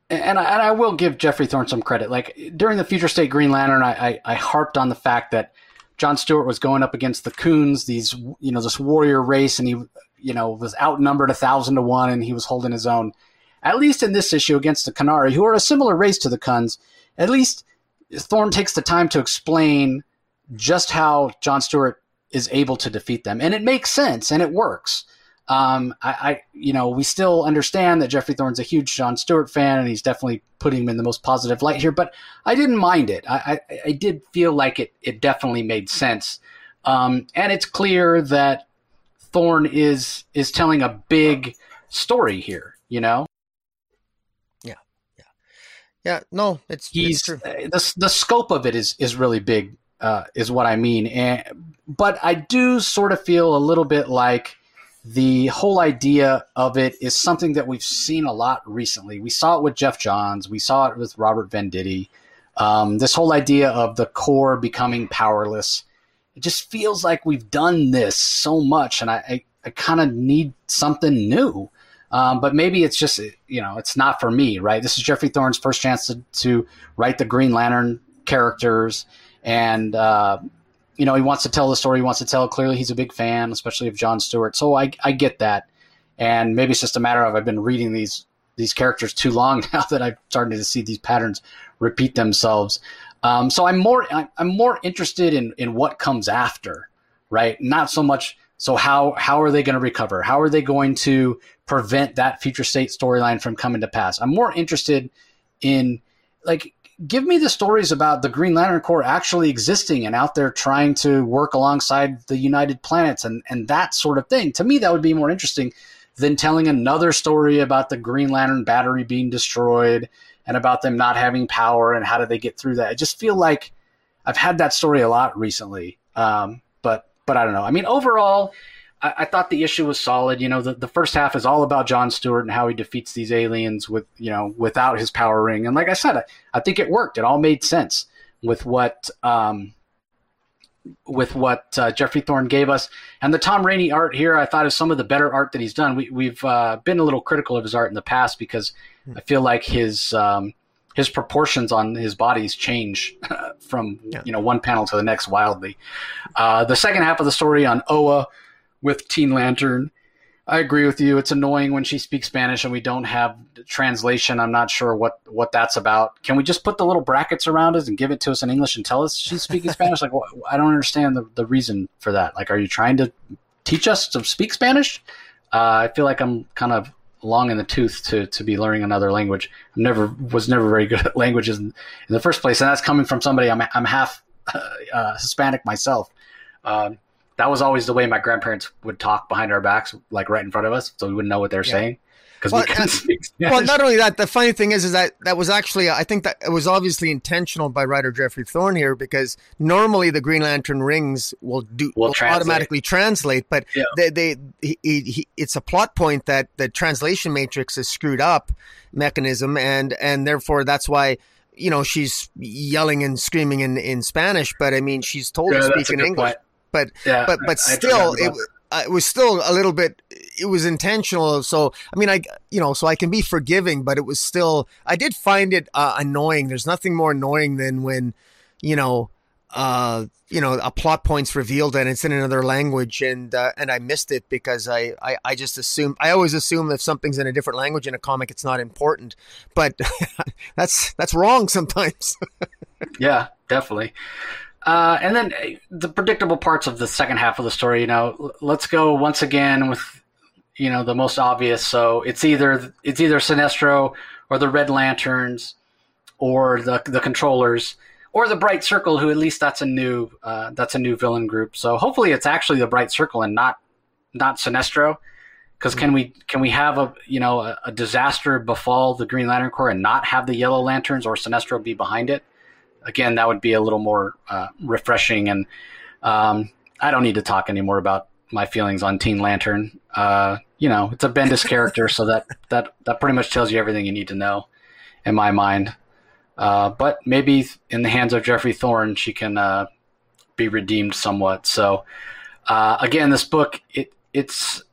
and I, and I will give Geoffrey Thorne some credit. Like during the Future State Green Lantern, I, I, I harped on the fact that John Stewart was going up against the Khunds, these you know this warrior race, and he you know was outnumbered a thousand to one, and he was holding his own. At least in this issue against the Quinari, who are a similar race to the Khunds, at least Thorne takes the time to explain just how John Stewart is able to defeat them, and it makes sense and it works. Um, I, I, you know, we still understand that Geoffrey Thorne's a huge John Stewart fan, and he's definitely putting him in the most positive light here. But I didn't mind it. I, I, I did feel like it. It definitely made sense, um, and it's clear that Thorne is is telling a big story here. You know. Yeah, yeah, yeah. No, it's he's it's true. the the scope of it is is really big uh, is what I mean. And but I do sort of feel a little bit like the whole idea of it is something that we've seen a lot recently. We saw it with Geoff Johns. We saw it with Robert Venditti. Um, this whole idea of the Corps becoming powerless. It just feels like we've done this so much, and I, I, I kind of need something new. Um, but maybe it's just you know it's not for me, right? This is Geoffrey Thorne's first chance to, to write the Green Lantern characters and uh, you know he wants to tell the story. He wants to tell clearly. He's a big fan, especially of John Stewart. So I I get that, and maybe it's just a matter of I've been reading these these characters too long (laughs) now that I've started to see these patterns repeat themselves. Um, so I'm more I'm more interested in in what comes after, right? Not so much. So how how are they going to recover? How are they going to prevent that future state storyline from coming to pass? I'm more interested in like give me the stories about the Green Lantern Corps actually existing and out there trying to work alongside the United Planets and, and that sort of thing. To me, that would be more interesting than telling another story about the Green Lantern battery being destroyed and about them not having power and how do they get through that. I just feel like I've had that story a lot recently. Um, but but I don't know. I mean, overall, I, I, thought the issue was solid. You know, the, the first half is all about John Stewart and how he defeats these aliens with you know without his power ring. And like I said, I, I think it worked. It all made sense with what um, with what uh, Geoffrey Thorne gave us. And the Tom Raney art here, I thought is some of the better art that he's done. We, have uh, been a little critical of his art in the past because hmm. I feel like his um, his proportions on his bodies change (laughs) from yeah. you know one panel to the next wildly. Uh, the second half of the story on Oa with Teen Lantern I agree with you. It's annoying when she speaks Spanish and we don't have translation. I'm not sure what what that's about. Can we just put the little brackets around it and give it to us in English and tell us she's speaking Spanish? Like, I don't understand the, the reason for that. Like, are you trying to teach us to speak Spanish? Uh, I feel like I'm kind of long in the tooth to to be learning another language. I never was never very good at languages in, in the first place, and that's coming from somebody I'm I'm half uh, Hispanic myself. Um, that was always the way my grandparents would talk behind our backs, like right in front of us, so we wouldn't know what they're yeah. saying because well, we couldn't (laughs) speak Spanish. Well, not only that, the funny thing is, is that that was actually, I think that it was obviously intentional by writer Geoffrey Thorne here because normally the Green Lantern rings will do will, will translate. automatically translate, but yeah. they, they he, he, it's a plot point that the translation matrix is screwed up mechanism, and and therefore that's why you know she's yelling and screaming in in Spanish, but I mean she's told yeah, to speak in English. Point but yeah, but but I, still, I it, uh, it was still a little bit. It was intentional. So I mean, I you know, so I can be forgiving, but it was still. I did find it uh, annoying. There's nothing more annoying than when, you know, uh, you know, a plot point's revealed and it's in another language, and uh, and I missed it because I, I I just assume I always assume if something's in a different language in a comic, it's not important, but (laughs) that's that's wrong sometimes. (laughs) yeah, definitely. Uh, and then uh, the predictable parts of the second half of the story. You know, let's go once again with you know the most obvious. So it's either it's either Sinestro or the Red Lanterns or the the controllers or the Bright Circle, who at least that's a new uh, that's a new villain group. So hopefully it's actually the Bright Circle and not not Sinestro. Because can we can we have a you know a, a, disaster befall the Green Lantern Corps and not have the Yellow Lanterns or Sinestro be behind it? Again, that would be a little more uh, refreshing. And um, I don't need to talk anymore about my feelings on Teen Lantern. Uh, you know, it's a Bendis (laughs) character, so that that that pretty much tells you everything you need to know, in my mind. Uh, but maybe in the hands of Geoffrey Thorne, she can uh, be redeemed somewhat. So uh, again, this book it it's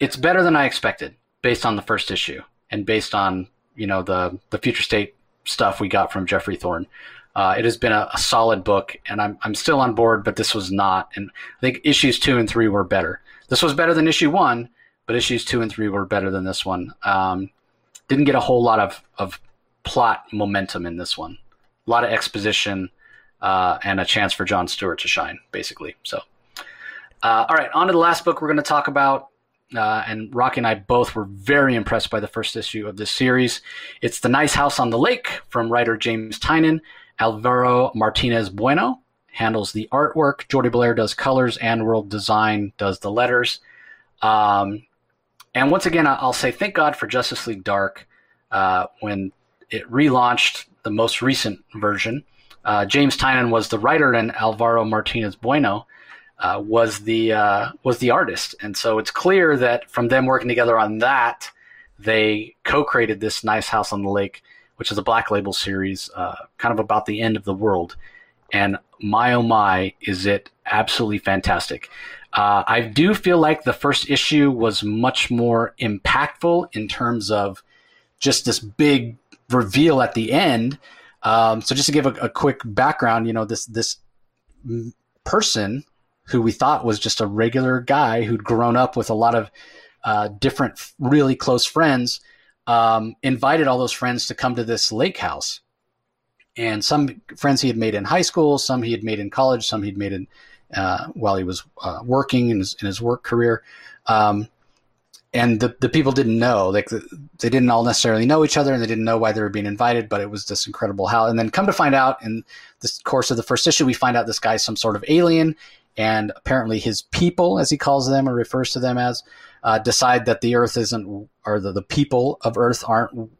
it's better than I expected based on the first issue and based on you know the the future state stuff we got from Geoffrey Thorne. Uh, it has been a, a, solid book, and I'm I'm still on board, but this was not. And I think issues two and three were better. This was better than issue one, but issues two and three were better than this one. Um, didn't get a whole lot of of plot momentum in this one. A lot of exposition uh, and a chance for John Stewart to shine, basically. So, uh, all right, on to the last book we're going to talk about uh, and Rocky and I both were very impressed by the first issue of this series. It's The Nice House on the Lake from writer James Tynion. Alvaro Martinez Bueno handles the artwork. Jordie Bellaire does colors. AndWorld Design does the letters. Um, and once again, I'll say thank God for Justice League Dark uh, when it relaunched the most recent version. Uh, James Tynion was the writer, and Alvaro Martinez Bueno uh, was the uh, was the artist, and so it's clear that from them working together on that, they co-created this nice house on the lake, which is a Black Label series, uh, kind of about the end of the world. And my oh my, is it absolutely fantastic! Uh, I do feel like the first issue was much more impactful in terms of just this big reveal at the end. Um, so just to give a, a quick background, you know, this this person who we thought was just a regular guy who'd grown up with a lot of uh, different, really close friends, um, invited all those friends to come to this lake house. And some friends he had made in high school, some he had made in college, some he'd made in uh, while he was uh, working in his, in his, work career. Um, and the, the people didn't know like they didn't all necessarily know each other and they didn't know why they were being invited but it was this incredible how and then come to find out in the course of the first issue we find out this guy's some sort of alien and apparently his people as he calls them or refers to them as uh, decide that the earth isn't or the, the people of earth aren't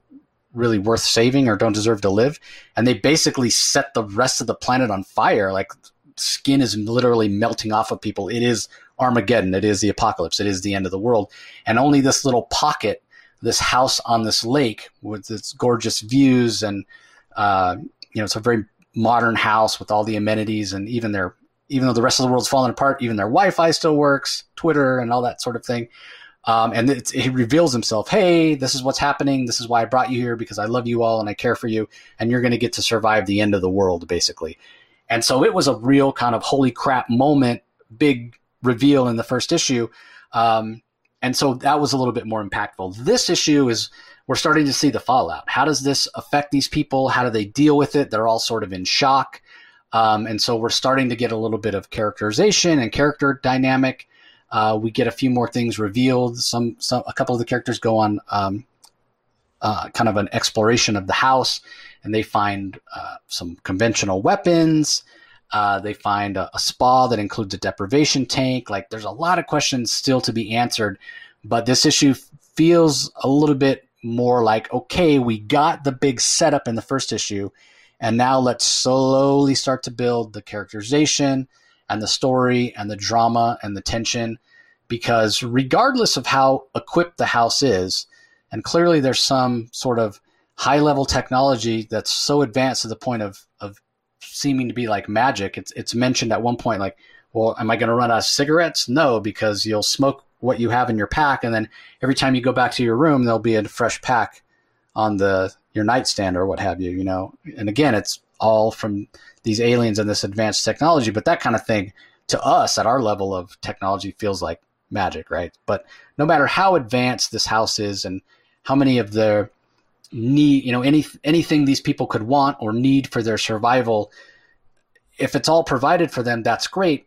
really worth saving or don't deserve to live and they basically set the rest of the planet on fire like skin is literally melting off of people it is Armageddon. It is the apocalypse. It is the end of the world. And only this little pocket, this house on this lake with its gorgeous views and, uh, you know, it's a very modern house with all the amenities and even their, even though the rest of the world's falling apart, even their Wi-Fi still works, Twitter and all that sort of thing. Um, and he reveals himself, hey, this is what's happening. This is why I brought you here because I love you all and I care for you, and you're going to get to survive the end of the world, basically. And so it was a real kind of holy crap moment, big reveal in the first issue. Um, and so that was a little bit more impactful. This issue is we're starting to see the fallout. How does this affect these people? How do they deal with it? They're all sort of in shock. Um, and so we're starting to get a little bit of characterization and character dynamic. Uh, we get a few more things revealed. Some, some, a couple of the characters go on um, uh, kind of an exploration of the house, and they find uh, some conventional weapons. Uh, they find a, a, spa that includes a deprivation tank. Like, there's a lot of questions still to be answered, but this issue feels a little bit more like, okay, we got the big setup in the first issue, and now let's slowly start to build the characterization and the story and the drama and the tension. Because regardless of how equipped the house is, and clearly there's some sort of high level technology that's so advanced to the point of, of seeming to be like magic. It's it's mentioned at one point like, well, am I going to run out of cigarettes? No, because you'll smoke what you have in your pack, and then every time you go back to your room, there'll be a fresh pack on the your nightstand or what have you. You know, and again, it's all from these aliens and this advanced technology. But that kind of thing to us at our level of technology feels like magic, right? But no matter how advanced this house is and how many of the need, you know, any anything these people could want or need for their survival, if it's all provided for them, that's great.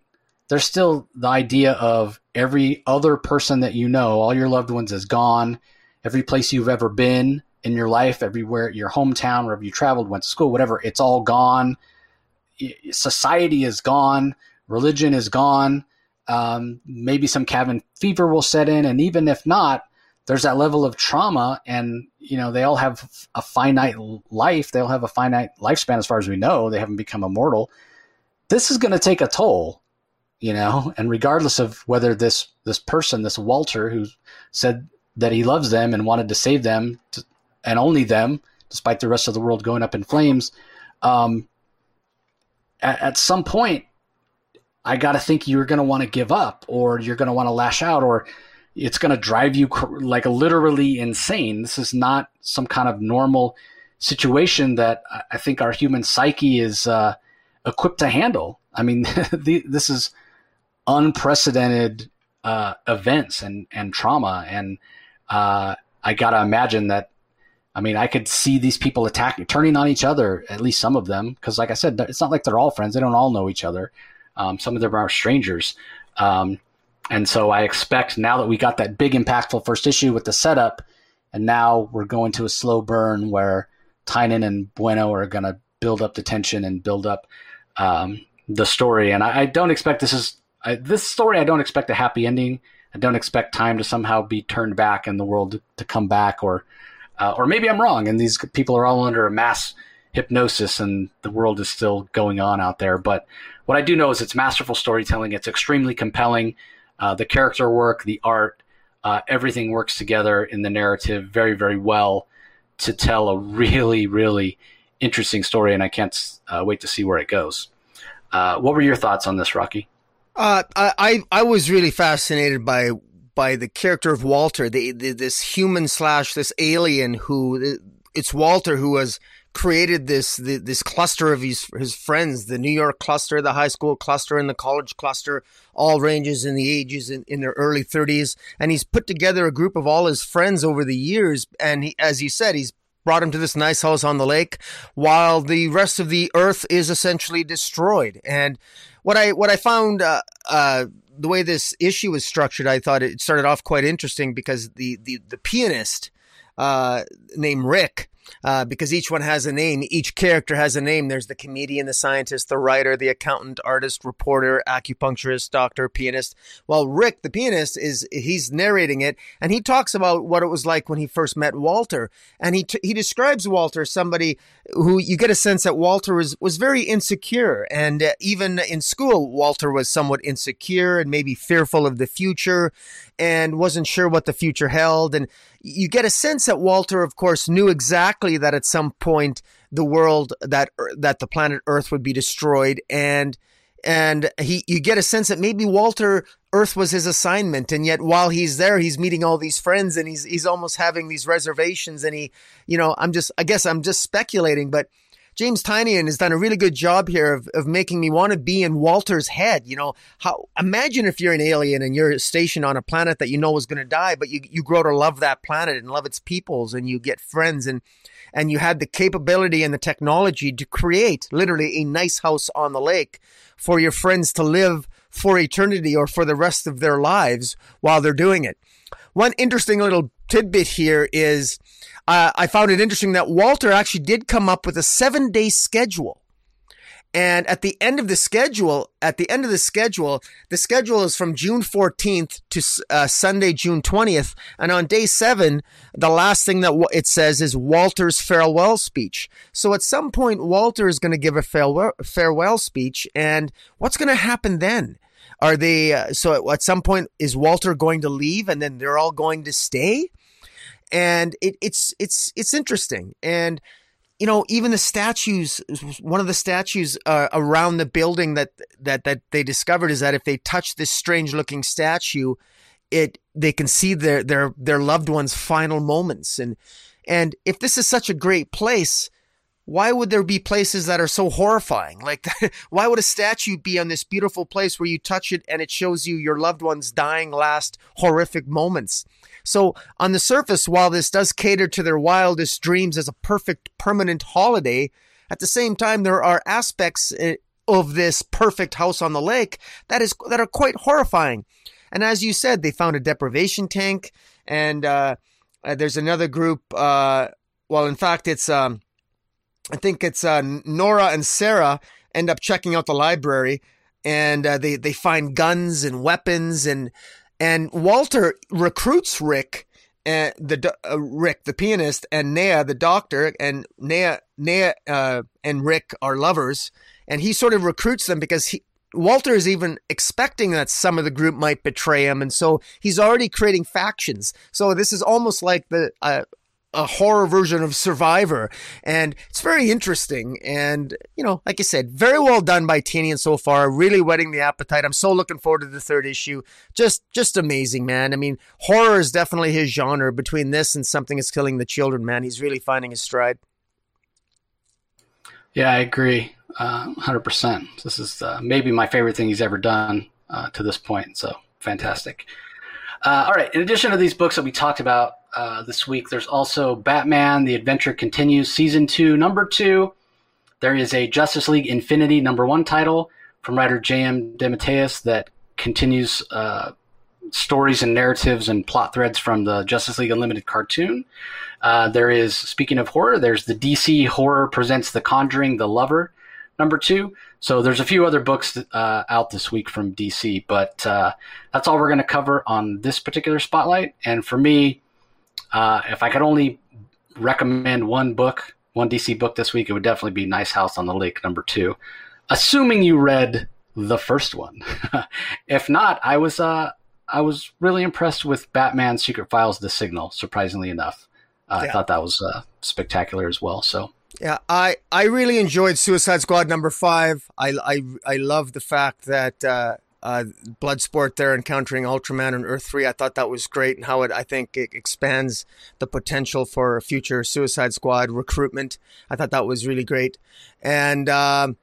There's still the idea of every other person that you know, all your loved ones is gone. Every place you've ever been in your life, everywhere, your hometown, wherever you traveled, went to school, whatever, it's all gone. Society is gone. Religion is gone. Um, maybe some cabin fever will set in, and even if not, there's that level of trauma and you know they all have a finite life they all have a finite lifespan as far as we know they haven't become immortal this is going to take a toll you know and regardless of whether this this person this walter who said that he loves them and wanted to save them to, and only them despite the rest of the world going up in flames um, at, at some point i got to think you're going to want to give up or you're going to want to lash out or it's going to drive you like literally insane. This is not some kind of normal situation that I think our human psyche is uh, equipped to handle. I mean, (laughs) the, this is unprecedented uh, events and, and trauma. And uh, I got to imagine that. I mean, I could see these people attacking, turning on each other, at least some of them, because, like I said, it's not like they're all friends. They don't all know each other. Um, some of them are strangers. Um, and so I expect now that we got that big impactful first issue with the setup, and now we're going to a slow burn where Tynion and Bueno are going to build up the tension and build up um, the story. And I, I, don't expect this is I, this story. I don't expect a happy ending. I don't expect time to somehow be turned back and the world to, to come back, or uh, or maybe I'm wrong, and these people are all under a mass hypnosis, and the world is still going on out there. But what I do know is it's masterful storytelling. It's extremely compelling. Uh, the character work, the art, uh, everything works together in the narrative very, very well to tell a really, really interesting story, and I can't uh, wait to see where it goes. Uh, what were your thoughts on this, Rocky? Uh, I I was really fascinated by by the character of Walter, the, the this human slash this alien who it's Walter who has created this the, this cluster of his his friends, the New York cluster, the high school cluster, and the college cluster, all ranges in the ages in, in their early 30s, and he's put together a group of all his friends over the years, and he, as he said, he's brought him to this nice house on the lake, while the rest of the Earth is essentially destroyed. And what I what I found. Uh, uh, the way this issue was structured, I thought it started off quite interesting because the the, the pianist uh, named Rick uh, because each one has a name. Each character has a name. There's the comedian, the scientist, the writer, the accountant, artist, reporter, acupuncturist, doctor, pianist. While Rick, the pianist, is he's narrating it, and he talks about what it was like when he first met Walter, and he t- he describes Walter somebody who you get a sense that Walter was was very insecure, and uh, even in school, Walter was somewhat insecure and maybe fearful of the future, and wasn't sure what the future held. And you get a sense that Walter, of course, knew exactly that at some point the world that that the planet Earth would be destroyed, and and he you get a sense that maybe Walter Earth was his assignment, and yet while he's there, he's meeting all these friends, and he's he's almost having these reservations, and he, you know, I'm just I guess I'm just speculating, but James Tynion has done a really good job here of, of making me want to be in Walter's head. You know, how imagine if you're an alien and you're stationed on a planet that you know is going to die, but you, you grow to love that planet and love its peoples and you get friends and and you had the capability and the technology to create literally a nice house on the lake for your friends to live for eternity or for the rest of their lives while they're doing it. One interesting little tidbit here is uh, I found it interesting that Walter actually did come up with a seven day schedule. And at the end of the schedule, at the end of the schedule, the schedule is from June 14th to uh, Sunday, June 20th. And on day seven, the last thing that it says is Walter's farewell speech. So at some point, Walter is going to give a farewell, farewell speech. And what's going to happen then? Are they, uh, so at some point, is Walter going to leave and then they're all going to stay? And it, it's it's it's interesting and you know even the statues one of the statues uh, around the building that that that they discovered is that if they touch this strange looking statue it they can see their their their loved one's final moments and and if this is such a great place why would there be places that are so horrifying? (laughs) Like, why would a statue be on this beautiful place where you touch it and it shows you your loved one's dying last horrific moments? So, on the surface, while this does cater to their wildest dreams as a perfect permanent holiday, at the same time, there are aspects eh, of this perfect house on the lake that is that are quite horrifying. And as you said, they found a deprivation tank, and uh, uh, there's another group. Uh, well, in fact, it's um, I think it's uh, Nora and Sarah end up checking out the library, and uh, they they find guns and weapons, and and Walter recruits Rick. And the uh, Rick, the pianist, and Nea, the doctor, and Nea, Nea, uh, and Rick are lovers, and he sort of recruits them because he, Walter is even expecting that some of the group might betray him, and so he's already creating factions. So this is almost like the uh, a horror version of Survivor, and it's very interesting. And you know, like I said, very well done by Tynion so far. Really whetting the appetite. I'm so looking forward to the third issue. Just, just amazing, man. I mean, horror is definitely his genre. Between this and Something Is Killing the Children, man, he's really finding his stride. Yeah, I agree, uh, hundred percent. This is uh, maybe my favorite thing he's ever done uh, to this point. So fantastic. Uh, all right. In addition to these books that we talked about uh, this week, there's also Batman: The Adventure Continues, Season Two, Number Two. There is a Justice League Infinity Number One title from writer J.M. DeMatteis that continues uh, stories and narratives and plot threads from the Justice League Unlimited cartoon. Uh, there is, speaking of horror, there's the DC Horror Presents The Conjuring, The Lover, number two. So there's a few other books uh, out this week from DC, but uh, that's all we're going to cover on this particular spotlight. And for me, uh, if I could only recommend one book, one DC book this week, it would definitely be Nice House on the Lake number two, assuming you read the first one. (laughs) if not, I was uh, I was really impressed with Batman Secret Files: The Signal. Surprisingly enough, uh, yeah. I thought that was uh, spectacular as well. So yeah, I, I really enjoyed Suicide Squad number five. I, I, I love the fact that uh, uh, Bloodsport there encountering Ultraman and Earth 3. I thought that was great and how it, I think, it expands the potential for future Suicide Squad recruitment. I thought that was really great. And um,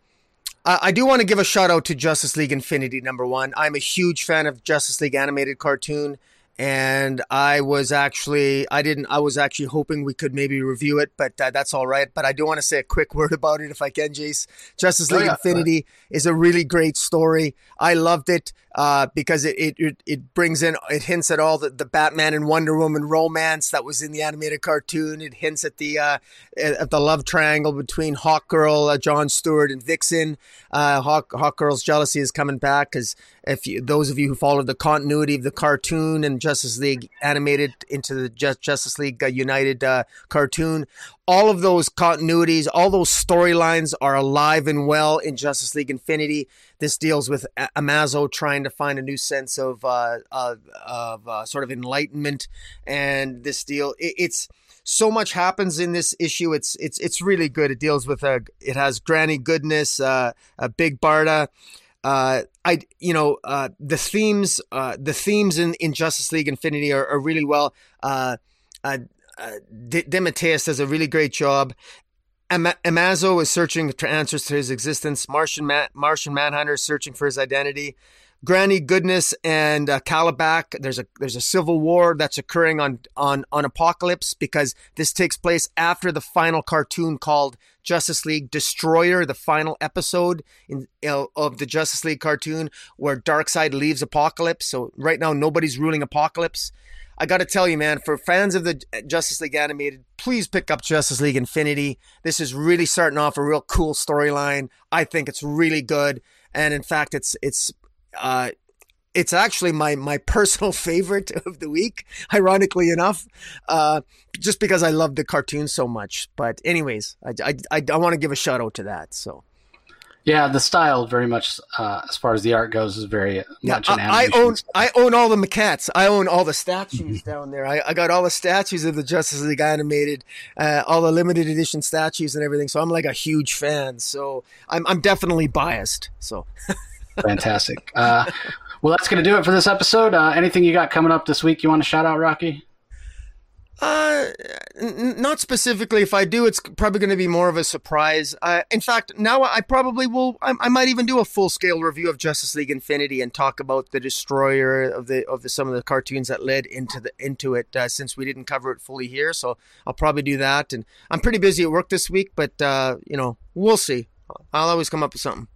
I, I do want to give a shout out to Justice League Infinity number one. I'm a huge fan of Justice League animated cartoon and I was actually I didn't I was actually hoping we could maybe review it, but uh, that's all right. But I do want to say a quick (laughs) word about it if I can, Jace. Justice League oh, yeah, Infinity is a really great story. I loved it uh, because it, it it brings in it hints at all the, the Batman and Wonder Woman romance that was in the animated cartoon. It hints at the uh, at the love triangle between Hawkgirl, uh, John Stewart, and Vixen. Uh, Hawk Hawkgirl's jealousy is coming back because if you, those of you who followed the continuity of the cartoon and Justice League animated into the Justice League uh, United uh, cartoon, all of those continuities, all those storylines are alive and well in Justice League Infinity. This deals with Amazo trying to find a new sense of uh, of, of uh, sort of enlightenment, and this deal it, it's so much happens in this issue. It's it's it's really good. It deals with a it has Granny Goodness, uh, a Big Barda, uh, I you know uh, the themes uh, the themes in, in Justice League Infinity are, are really well. Uh, uh, uh DeMatteis does a really great job. Am- Amazo is searching for answers to his existence. Martian Ma- Martian Manhunter is searching for his identity. Granny Goodness and uh, Kalibak. There's a there's a civil war that's occurring on on on Apokolips because this takes place after the final cartoon called Justice League Destroyer, the final episode in uh, of the Justice League cartoon where Darkseid leaves Apokolips. So right now nobody's ruling Apokolips. I got to tell you, man, for fans of the Justice League animated, please pick up Justice League Infinity. This is really starting off a real cool storyline. I think it's really good, and in fact, it's it's uh, it's actually my my personal (laughs) favorite of the week, ironically enough, uh, just because I love the cartoon so much. But anyways, I, I, I, I want to give a shout out to that. So. Yeah, the style very much, uh, as far as the art goes, is very yeah, much an I, I own I own all the maquettes. I own all the statues down there. I, I got all the statues of the Justice League animated, uh, all the limited edition statues and everything. So I'm like a huge fan. So I'm I'm definitely biased. So. (laughs) Fantastic. Uh, well, that's going to do it for this episode. Uh, anything you got coming up this week you want to shout out, Rocky? Uh, n- not specifically. If I do, it's probably going to be more of a surprise. Uh, in fact, now I probably will. I, I might even do a full scale review of Justice League Infinity and talk about the Destroyer of the of the some of the cartoons that led into the into it. Uh, since we didn't cover it fully here, so I'll probably do that. And I'm pretty busy at work this week, but uh, you know, we'll see. I'll always come up with something.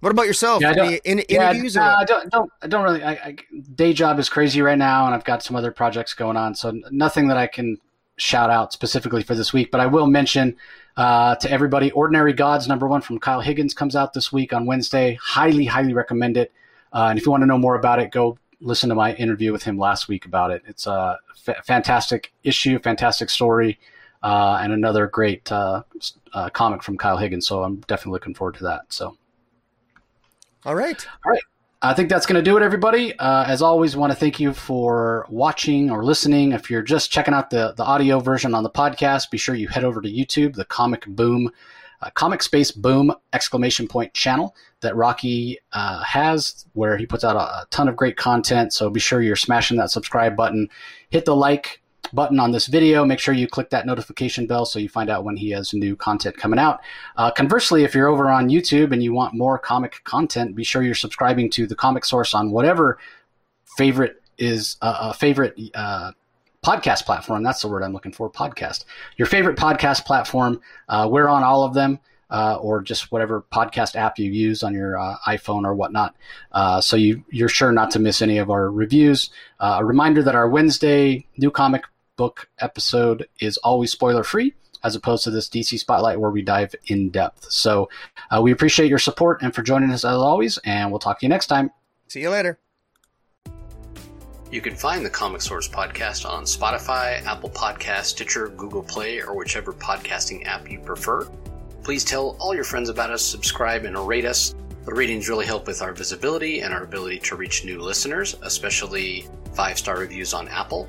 What about yourself? Yeah, Any in, yeah, interviews? Uh, I don't, don't, I don't really. I, I, day job is crazy right now, and I've got some other projects going on, so nothing that I can shout out specifically for this week. But I will mention uh, to everybody, "Ordinary Gods" number one from Kyle Higgins comes out this week on Wednesday. Highly, highly recommend it. Uh, and if you want to know more about it, go listen to my interview with him last week about it. It's a f- fantastic issue, fantastic story, uh, and another great uh, uh, comic from Kyle Higgins. So I'm definitely looking forward to that. So. All right. All right. I think that's going to do it, everybody. Uh, as always, want to thank you for watching or listening. If you're just checking out the, the audio version on the podcast, be sure you head over to YouTube, the Comic Boom, uh, Comic Space Boom exclamation point channel that Rocky uh, has, where he puts out a, a ton of great content. So be sure you're smashing that subscribe button, hit the like, button on this video. Make sure you click that notification bell so you find out when he has new content coming out. Uh, conversely, if you're over on YouTube and you want more comic content, be sure you're subscribing to the Comic Source on whatever favorite is uh, a uh, favorite uh, podcast platform. That's the word I'm looking for. Podcast. Your favorite podcast platform. Uh, we're on all of them. Uh, or just whatever podcast app you use on your uh, iPhone or whatnot. Uh, so you, you're sure not to miss any of our reviews. a reminder that our Wednesday new comic book episode is always spoiler free as opposed to this DC Spotlight where we dive in depth. So uh, we appreciate your support and for joining us as always, and we'll talk to you next time. See you later. You can find the Comic Source podcast on Spotify, Apple Podcast, Stitcher, Google Play, or whichever podcasting app you prefer. Please tell all your friends about us, subscribe, and rate us. The ratings really help with our visibility and our ability to reach new listeners, especially five star reviews on Apple.